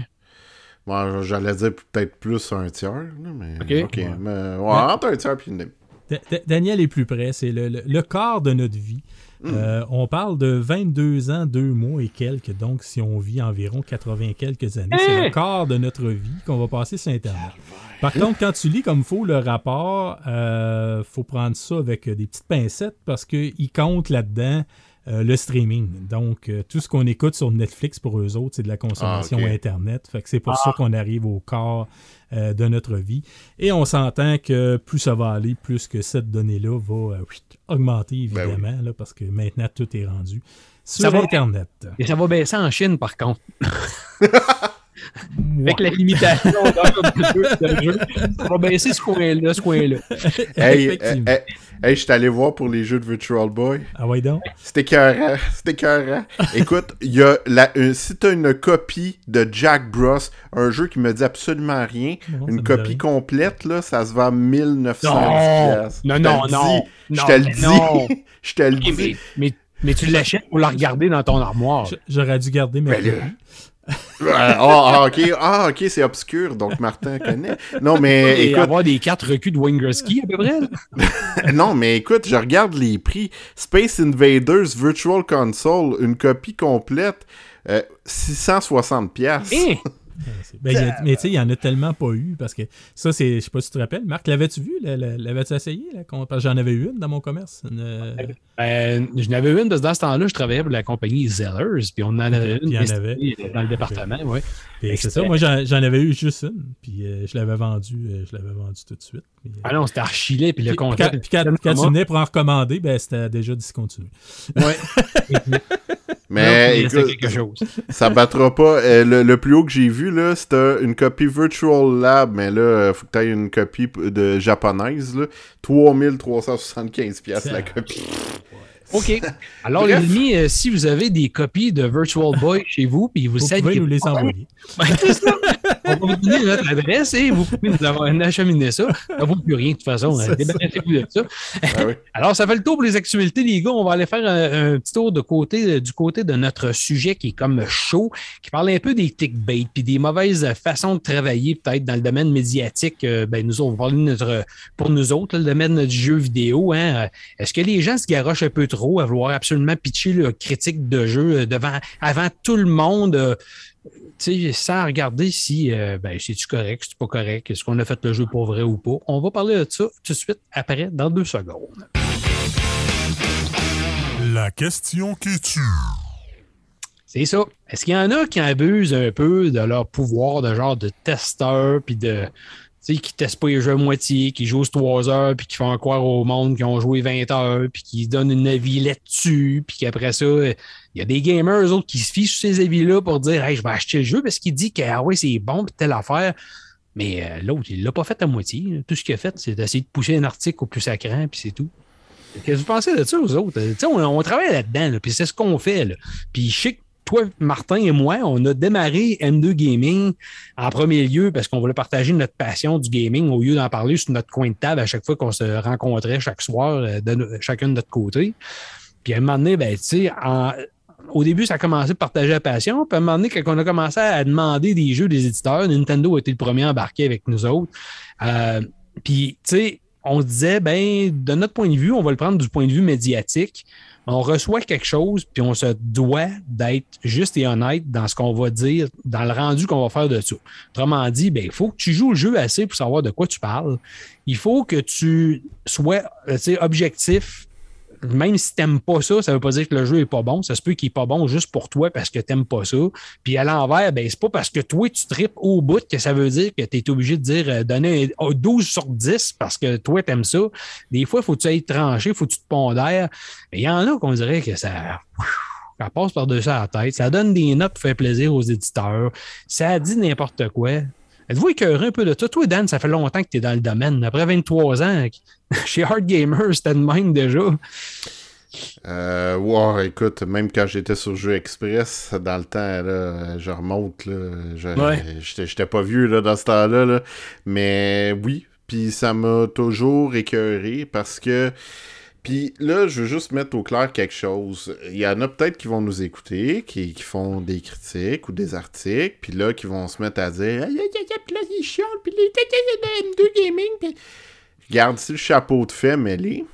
Bon, j'allais dire peut-être plus un tiers, mais. OK. Mais, entre un tiers et une demi. Daniel est plus près. C'est le, le, quart de notre vie. Hmm. Euh, on parle de 22 ans, 2 mois et quelques. Donc, si on vit environ 80 quelques années, c'est le hein? quart de notre vie qu'on va passer sur Internet. Par contre, quand tu lis comme il faut le rapport, il euh, faut prendre ça avec des petites pincettes parce qu'il compte là-dedans euh, le streaming. Donc, euh, tout ce qu'on écoute sur Netflix pour eux autres, c'est de la consommation ah, Internet. Fait que c'est pour ça ah. qu'on arrive au corps euh, de notre vie. Et on s'entend que plus ça va aller, plus que cette donnée-là va augmenter, ben évidemment, parce que maintenant, tout est rendu sur Internet. Et ça va baisser en Chine, par contre. Avec la limitation de jeu, ça va baisser ce coin-là, ce coin-là. Hey, Hey, je suis allé voir pour les jeux de Virtual Boy. Ah ouais donc? C'était écœurant. C'était écœurant. Écoute, y a la, si t'as une copie de Jack Bros, un jeu qui me dit absolument rien, une copie complète, là, ça se vend 1900 Non, non, non. Je te le dis. Je te le dis. Mais, mais, tu l'achètes pour la regarder dans ton armoire. J'aurais dû garder mes ben, ah, ok, ah, ok, c'est obscur, donc Martin connaît. Non, mais écoute. avoir des cartes recul de Wingerski à peu près. non, mais écoute, je regarde les prix. Space Invaders Virtual Console, une copie complète, 660 euh, pièces. Ben, mais tu sais, il n'y en a tellement pas eu parce que ça, c'est. Je sais pas si tu te rappelles. Marc, l'avais-tu vu L'avais-tu essayé J'en avais eu une dans mon commerce. Euh, ben, je n'avais eu une parce que dans ce temps-là, je travaillais pour la compagnie Zellers. Puis on en avait une y en avait. dans le département. Ouais. C'est ça. Moi, j'en avais eu juste une. Puis euh, je l'avais vendu, euh, je l'avais vendu tout de suite. ah non, c'était archilé. Puis le compte. Puis quand, tu venais pour en recommander, ben, c'était déjà discontinué. Ouais. Mais écoute, quelque chose. ça battra pas. Euh, le, plus haut que j'ai vu, là, c'était une copie Virtual Lab, mais là, il faut que tu aies une copie de japonaise. Là. 3375$ la copie. OK. Alors, les amis, euh, si vous avez des copies de Virtual Boy chez vous, puis vous, vous savez. Vous pouvez nous les envoyer. Ben. On va vous donner notre adresse et vous pouvez nous avoir acheminé ça. Ça ne vaut plus rien de toute façon. Débarrassez-vous de ça. Ah Alors, ça fait le tour pour les actualités, les gars. On va aller faire un, petit tour de côté, du côté de notre sujet qui est comme chaud, qui parle un peu des bait puis des mauvaises façons de travailler peut-être dans le domaine médiatique. Euh, ben, nous, on va parler de notre, pour nous autres, le domaine du jeu vidéo. Hein. Est-ce que les gens se garochent un peu trop? à vouloir absolument pitcher le critique de jeu euh, devant, avant tout le monde, euh, sans regarder si euh, ben, c'est-tu correct, c'est pas correct, est-ce qu'on a fait le jeu pour vrai ou pas. On va parler de ça tout de suite après, dans deux secondes. La question qui tue. C'est ça. Est-ce qu'il y en a qui abusent un peu de leur pouvoir de genre de testeur puis de tu sais, qui testent pas les jeux à moitié, qui jouent 3 heures, puis qui font croire au monde qu'ils ont joué 20 heures, puis qui donnent une avis là-dessus, puis qu'après ça, il y a des gamers, eux autres, qui se fient sur ces avis-là pour dire Hey, je vais acheter le jeu parce qu'il dit que ah ouais, c'est bon, puis telle affaire. Mais euh, l'autre, il l'a pas fait à moitié. Tout ce qu'il a fait, c'est d'essayer de pousser un article au plus sacrant, puis c'est tout. Qu'est-ce que vous pensez de ça, aux autres? On, on, travaille là-dedans, puis c'est ce qu'on fait. Puis je sais que toi, Martin et moi, on a démarré M2 Gaming en premier lieu parce qu'on voulait partager notre passion du gaming au lieu d'en parler sur notre coin de table à chaque fois qu'on se rencontrait chaque soir, euh, de, chacun de notre côté. Puis à un moment donné, ben, tu sais, au début, ça a commencé par partager la passion. Puis à un moment donné, quand on a commencé à demander des jeux des éditeurs, Nintendo a été le premier à embarquer avec nous autres. Euh, puis, tu sais, on se disait, ben, de notre point de vue, on va le prendre du point de vue médiatique on reçoit quelque chose, puis on se doit d'être juste et honnête dans ce qu'on va dire, dans le rendu qu'on va faire de ça. Autrement dit, ben, il faut que tu joues le jeu assez pour savoir de quoi tu parles. Il faut que tu sois euh, objectif même si tu n'aimes pas ça, ça veut pas dire que le jeu n'est pas bon. Ça se peut qu'il n'est pas bon juste pour toi parce que tu n'aimes pas ça. Puis à l'envers, ben, c'est pas parce que toi, tu tripes au bout que ça veut dire que tu es obligé de dire euh, donner 12 sur 10 parce que toi, tu aimes ça. Des fois, il faut que tu ailles trancher, il faut que tu te pondères. Il y en a qu'on dirait que ça. Ça passe par-dessus la tête. Ça donne des notes pour faire plaisir aux éditeurs. Ça dit n'importe quoi. Êtes-vous écœuré un peu de ça? Toi, Dan, ça fait longtemps que tu es dans le domaine. Après 23 ans, chez Hard Gamer, c'était de même déjà. Euh, wow, écoute, même quand j'étais sur Jeu Express, dans le temps, là, je remonte, là, j'étais pas vieux là, dans ce temps-là, là, mais oui, puis ça m'a toujours écœuré parce que puis là, je veux juste mettre au clair quelque chose. Il y en a peut-être qui vont nous écouter, qui, font des critiques ou des articles, puis là, qui vont se mettre à dire Aïe, aïe, aïe, puis là, ils chialent, puis les M2 Gaming, puis. Garde si le chapeau de fait, mêlé.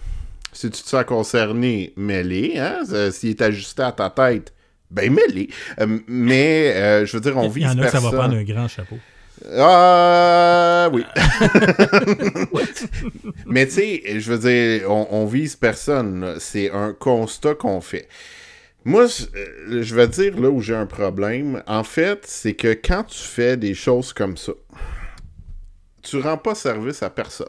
Si tu te sens concerné, mêlé. Hein? S'il est ajusté à ta tête, ben mêlé. Euh, mais, euh, je veux dire, on vit. Il y en a que ça va prendre un grand chapeau. Ah oui. Mais tu sais, je veux dire, on, vise personne. C'est un constat qu'on fait. Moi, euh, je vais dire là où j'ai un problème. En fait, c'est que quand tu fais des choses comme ça, tu rends pas service à personne.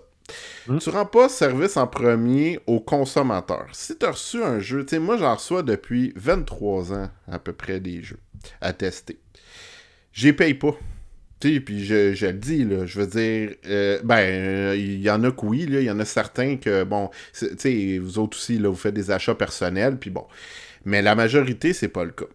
Hmm. Tu rends pas service en premier aux consommateurs. Si tu as reçu un jeu, tu sais, moi j'en reçois depuis 23 ans à peu près des jeux à tester. J'y paye pas puis je, le dis, je veux dire, euh, ben, euh, il y en a que oui, il y en a certains que, bon, tu sais, vous autres aussi, là, vous faites des achats personnels, puis bon. Mais la majorité, c'est pas le cas.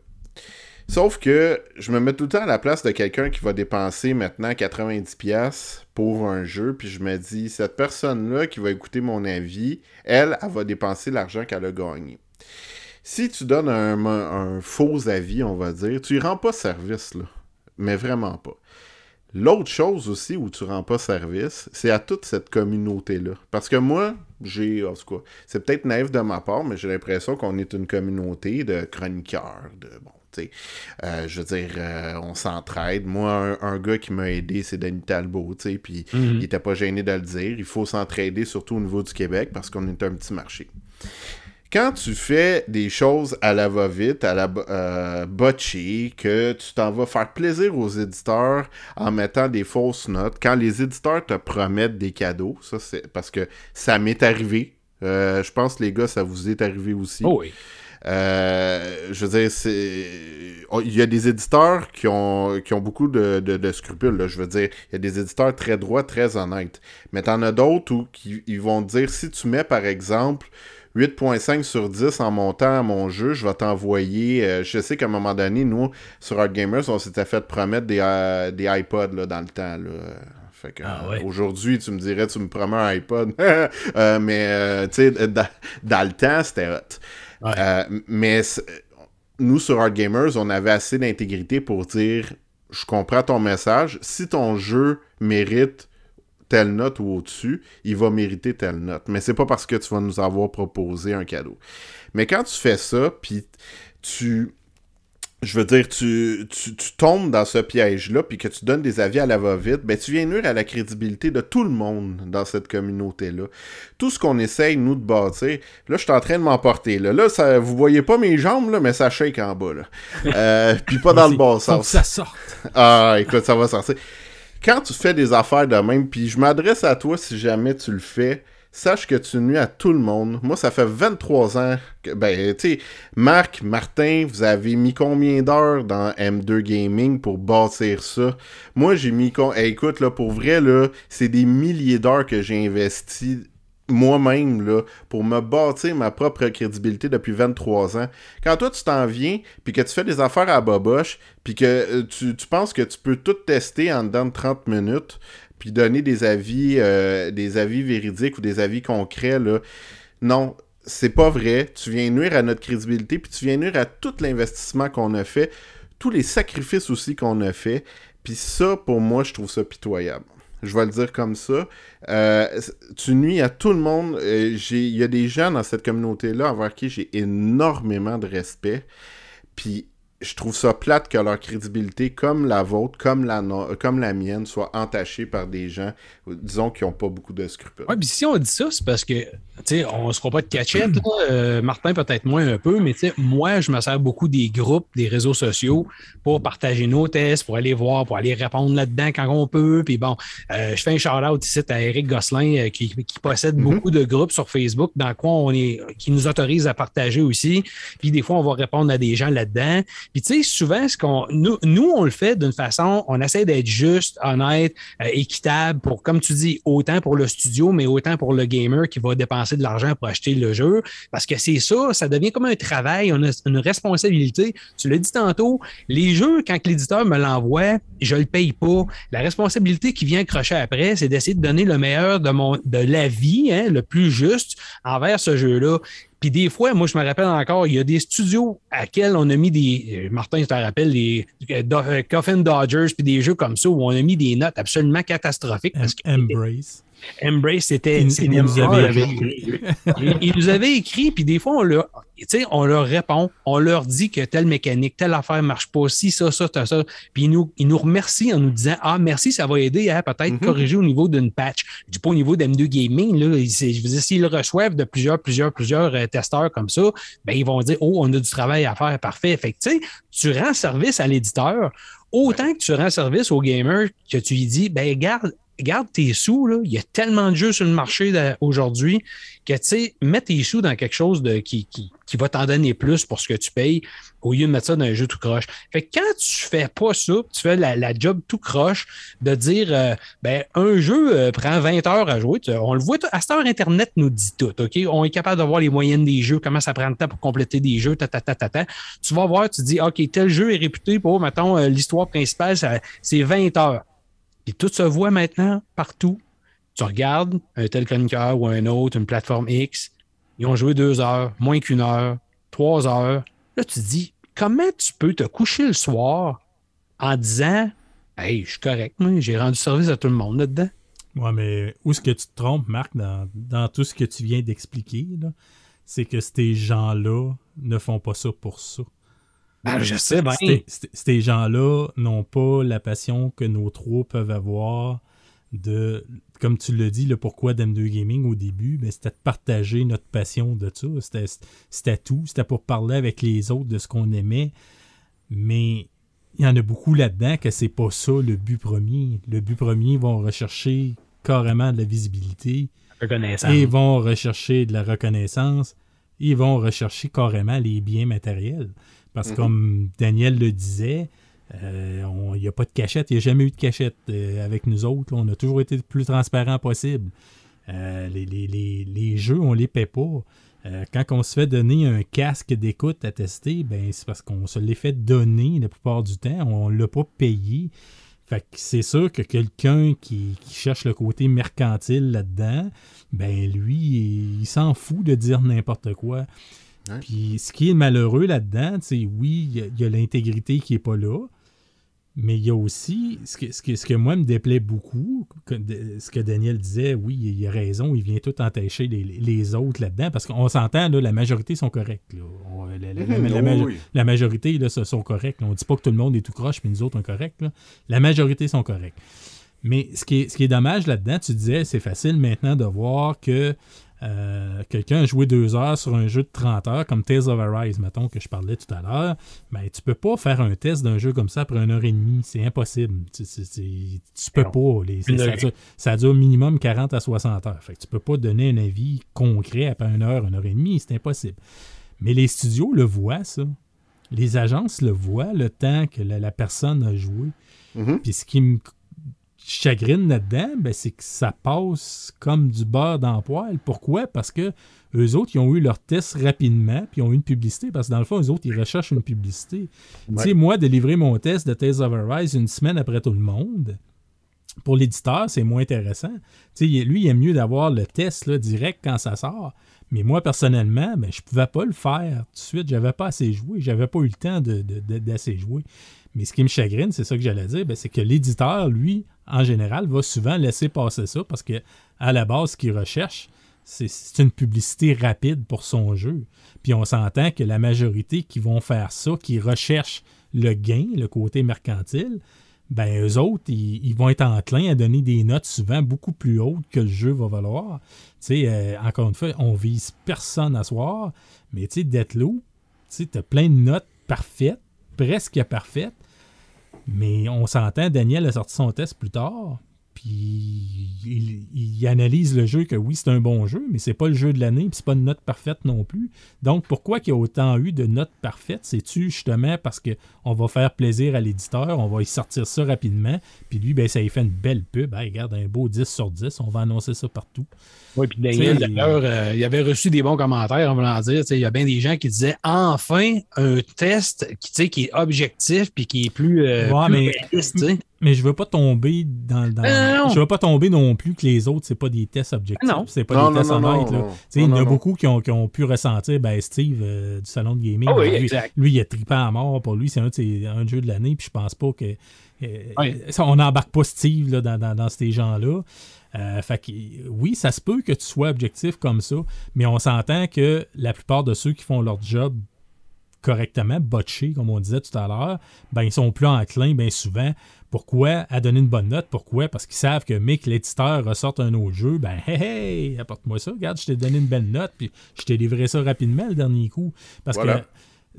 Sauf que je me mets tout le temps à la place de quelqu'un qui va dépenser maintenant 90$ pour un jeu, puis je me dis, cette personne-là qui va écouter mon avis, elle, elle va dépenser l'argent qu'elle a gagné. Si tu donnes un, un, faux avis, on va dire, tu y rends pas service, là. Mais vraiment pas. L'autre chose aussi où tu rends pas service, c'est à toute cette communauté-là. Parce que moi, j'ai, en tout cas, c'est peut-être naïf de ma part, mais j'ai l'impression qu'on est une communauté de chroniqueurs, de bon, tu sais, euh, je veux dire, euh, on s'entraide. Moi, un, gars qui m'a aidé, c'est Denis Talbot, tu sais, puis mhm. il était pas gêné de le dire. Il faut s'entraider, surtout au niveau du Québec, parce qu'on est un petit marché quand tu fais des choses à la va-vite, à la euh, botchée, que tu t'en vas faire plaisir aux éditeurs en mettant des fausses notes, quand les éditeurs te promettent des cadeaux, ça c'est parce que ça m'est arrivé. Euh, je pense les gars, ça vous est arrivé aussi. Oh oui. Euh, je veux dire, c'est. Il y a des éditeurs qui ont, qui ont beaucoup de, de, scrupules. Là. Je veux dire, il y a des éditeurs très droits, très honnêtes. Mais t'en as d'autres qui ils vont dire si tu mets, par exemple, 8.5 sur 10 en montant à mon jeu, je vais t'envoyer. Euh, je sais qu'à un moment donné, nous, sur Art Gamers, on s'était fait promettre des, euh, des iPods là, dans le temps. Fait que, ah aujourd'hui, tu me dirais, tu me promets un iPod. Euh, mais, tu sais, dans, le temps, c'était hot. mais nous, sur Art Gamers, on avait assez d'intégrité pour dire je comprends ton message. Si ton jeu mérite telle note ou au-dessus, il va mériter telle note. Mais c'est pas parce que tu vas nous avoir proposé un cadeau. Mais quand tu fais ça, puis tu je veux dire, tu, tu, tombes dans ce piège-là, puis que tu donnes des avis à la va-vite, ben tu viens nuire à la crédibilité de tout le monde dans cette communauté-là. Tout ce qu'on essaye, nous, de bâtir, là, je suis en train de m'emporter. Là, là ça, vous voyez pas mes jambes, là, mais ça shake en bas. Là. Euh, puis pas dans le bon sens. ça sorte. Ah, écoute, ça va sortir quand tu fais des affaires de même, puis je m'adresse à toi si jamais tu le fais, sache que tu nuis à tout le monde. Moi, ça fait 23 ans que, ben, tu sais, Marc, Martin, vous avez mis combien d'heures dans M2 Gaming pour bâtir ça? Moi, j'ai mis, écoute, là, pour vrai, là, c'est des milliers d'heures que j'ai investi moi-même là, pour me bâtir ma propre crédibilité depuis 23 ans. Quand toi tu t'en viens, puis que tu fais des affaires à boboche, puis que euh, tu, penses que tu peux tout tester en dedans de 30 minutes, puis donner des avis, euh, des avis véridiques ou des avis concrets, là, non, c'est pas vrai. Tu viens nuire à notre crédibilité, puis tu viens nuire à tout l'investissement qu'on a fait, tous les sacrifices aussi qu'on a fait. Puis ça, pour moi, je trouve ça pitoyable je vais le dire comme ça. Euh, tu nuis à tout le monde. Euh, il y a des gens dans cette communauté-là envers qui j'ai énormément de respect. Puis je trouve ça plate que leur crédibilité, comme la vôtre, comme la, comme la mienne, soit entachée par des gens, disons, qui n'ont pas beaucoup de scrupules. Oui, puis si on dit ça, c'est parce que, tu sais, on ne se croit pas de cachette. Euh, Martin, peut-être moins un peu, mais tu sais, moi, je me sers beaucoup des groupes, des réseaux sociaux pour partager nos tests, pour aller voir, pour aller répondre là-dedans quand on peut. Puis bon, euh, je fais un shout-out ici à Eric Gosselin euh, qui, possède mm-hmm. beaucoup de groupes sur Facebook dans quoi on est, qui nous autorise à partager aussi. Puis des fois, on va répondre à des gens là-dedans. Puis tu sais, souvent, ce qu'on, nous, nous, on le fait d'une façon, on essaie d'être juste, honnête, euh, équitable pour, comme tu dis, autant pour le studio, mais autant pour le gamer qui va dépenser de l'argent pour acheter le jeu. Parce que c'est ça, ça devient comme un travail, on a une responsabilité. Tu l'as dit tantôt, les jeux, quand l'éditeur me l'envoie, je le paye pas. La responsabilité qui vient accrocher après, c'est d'essayer de donner le meilleur de mon de la vie, hein, le plus juste envers ce jeu-là. Puis des fois, moi, je me rappelle encore, il y a des studios à quels on a mis des. Euh, Martin, je te rappelle, les euh, euh, Coffin Dodgers, puis des jeux comme ça où on a mis des notes absolument catastrophiques. Parce Embrace. Embrace, c'était. Il, nous avait écrit. il, nous avait écrit, puis des fois, on leur, on leur répond, on leur dit que telle mécanique, telle affaire marche pas, si, ça, ça, ça, ça. Puis ils nous, ils nous remercient en nous disant Ah, merci, ça va aider à peut-être mm-hmm. corriger au niveau d'une patch. Je dis pas au niveau d'M2 Gaming, là, je veux dire, s'ils reçoivent de plusieurs, plusieurs, plusieurs euh, testeurs comme ça, ben, ils vont dire Oh, on a du travail à faire, parfait. Fait que, tu rends service à l'éditeur autant que tu rends service au gamer que tu lui dis, ben, garde, garde tes sous, là. il y a tellement de jeux sur le marché aujourd'hui que, tu sais, mets tes sous dans quelque chose de, qui, qui, qui va t'en donner plus pour ce que tu payes au lieu de mettre ça dans un jeu tout croche. Fait que quand tu fais pas ça, tu fais la, job tout croche de dire, euh, ben, un jeu euh, prend 20 heures à jouer, on le voit, à cette heure, Internet nous dit tout, OK? On est capable de voir les moyennes des jeux, comment ça prend le temps pour compléter des jeux, ta, ta, ta, ta, Tu vas voir, tu dis, OK, tel jeu est réputé pour, mettons, euh, l'histoire principale, c'est 20 heures. Puis tout se voit maintenant partout. Tu regardes un tel chroniqueur ou un autre, une plateforme X, ils ont joué deux heures, moins qu'une heure, trois heures. Là, tu te dis, comment tu peux te coucher le soir en disant, hey, je suis correct, j'ai rendu service à tout le monde là-dedans? Ouais, mais où est-ce que tu te trompes, Marc, dans, tout ce que tu viens d'expliquer, c'est que ces gens-là ne font pas ça pour ça. Ben, je sais bien. Ces gens-là n'ont pas la passion que nos trois peuvent avoir de, comme tu l'as dit, le pourquoi d'M2 Gaming au début, ben, c'était de partager notre passion de ça. C'était tout. C'était pour parler avec les autres de ce qu'on aimait. Mais il y en a beaucoup là-dedans que c'est pas ça le but premier. Le but premier, ils vont rechercher carrément de la visibilité. Reconnaissance. Ils vont rechercher de la reconnaissance. Ils vont rechercher carrément les biens matériels. Parce que, mhm. comme Daniel le disait, euh, il n'y a pas de cachette, il n'y a jamais eu de cachette euh, avec nous autres. on a toujours été le plus transparent possible. Euh, les, jeux, on les paie pas. quand on se fait donner un casque d'écoute à tester, ben c'est parce qu'on se l'est fait donner la plupart du temps. On ne l'a pas payé. Fait que c'est sûr que quelqu'un qui, cherche le côté mercantile là-dedans, ben lui, il s'en fout de dire n'importe quoi. Puis ce qui est malheureux là-dedans, c'est oui, il y a, l'intégrité qui n'est pas là, mais il y a aussi ce que, ce ce que moi me déplaît beaucoup, ce que Daniel disait, oui, il a raison, il vient tout entacher les, autres là-dedans, parce qu'on s'entend, la majorité sont corrects. la, majorité là, sont corrects. On ne dit pas que tout le monde est tout croche, mais nous autres, on est corrects. La majorité sont corrects. Mais ce qui est, ce qui est dommage là-dedans, tu disais, c'est facile maintenant de voir que euh, quelqu'un a joué deux heures sur un jeu de 30 heures, comme Tales of Arise, mettons, que je parlais tout à l'heure, ben, tu peux pas faire un test d'un jeu comme ça après une heure et demie. C'est impossible. Tu, peux pas. ça, dure, minimum 40 à 60 heures. Fait que tu peux pas donner un avis concret après une heure, une heure et demie. C'est impossible. Mais les studios le voient, ça. Les agences le voient, le temps que la, personne a joué. Mm-hmm. Puis ce qui me chagrine là-dedans, ben, c'est que ça passe comme du beurre dans poêle. Pourquoi? Parce que eux autres, ils ont eu leur test rapidement, puis ils ont eu une publicité, parce que dans le fond, eux autres, ils recherchent une publicité. Tu sais, moi, de livrer mon test de Tales of Arise une semaine après tout le monde, pour l'éditeur, c'est moins intéressant. Tu sais, lui, il aime mieux d'avoir le test là, direct quand ça sort. Mais moi, personnellement, ben, je ne pouvais pas le faire tout de suite. J'avais pas assez joué. J'avais pas eu le temps d'assez de, jouer. Mais ce qui me chagrine, c'est ça que j'allais dire, ben, c'est que l'éditeur, lui, en général, va souvent laisser passer ça parce que à la base, ce qu'il recherche, c'est une publicité rapide pour son jeu. Puis on s'entend que la majorité qui vont faire ça, qui recherchent le gain, le côté mercantile, ben eux autres, ils, vont être enclins à donner des notes souvent beaucoup plus hautes que le jeu va valoir. Tu sais, euh, encore une fois, on vise personne à soir, mais tu sais, Deathloop, tu sais, as plein de notes parfaites, presque parfaites, mais on s'entend, Daniel a sorti son test plus tard, puis il, analyse le jeu que oui, c'est un bon jeu, mais c'est pas le jeu de l'année, puis c'est pas une note parfaite non plus. Donc pourquoi il y a autant eu de notes parfaites C'est-tu justement parce qu'on va faire plaisir à l'éditeur, on va y sortir ça rapidement, puis lui, ben, ça y fait une belle pub. regarde, un beau 10 sur 10, on va annoncer ça partout. Oui, puis Daniel, d'ailleurs, euh, il avait reçu des bons commentaires en voulant dire. Il y a bien des gens qui disaient enfin un test qui, qui est objectif puis qui est plus, euh, mais, mais je veux pas tomber dans. je veux pas tomber non plus que les autres, c'est pas des tests objectifs. Non. C'est pas des tests honnêtes. Il y en a beaucoup qui ont, qui ont, pu ressentir ben, Steve euh, du salon de gaming. Ah lui, lui, il a trippé à mort pour lui. C'est un, un jeu de l'année. Puis je pense pas que. on n'embarque pas Steve là, dans, dans, dans, ces gens-là. Euh, fait que, oui, ça se peut que tu sois objectif comme ça, mais on s'entend que la plupart de ceux qui font leur job correctement, botché, comme on disait tout à l'heure, ben, ils sont plus enclins bien souvent. Pourquoi à donner une bonne note? Pourquoi? Parce qu'ils savent que Mick, l'éditeur, ressorte un autre jeu. Ben, hey, hey, apporte-moi ça. Regarde, je t'ai donné une belle note, puis je t'ai livré ça rapidement le dernier coup. Parce que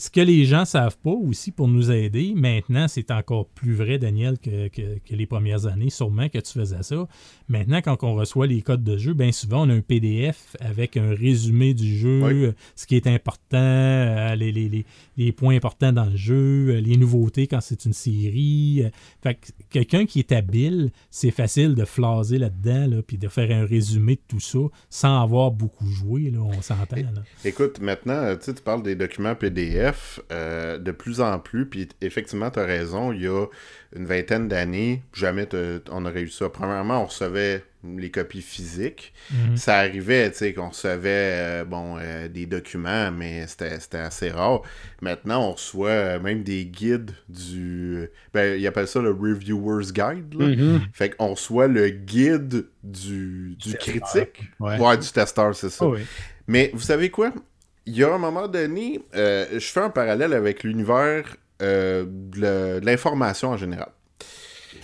ce que les gens savent pas aussi pour nous aider, maintenant, c'est encore plus vrai, Daniel, que, les premières années, sûrement que tu faisais ça. Maintenant, quand on reçoit les codes de jeu, bien souvent, on a un PDF avec un résumé du jeu, ce qui est important, euh, les, points importants dans le jeu, euh, les nouveautés quand c'est une série. Euh. Fait quelqu'un qui est habile, c'est facile de flaser là-dedans, puis de faire un résumé de tout ça sans avoir beaucoup joué, là, on s'entend. Écoute, maintenant, tu parles des documents PDF de plus en plus, puis effectivement, tu as raison, il y a une vingtaine d'années, jamais on aurait eu ça. Premièrement, on recevait les copies physiques. Mhm. Ça arrivait, tu sais, qu'on recevait euh, bon, euh, des documents, mais c'était assez rare. Maintenant, on reçoit euh, même des guides du... Ben, ils appellent ça le Reviewer's Guide. Là. Mhm. Fait qu'on reçoit le guide du, du critique. Ouais. du testeur, c'est ça. Oh mais vous savez quoi? Il y a un moment donné, je fais un parallèle avec l'univers de l'information en général.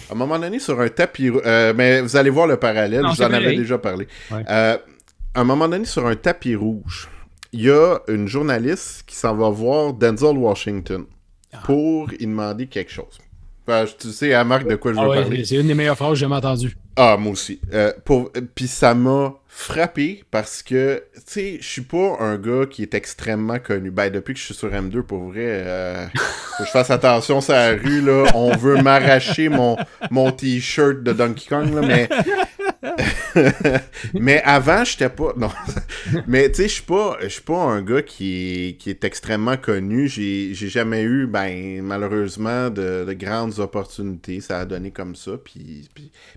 À un moment donné, sur un tapis euh, mais vous allez voir le parallèle, je vous en avais déjà parlé. Euh, à un moment donné, sur un tapis rouge, il y a une journaliste qui s'en va voir Denzel Washington ah. pour lui demander quelque chose. tu sais, à Marc, de quoi je veux ah parler. C'est une des meilleures phrases que j'ai jamais entendues. Ah, moi aussi. Euh, pour... Puis ça m'a frappé parce que, tu sais, je suis pas un gars qui est extrêmement connu. Ben, depuis que je suis sur M2, pour vrai, euh, que je fasse attention sur la rue, là. On veut m'arracher mon, mon t-shirt de Donkey Kong, là, mais... mais avant, j'étais pas... Non. mais, tu sais, je suis pas, je suis pas un gars qui est, extrêmement connu. J'ai jamais eu, ben, malheureusement, de, de, grandes opportunités. Ça a donné comme ça, puis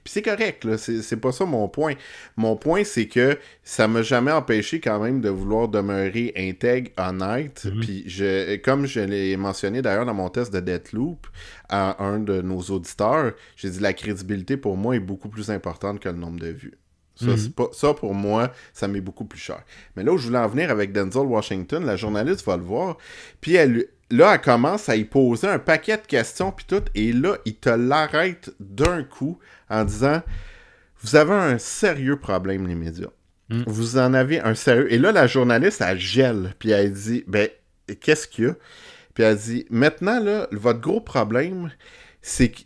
c'est correct, là. C'est pas ça mon point. Mon point, c'est que ça m'a jamais empêché quand même de vouloir demeurer intègre, honnête. Puis je, comme je l'ai mentionné d'ailleurs dans mon test de Deathloop à un de nos auditeurs, j'ai dit la crédibilité pour moi est beaucoup plus importante que le nombre de vues. Ça, mhm. pas, ça, pour moi, ça m'est beaucoup plus cher. Mais là où je voulais en venir avec Denzel Washington, la journaliste va le voir, puis elle, là, elle commence à y poser un paquet de questions, puis tout, et là, il te l'arrête d'un coup en disant vous avez un sérieux problème, les médias. Mm. Vous en avez un sérieux. Et là, la journaliste, elle gèle. Puis elle dit Ben, qu'est-ce qu'il y a? Puis elle dit Maintenant, là, votre gros problème, c'est que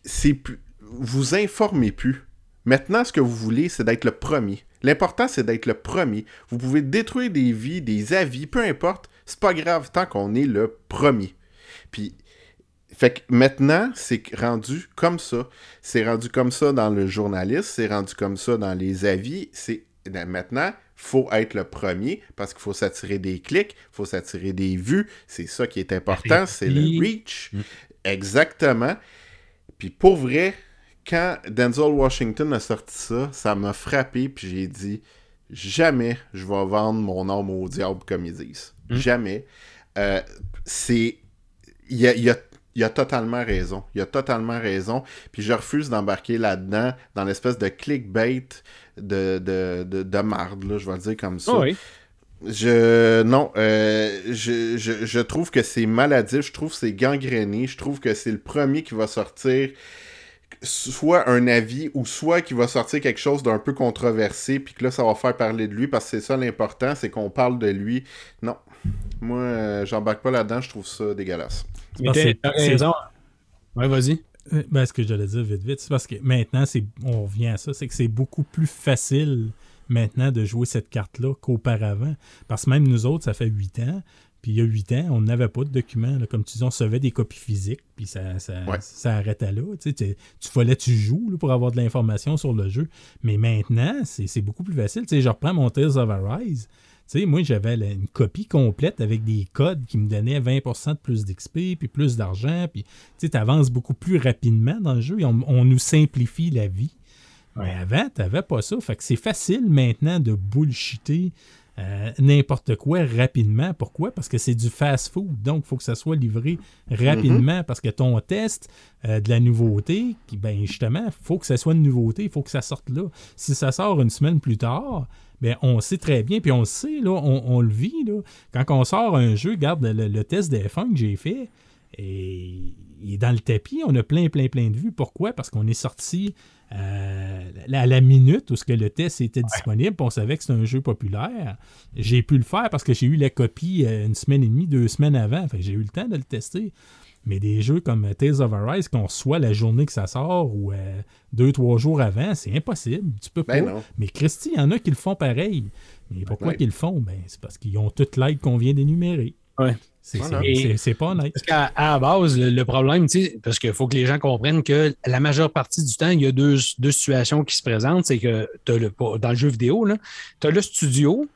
vous informez plus. Maintenant, ce que vous voulez, c'est d'être le premier. L'important, c'est d'être le premier. Vous pouvez détruire des vies, des avis, peu importe. C'est pas grave tant qu'on est le premier. Puis, fait que maintenant, c'est rendu comme ça. C'est rendu comme ça dans le journaliste, c'est rendu comme ça dans les avis. C'est maintenant, faut être le premier parce qu'il faut s'attirer des clics, il faut s'attirer des vues. C'est ça qui est important, c'est le reach. Exactement. Puis pour vrai, quand Denzel Washington a sorti ça, ça m'a frappé, puis j'ai dit jamais je vais vendre mon âme au diable comme ils disent. Jamais. Euh, c'est. Il y a, il y a- il a totalement raison. Il a totalement raison. Puis je refuse d'embarquer là-dedans, dans l'espèce de clickbait de, de, de, de marde, là, je vais le dire comme ça. Ah oui. Je non, euh, je, je, je trouve que c'est maladif, je trouve que c'est gangréné, je trouve que c'est le premier qui va sortir soit un avis ou soit qui va sortir quelque chose d'un peu controversé puis que là ça va faire parler de lui parce que c'est ça l'important, c'est qu'on parle de lui. Non. Moi euh, j'embarque pas là-dedans, je trouve ça dégueulasse. Mais t'as raison. Ouais, vas-y. Euh, Ben, ce que j'allais dire vite, vite, c'est parce que maintenant, c'est, on revient à ça, c'est que c'est beaucoup plus facile maintenant de jouer cette carte-là qu'auparavant. Parce que même nous autres, ça fait huit ans. Puis il y a huit ans, on n'avait pas de documents. là. Comme tu dis, on recevait des copies physiques, puis ça, ça, Ouais. ça arrêtait là. Tu, sais, tu, tu fallait tu joues là, pour avoir de l'information sur le jeu. Mais maintenant, c'est, c'est beaucoup plus facile. Tu sais, je reprends mon Tales of Arise. Tu sais, moi, j'avais une copie complète avec des codes qui me donnaient 20% de plus d'XP, puis plus d'argent, puis tu avances beaucoup plus rapidement dans le jeu et on, on nous simplifie la vie. Mais avant, tu n'avais pas ça. Fait que c'est facile maintenant de bullshiter euh, n'importe quoi rapidement. Pourquoi? Parce que c'est du fast-food. Donc, il faut que ça soit livré rapidement parce que ton test euh, de la nouveauté, qui, ben justement, il faut que ça soit une nouveauté, il faut que ça sorte là. Si ça sort une semaine plus tard, ben, on sait très bien, puis on le sait, là, on, on le vit. Là. Quand on sort un jeu, regarde le, le test des F1 que j'ai fait, et il est dans le tapis, on a plein, plein, plein de vues. Pourquoi? Parce qu'on est sorti euh, à la minute où ce que le test était disponible, puis on savait que c'était un jeu populaire. J'ai pu le faire parce que j'ai eu la copie euh, une semaine et demie, deux semaines avant. Fait j'ai eu le temps de le tester. Mais des jeux comme Tales of Arise qu'on reçoit la journée que ça sort ou euh, deux, trois jours avant, c'est impossible. Tu peux Ben pas. non. Mais Christy, il y en a qui le font pareil. Mais pourquoi ouais. qu'ils le font? Ben, c'est parce qu'ils ont toute l'aide qu'on vient d'énumérer. Ouais. C'est Voilà. c'est- c'est- c'est pas honnête. Parce qu'à à la base, le, le problème, tu sais, parce qu'il faut que les gens comprennent que la majeure partie du temps, il y a deux, deux situations qui se présentent. C'est que t'as le, pas- dans le jeu vidéo, tu as le studio,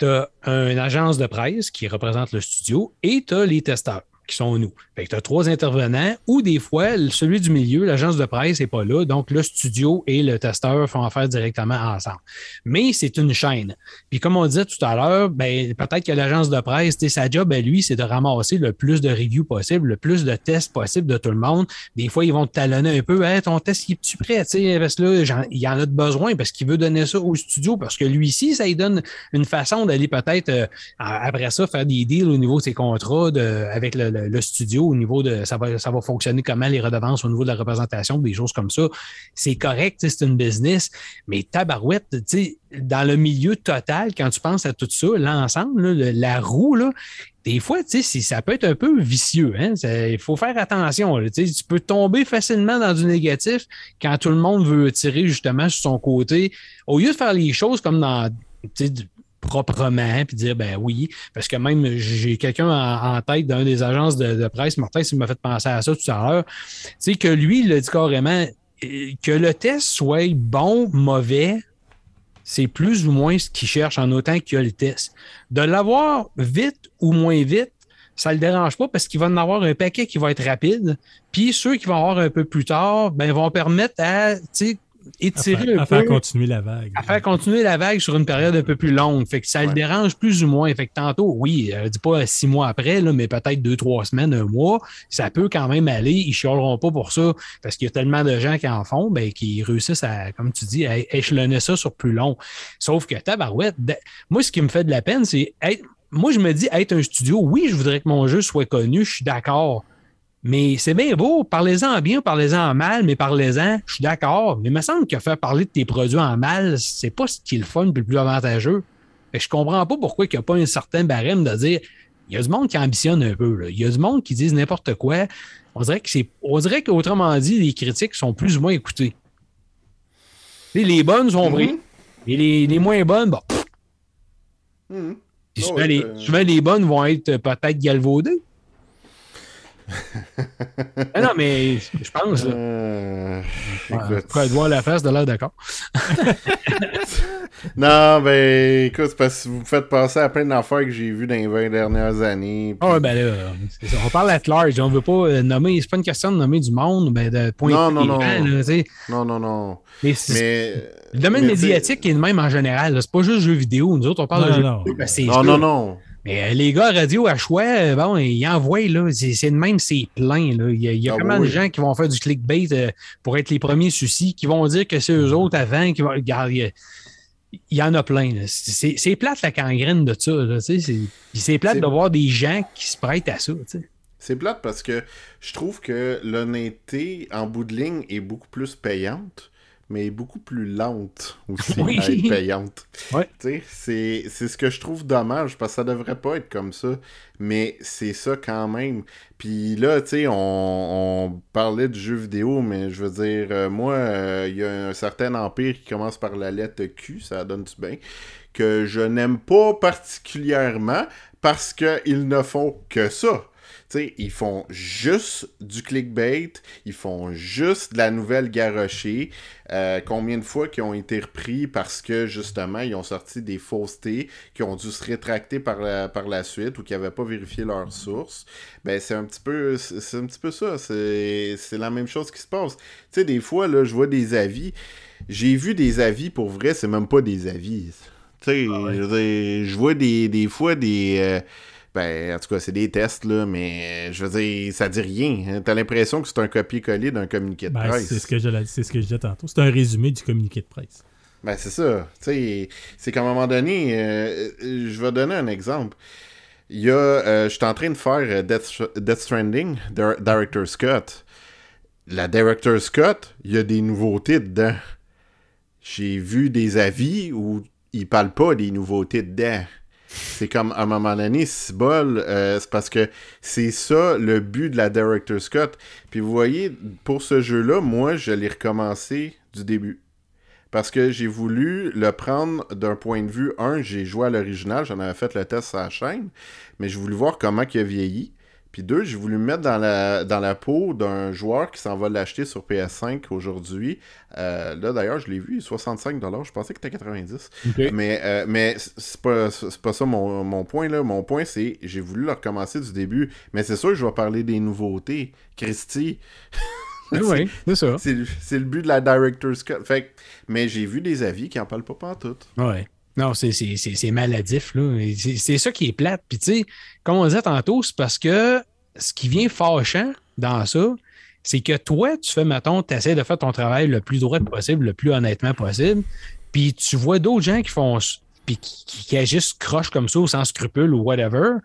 tu as une agence de presse qui représente le studio et tu as les testeurs qui sont nous. Fait que tu as trois intervenants ou des fois, celui du milieu, l'agence de presse n'est pas là, donc le studio et le testeur font affaire directement ensemble. Mais c'est une chaîne. Puis comme on disait tout à l'heure, ben, peut-être que l'agence de presse, sa job, ben, lui, c'est de ramasser le plus de reviews possible, le plus de tests possible de tout le monde. Des fois, ils vont te talonner un peu, hey, ton test, il est-tu prêt? Parce que là, il y en a de besoin parce qu'il veut donner ça au studio, parce que lui ici, ça lui donne une façon d'aller peut-être euh, à- après ça faire des deals au niveau de ses contrats avec le- le studio, au niveau de ça va, ça va fonctionner comment les redevances au niveau de la représentation, des choses comme ça. C'est correct, c'est une business, mais tabarouette, tu sais, dans le milieu total, quand tu penses à tout ça, l'ensemble, la roue, là, des fois, tu sais, ça peut être un peu vicieux. Hein? Il faut faire attention. tu peux tomber facilement dans du négatif quand tout le monde veut tirer justement sur son côté. Au lieu de faire les choses comme dans proprement, puis dire ben oui, parce que même j'ai quelqu'un en, tête d'une des agences de, presse, Martin, il m'a fait penser à ça tout à l'heure, sais, que lui, il a dit carrément euh, que le test soit bon, mauvais, c'est plus ou moins ce qu'il cherche en autant qu'il y a le test. De l'avoir vite ou moins vite, ça ne le dérange pas parce qu'il va en avoir un paquet qui va être rapide. Puis ceux qui vont avoir un peu plus tard, ben, vont permettre à À étirer faire, un à peu faire continuer la vague. à faire continuer la vague sur une période un peu plus longue. Fait que ça le dérange plus ou moins. Fait que tantôt, oui, euh, dis pas six mois après, là, mais peut-être deux, trois semaines, un mois, ça peut quand même aller. Ils chialeront pas pour ça parce qu'il y a tellement de gens qui en font, ben, qui réussissent à, comme tu dis, à échelonner ça sur plus long. Sauf que tabarouette, moi, ce qui me fait de la peine, c'est être, moi, je me dis, être un studio, oui, je voudrais que mon jeu soit connu, je suis d'accord. Mais c'est bien beau, parlez-en bien, parlez-en mal, mais parlez-en, je suis d'accord. Mais il me semble que faire parler de tes produits en mal, c'est pas ce qui est le fun et le plus avantageux. Que je comprends pas pourquoi il n'y a pas un certain barème de dire il y a du monde qui ambitionne un peu. Là. Il y a du monde qui disent n'importe quoi. On dirait que c'est. On dirait qu'autrement dit, les critiques sont plus ou moins écoutées. Les, les bonnes sont vraies. Mhm. Et les, les moins bonnes, bon. Oh, souvent, ouais, les, euh. souvent, les bonnes vont être peut-être galvaudées. Ah non, mais je pense. là. Euh, Ouais, écoute. De voir la face, de l'air d'accord. Non, ben, écoute, c'est parce que vous me faites penser à plein d'affaires que j'ai vues dans les 20 dernières années. puis- Ah ben là, c'est ça. on parle à large. On veut pas euh, nommer. C'est pas une question de nommer du monde, mais de pointer Non, non, les non. là, sais. Non, non, non. Mais le domaine mais médiatique est le même en général. C'est pas juste jeux vidéo. Nous autres, on parle Non, de jeux non. vidéo. ben, Non, non, non. Mais euh, les gars radio à choix, euh, bon, ils envoient, là. C'est de même, c'est plein, là. Il y a, il y a Ah comment oui. de gens qui vont faire du clickbait euh, pour être les premiers soucis, qui vont dire que c'est eux autres avant, qui vont. Regarde, il y en a plein. C'est plate la gangrène de ça. C'est plate de voir des gens qui se prêtent à ça. C'est plate parce que je trouve que l'honnêteté, en bout de ligne, est beaucoup plus payante, mais beaucoup plus lente aussi Oui. à être payante. Ouais. C'est c'est ce que je trouve dommage parce que ça devrait pas être comme ça, mais c'est ça quand même. Puis là, tu sais, on, on parlait de jeux vidéo, mais je veux dire, euh, moi, euh, il y a un certain empire qui commence par la lettre Q, ça donne du bien, que je n'aime pas particulièrement parce qu'ils ne font que ça. Ils font juste du clickbait, ils font juste de la nouvelle garochée. Euh, combien de fois qui ont été repris parce que justement ils ont sorti des faussetés qui ont dû se rétracter par la, par la suite ou qui n'avaient pas vérifié leur source? Ben c'est un petit peu c'est un petit peu ça. C'est la même chose qui se passe. Tu sais, des fois, là, je vois des avis. J'ai vu des avis pour vrai, c'est même pas des avis. Tu sais, dire, je vois des, des fois des. euh, ben, en tout cas, c'est des tests, là, mais je veux dire, ça dit rien. hein. T'as l'impression que c'est un copier-coller d'un communiqué de Ben, presse. c'est ce que je c'est ce que je disais tantôt. C'est un résumé du communiqué de presse. Ben, c'est ça. Tu sais, c'est qu'à un moment donné, euh, euh, je vais donner un exemple. Il y a, euh, je suis en train de faire euh, Death, Death Stranding, Dir- Director Scott. La Director Scott, il y a des nouveautés dedans. J'ai vu des avis où ils parlent pas des nouveautés dedans. C'est comme, à un moment donné, c'est bol, euh, c'est parce que c'est ça le but de la Director Scott. Puis vous voyez, pour ce jeu-là, moi, je l'ai recommencé du début. Parce que j'ai voulu le prendre d'un point de vue, un, j'ai joué à l'original, j'en avais fait le test sur la chaîne, mais j'ai voulu voir comment il a vieilli. Puis deux, j'ai voulu me mettre dans la, dans la peau d'un joueur qui s'en va l'acheter sur PS5 aujourd'hui. Euh, là, d'ailleurs, je l'ai vu, 65$, je pensais que c'était 90$. Mais, euh, mais c'est pas, pas ça mon, mon point, là. Mon point, c'est j'ai voulu le recommencer du début. Mais c'est sûr que je vais parler des nouveautés. Christy, Oui, c'est ça. c'est le- but de la Director's Cut. Fait mais j'ai vu des avis qui en parlent pas pantoute. Ouais. Non, c'est- maladif, là. C'est ça qui est plate. Puis, tu sais, comme on disait tantôt, c'est parce que ce qui vient fâchant dans ça, c'est que toi, tu fais, mettons, tu essaies de faire ton travail le plus droit possible, le plus honnêtement possible. Puis, tu vois d'autres gens qui font. Puis, qui, qui- agissent croche comme ça, ou sans scrupules ou whatever.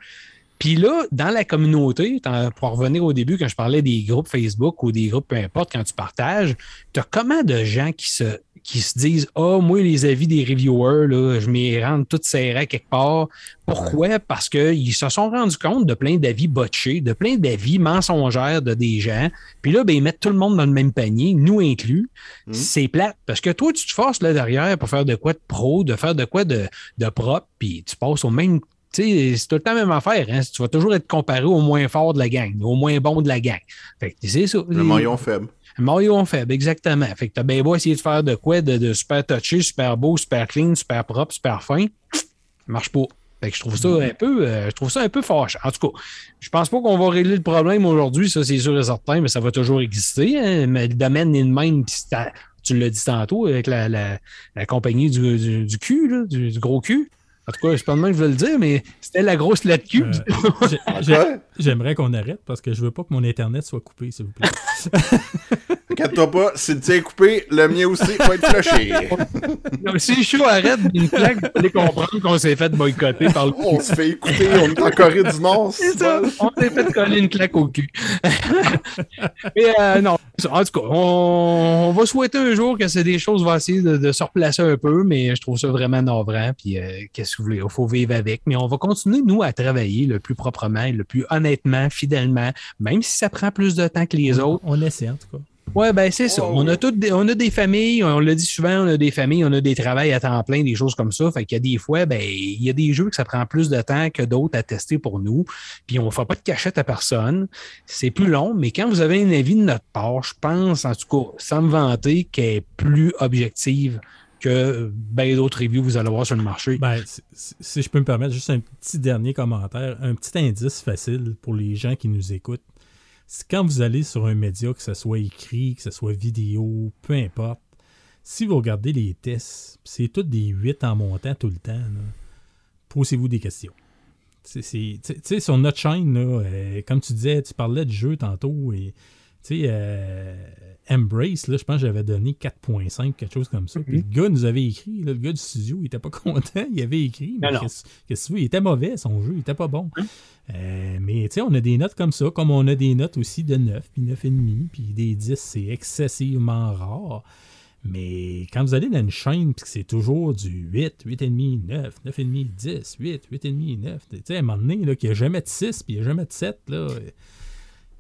Puis là, dans la communauté, pour revenir au début, quand je parlais des groupes Facebook ou des groupes, peu importe, quand tu partages, tu as comment de gens qui se, qui se disent Ah, moi, les avis des reviewers, là, je m'y rends toutes serrées quelque part. Pourquoi? Parce qu'ils se sont rendus compte de plein d'avis botchés, de plein d'avis mensongères de des gens. Puis là, ben, ils mettent tout le monde dans le même panier, nous inclus. Mhm. C'est plate. Parce que toi, tu te forces là derrière pour faire de quoi de pro, de faire de quoi de, de propre, puis tu passes au même tu sais, c'est tout le temps la même affaire. Hein? Tu vas toujours être comparé au moins fort de la gang, au moins bon de la gang. Fait que c'est ça. Le maillon faible. Un maillon faible, exactement. Fait que t'as bien beau essayer de faire de quoi de, de super touché, super beau, super clean, super propre, super fin. Ça marche pas. Fait que je trouve ça un peu, euh, je trouve ça un peu fâchant. En tout cas, je pense pas qu'on va régler le problème aujourd'hui, ça c'est sûr et certain, mais ça va toujours exister. hein. Mais le domaine est le même, tu l'as dit tantôt avec la, la, la compagnie du, du, du cul, là, du, du gros cul. En tout cas, c'est pas de même que je veux le dire, mais c'était la grosse lettre cul. Euh. J'aimerais qu'on arrête parce que je veux pas que mon Internet soit coupé, s'il vous plaît. Inquiète-toi pas, si le tien est coupé, le mien aussi va être flushé. Donc, si le show arrête d'une claque, vous allez comprendre qu'on s'est fait boycotter par le On se fait écouter, on est en Corée du Nord. C'est ça, on s'est fait coller une claque au cul. Mais euh, non, en tout cas, on, on va souhaiter un jour que c'est des choses vont essayer de, de se replacer un peu, mais je trouve ça vraiment navrant. Puis euh, qu'est-ce que vous voulez, il faut vivre avec. Mais on va continuer, nous, à travailler le plus proprement, et le plus honnêtement, fidèlement, même si ça prend plus de temps que les autres. On essaie, en tout cas. Ouais, ben c'est ça. Oh, On a oui. toutes des, on a des familles, on l'a dit souvent, on a des familles, on a des travails à temps plein, des choses comme ça. Fait qu'il y a des fois, ben, il y a des jeux que ça prend plus de temps que d'autres à tester pour nous. Puis on ne fait pas de cachette à personne. C'est plus long, mais quand vous avez un avis de notre part, je pense, en tout cas, sans me vanter, qu'elle est plus objective que ben d'autres reviews vous allez voir sur le marché. Ben, si, je peux me permettre, juste un petit dernier commentaire, un petit indice facile pour les gens qui nous écoutent. C'est quand vous allez sur un média, que ce soit écrit, que ce soit vidéo, peu importe, si vous regardez les tests, c'est tous des 8 en montant tout le temps, posez-vous des questions. Tu sais, sur notre chaîne, là, euh, comme tu disais, tu parlais de jeu tantôt, et tu sais, euh, Embrace, là, je pense que j'avais donné 4.5, quelque chose comme ça. Puis le gars nous avait écrit, là, le gars du studio, il était pas content, il avait écrit. mais qu'est-ce que tu veux, il était mauvais, son jeu, il était pas bon. Euh, mais tu sais, on a des notes comme ça, comme on a des notes aussi de 9, puis 9,5, puis des 10, c'est excessivement rare. Mais quand vous allez dans une chaîne, puis que c'est toujours du 8, 8,5, 9, 9,5, 10, 8, 8,5, 9, tu sais, à un moment donné, qu'il n'y a jamais de 6, puis il n'y a jamais de 7, là, euh,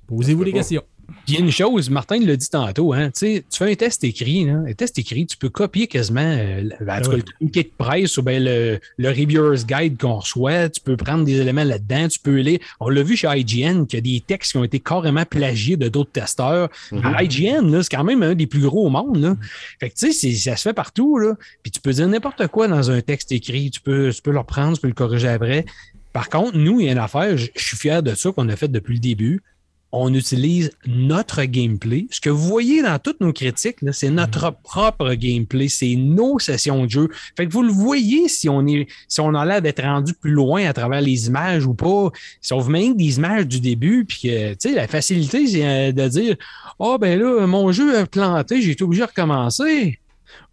posez-vous pas. questions. Puis il y a une chose, Martin l'a dit tantôt, hein, tu sais, tu fais un test écrit, là, un test écrit, tu peux copier quasiment euh, le- Ouais. communiqué de presse ou bien le, le reviewer's guide qu'on reçoit, tu peux prendre des éléments là-dedans, tu peux lire. On l'a vu chez IGN qu'il y a des textes qui ont été carrément plagiés de d'autres testeurs. À IGN, c'est quand même un des plus gros au monde. Là. Fait que tu sais, ça se fait partout. Là. Puis tu peux dire n'importe quoi dans un texte écrit, tu peux, tu peux le reprendre, tu peux le corriger après. Par contre, nous, il y a une affaire, je je suis fier de ça qu'on a fait depuis le début on utilise notre gameplay. Ce que vous voyez dans toutes nos critiques, c'est notre propre gameplay, c'est nos sessions de jeu. Fait que vous le voyez si on est, si on a l'air d'être rendu plus loin à travers les images ou pas. Si on vous met des images du début, puis que, tu sais, la facilité, c'est euh, de dire, oh ben là, mon jeu a planté, j'ai été obligé de recommencer.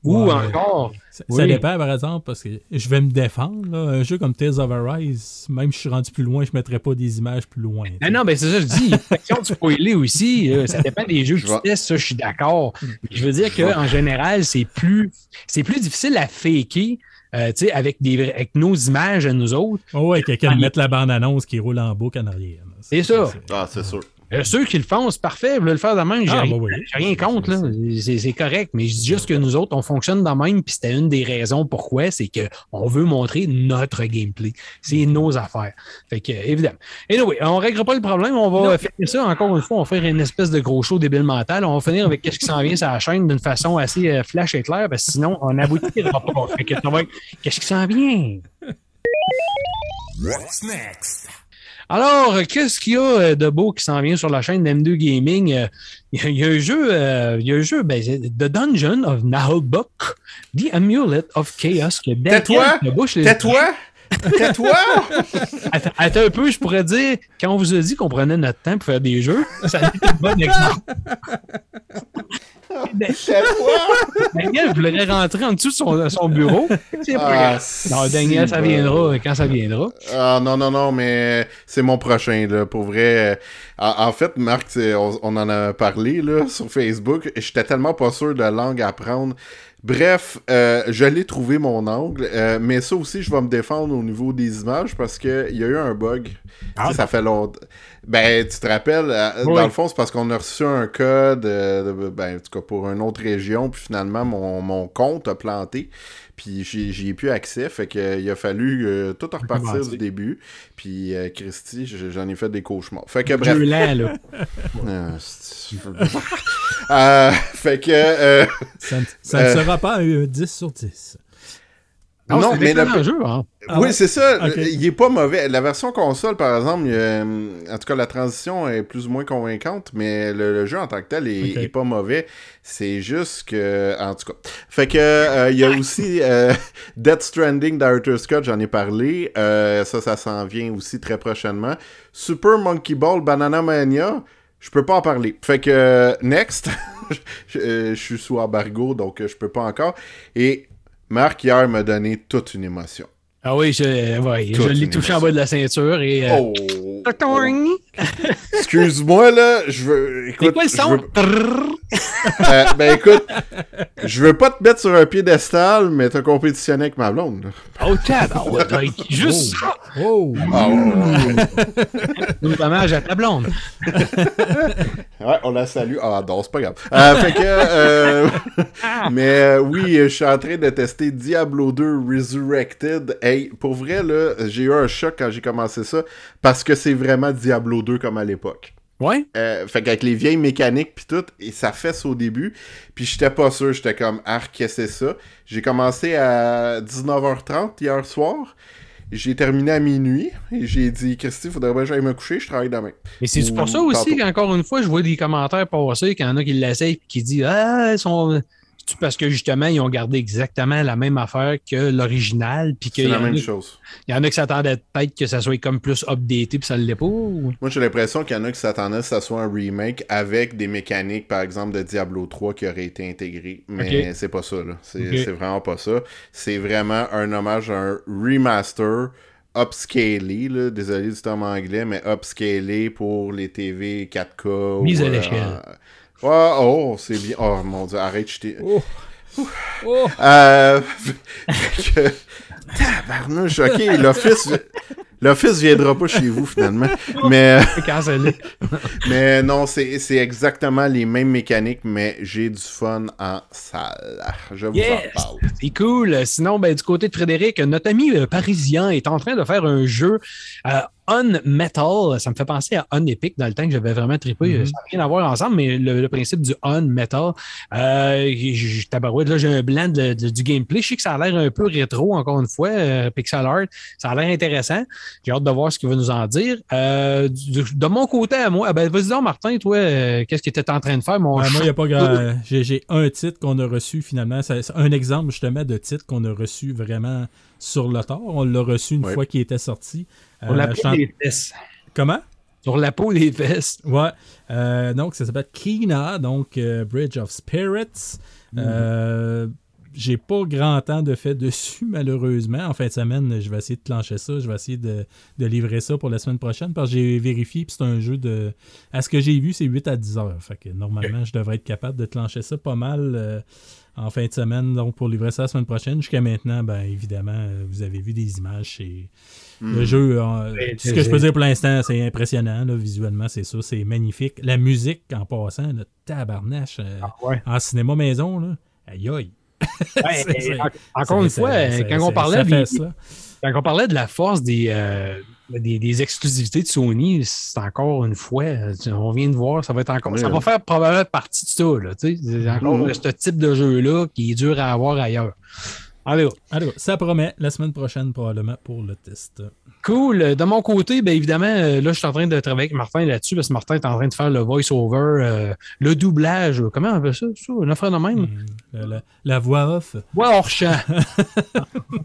Ou Ouais. encore, Ça, Oui. ça dépend, par exemple, parce que je vais me défendre. là. Un jeu comme Tales of Arise, même si je suis rendu plus loin, je ne mettrais pas des images plus loin. Non, non, ben c'est ça, je dis. Question de spoiler aussi. là, ça dépend des jeux que Je tu testes, ça, je suis d'accord. Je veux dire qu'en général, c'est plus, c'est plus difficile à faker. euh, tu sais, avec, des, avec nos images à nous autres. Oh ouais, quelqu'un Ah, mettre la bande-annonce qui roule en boucle en arrière. C'est ça. Ah, c'est sûr. Euh, ceux qui le font, c'est parfait. Vous le faire de même, j'ai Ah, rien, bah oui. rien contre. là. C'est correct. Mais je dis juste que nous autres, on fonctionne de même. Puis c'était une des raisons pourquoi. C'est qu'on veut montrer notre gameplay. C'est nos affaires. Fait que, évidemment. Anyway, on ne réglera pas le problème. On va finir ça. Encore une fois, on va faire une espèce de gros show débile mental. On va finir avec qu'est-ce qui s'en vient sur la chaîne d'une façon assez euh, flash et claire. Parce que sinon, on n'aboutira pas. Fait que qu'est-ce qui s'en vient? What's next? Alors, qu'est-ce qu'il y a euh, de beau qui s'en vient sur la chaîne d'M2 Gaming? Euh, Il y, a- un jeu, euh, il y a un jeu, ben, c'est The Dungeon of Nahalbuk, The Amulet of Chaos. Tais-toi! Tais-toi! Tais-toi! Attends, attends un peu, je pourrais dire, quand on vous a dit qu'on prenait notre temps pour faire des jeux, ça a été un bon exemple. Daniel voudrait rentrer en dessous de son, son bureau. C'est pas Ah, grave. Non, Daniel, ça viendra quand ça viendra. Ah non, non, non, mais c'est mon prochain, là, pour vrai. En, en fait, Marc, on, on en a parlé, là, sur Facebook, j'étais tellement pas sûr de la langue à apprendre. Bref, euh, je l'ai trouvé mon angle, euh, mais ça aussi, je vais me défendre au niveau des images parce qu'il y a eu un bug. Tu sais, ça fait longtemps. Ben, tu te rappelles, euh, Oui. dans le fond, c'est parce qu'on a reçu un code, euh, de- ben, en tout cas, pour une autre région, puis finalement, mon, mon compte a planté, puis j'y ai plus accès, fait que, euh, il a fallu euh, tout repartir du début, puis euh, Christy, j'en ai fait des cauchemars. Fait que, bref, là. euh, Euh, fait que, euh, Ça, ne- ça ne sera pas un 10 sur 10. Non, mais le- jeu. Hein. Ah oui, ouais? c'est ça. Il est pas mauvais. La version console, par exemple, il hum, en tout cas, la transition est plus ou moins convaincante, mais le, le jeu en tant que tel est, Ok. est pas mauvais. C'est juste que, en tout cas. Fait que euh, il y a aussi euh, Death Stranding d'Arthur Scott, j'en ai parlé. Euh, ça, ça s'en vient aussi très prochainement. Super Monkey Ball Banana Mania. Je peux pas en parler. Fait que, euh, next. je, euh, je suis sous embargo, donc euh, je peux pas encore. Et Marc, hier, m'a donné toute une émotion. Ah oui, je, ouais, je l'ai touché en bas de la ceinture et. euh, Oh! Totoing! Excuse-moi, là, je veux... C'est Écoute, quoi le son? veux- Euh, ben écoute, je veux pas te mettre sur un piédestal, mais t'as compétitionné avec ma blonde. là. Oh, tab! Ouais, ouais, juste ça! Oh! Ah, Un hommage à ta blonde. ouais, on la salue. Ah non, c'est pas grave. Euh, fait que... euh, mais euh, oui, je suis en train de tester Diablo 2 Resurrected. Hey, pour vrai, là, j'ai eu un choc quand j'ai commencé ça, parce que c'est vraiment Diablo 2 comme à l'époque. Ouais? Euh, fait qu'avec les vieilles mécaniques puis tout, et ça fesse au début. Puis j'étais pas sûr, j'étais comme arc, qu'est-ce que c'est ça? J'ai commencé à 19h30 hier soir. J'ai terminé à minuit et j'ai dit Christy, faudrait bien que j'aille me coucher, je travaille demain. Mais c'est Ou pour ça aussi qu'encore une fois, je vois des commentaires passer qu'il y en a qui l'essayent et qui disent Ah, ils sont. Parce que justement, ils ont gardé exactement la même affaire que l'original. C'est la même a- chose. il y en a qui s'attendaient peut-être que ça soit comme plus updaté puis ça ne l'est pas. ou- Moi, j'ai l'impression qu'il y en a qui s'attendaient que ça soit un remake avec des mécaniques, par exemple, de Diablo 3 qui auraient été intégrées. Mais Ok. c'est pas ça. C'est vraiment pas ça. C'est vraiment un hommage à un remaster upscalé, là. Désolé du terme anglais, mais upscalé pour les TV 4K. Mise ou, à euh, l'échelle. Ouais, oh, c'est bien. Oh mon dieu, arrête, je t'ai. Oh! Oh! Euh. que. Tabarnouche, ok, l'office. L'office viendra pas chez vous finalement. Mais. L'est. Mais non, c'est exactement les mêmes mécaniques, mais j'ai du fun en salle. Je vous Yes! en parle. C'est cool. Sinon, ben, du côté de Frédéric, notre ami euh, parisien est en train de faire un jeu euh, On Metal. Ça me fait penser à On Epic dans le temps que j'avais vraiment trippé. Mhm. Ça n'a rien à voir ensemble, mais le, le principe du On Metal. Euh, tabarouette, là, j'ai un blanc de- de- du gameplay. Je sais que ça a l'air un peu rétro, encore une fois, euh, pixel art. Ça a l'air intéressant. J'ai hâte de voir ce qu'il va nous en dire. Euh, du- de mon côté à moi, ben, vas-y donc, Martin, toi, euh, qu'est-ce que tu étais en train de faire? Mon Ouais, moi, il n'y a pas grand. J'ai un titre qu'on a reçu finalement. C'est un exemple justement de titre qu'on a reçu vraiment sur le tard. On l'a reçu une Ouais. fois qu'il était sorti. Sur Euh, la fesses. Comment? Sur la peau des fesses. Ouais. Euh, donc, ça s'appelle Kina, donc euh, Bridge of Spirits. Euh, J'ai pas grand temps de fait dessus, malheureusement. En fin de semaine, je vais essayer de clencher ça. Je vais essayer de, de livrer ça pour la semaine prochaine parce que j'ai vérifié. puis c'est un jeu de. À ce que j'ai vu, c'est 8 à 10 heures. Fait que normalement, je devrais être capable de clencher ça pas mal euh, en fin de semaine. Donc, pour livrer ça la semaine prochaine. Jusqu'à maintenant, ben évidemment, euh, vous avez vu des images. C'est. Hmm. Le jeu, euh, ce que je peux dire pour l'instant, c'est impressionnant. là, visuellement, c'est ça. C'est magnifique. La musique, en passant, le tabarnache euh, ouais. en cinéma maison, là, aïe aïe. Ouais, en- encore une fois, quand, on parlait des, quand on parlait de la force des, euh, des, des exclusivités de Sony, c'est encore une fois, on vient de voir, ça va être encore. Oui, ça va faire probablement partie de ça. Là, tu sais. c'est encore Mhm. ce type de jeu-là qui est dur à avoir ailleurs. Allez, Alors, ça promet la semaine prochaine, probablement, pour le test. cool. De mon côté, bien évidemment, euh, là, je suis en train de travailler avec Martin là-dessus parce que Martin est en train de faire le voice-over, euh, le doublage. Comment on appelle ça? ça? Une affaire de même? Hum, la, voix off. voix hors champ.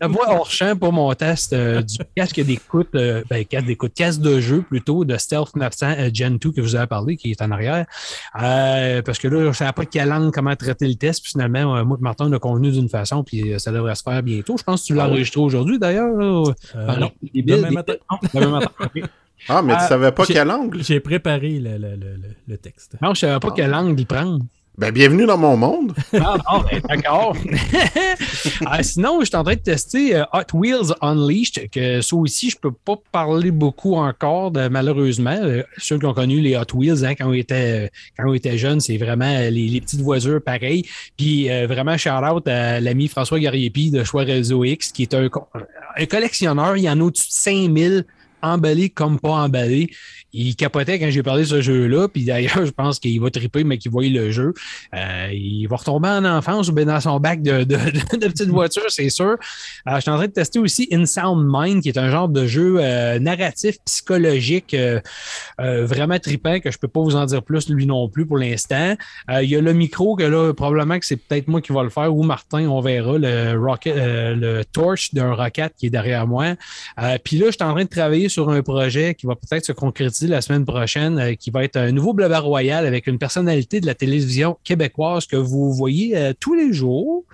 la voix hors champ pour mon test euh, du casque d'écoute, euh, ben, casque d'écoute, casque de jeu plutôt de Stealth 900 euh, Gen 2 que vous avez parlé, qui est en arrière. Euh, parce que là, je ne savais pas quelle langue, comment traiter le test. Puis finalement, euh, moi et Martin, on a convenu d'une façon, puis euh, ça devrait se faire bientôt. Je pense que tu l'as Ah oui. enregistré aujourd'hui d'ailleurs. Euh, non, des billes, demain des- matin. Non, demain matin. ok. Ah, mais tu Ah, savais pas quel angle? J'ai préparé le, le- le- texte. Non, je ne savais pas Ah. quelle langue y prendre. Ben, bienvenue dans mon monde. Ah, non, ben, d'accord. Ah, sinon, je suis en train de tester euh, Hot Wheels Unleashed, que ça aussi, je peux pas parler beaucoup encore, de- malheureusement. Euh, ceux qui ont connu les Hot Wheels hein, quand, on était, quand on était jeunes, c'est vraiment euh, les, les petites voitures pareilles. Puis euh, vraiment, shout-out à l'ami François Gariepi de Choix Réseau X, qui est un, un collectionneur. Il y en a au-dessus de 5000 emballé comme pas emballé. Il capotait quand j'ai parlé de ce jeu-là. Puis d'ailleurs, je pense qu'il va triper, mais qu'il voit le jeu. Euh, il va retomber en enfance ou bien dans son bac de, de, petite voiture, c'est sûr. Euh, je suis en train de tester aussi In Sound Mind, qui est un genre de jeu euh, narratif, psychologique, vraiment trippant, que je peux pas vous en dire plus, lui non plus, pour l'instant. Il y a le micro, que là, probablement que c'est peut-être moi qui va le faire, ou Martin, on verra, le, rocket, le torch d'un rocket qui est derrière moi. Puis là, je suis en train de travailler sur un projet qui va peut-être se concrétiser la semaine prochaine, qui va être un nouveau Blabber Royal avec une personnalité de la télévision québécoise que vous voyez euh, tous les jours.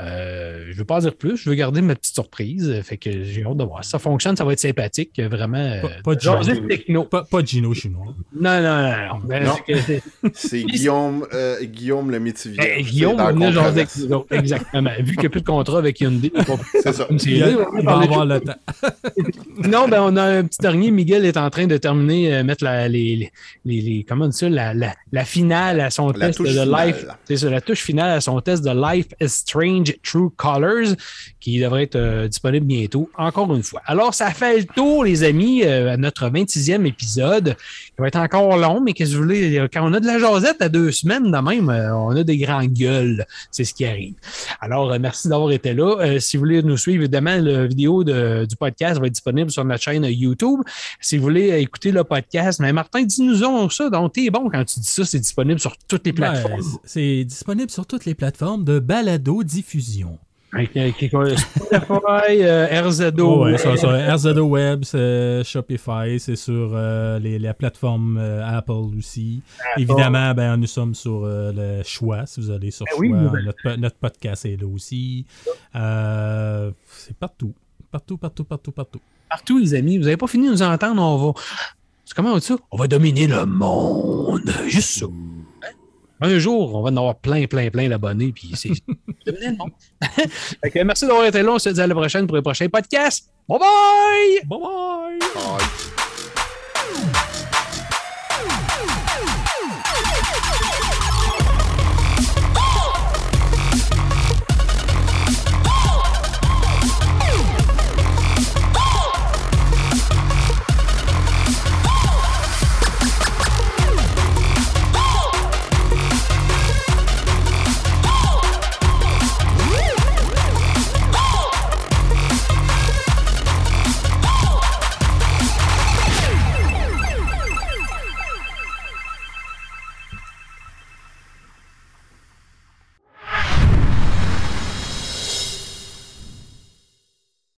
Euh, je ne veux pas dire plus, je veux garder ma petite surprise. Fait que j'ai hâte de voir. Si ça fonctionne, ça va être sympathique. Vraiment. Pas, pas de Gino. techno. Pas, pas, de Gino chinois. Non, non, non. non. Ben, non. C'est Guillaume, euh, Guillaume le métivier. Ben, Guillaume, on genre exactement. Vu qu'il n'y a plus de contrat avec Hyundai, c'est ça. Il, va, avoir le temps. non, ben, on a un petit dernier. Miguel est en train de terminer, euh, mettre la, les, les, les, comment on dit ça, la, la, la finale à son la test de Life. C'est ça, la touche finale à son test de Life is Strange True Colors, qui devrait être euh, disponible bientôt, encore une fois. Alors, ça fait le tour, les amis, euh, à notre 26e épisode. Il va être encore long, mais qu'est-ce que vous voulez? Quand on a de la jasette à deux semaines, de même, euh, on a des grands gueules. C'est ce qui arrive. Alors, merci d'avoir été là. Si vous voulez nous suivre, évidemment, la vidéo de, du podcast va être disponible sur notre chaîne YouTube. Si vous voulez écouter le podcast, mais Martin, dis-nous ça. Donc, t'es bon quand tu dis ça, c'est disponible sur toutes les plateformes. C'est disponible sur toutes les plateformes de balado-diffusion. Spotify, euh, RZO. Oh, ouais, sur, sur RZO Web, Shopify, c'est sur euh, les, la plateforme euh, Apple aussi. Apple. Évidemment, ben, nous sommes sur euh, le choix. Si vous allez sur ben choix, oui, notre, notre, podcast est là aussi. c'est partout. Partout, partout, partout, partout. Partout, les amis. Vous n'avez pas fini de nous entendre. On va. C'est comment on dit ça? On va dominer le monde. Juste ça. Un jour, on va en avoir plein, plein, plein d'abonnés. Puis c'est. merci d'avoir été là. On se dit à la prochaine pour le prochain podcast. Bye bye! Bye bye! bye.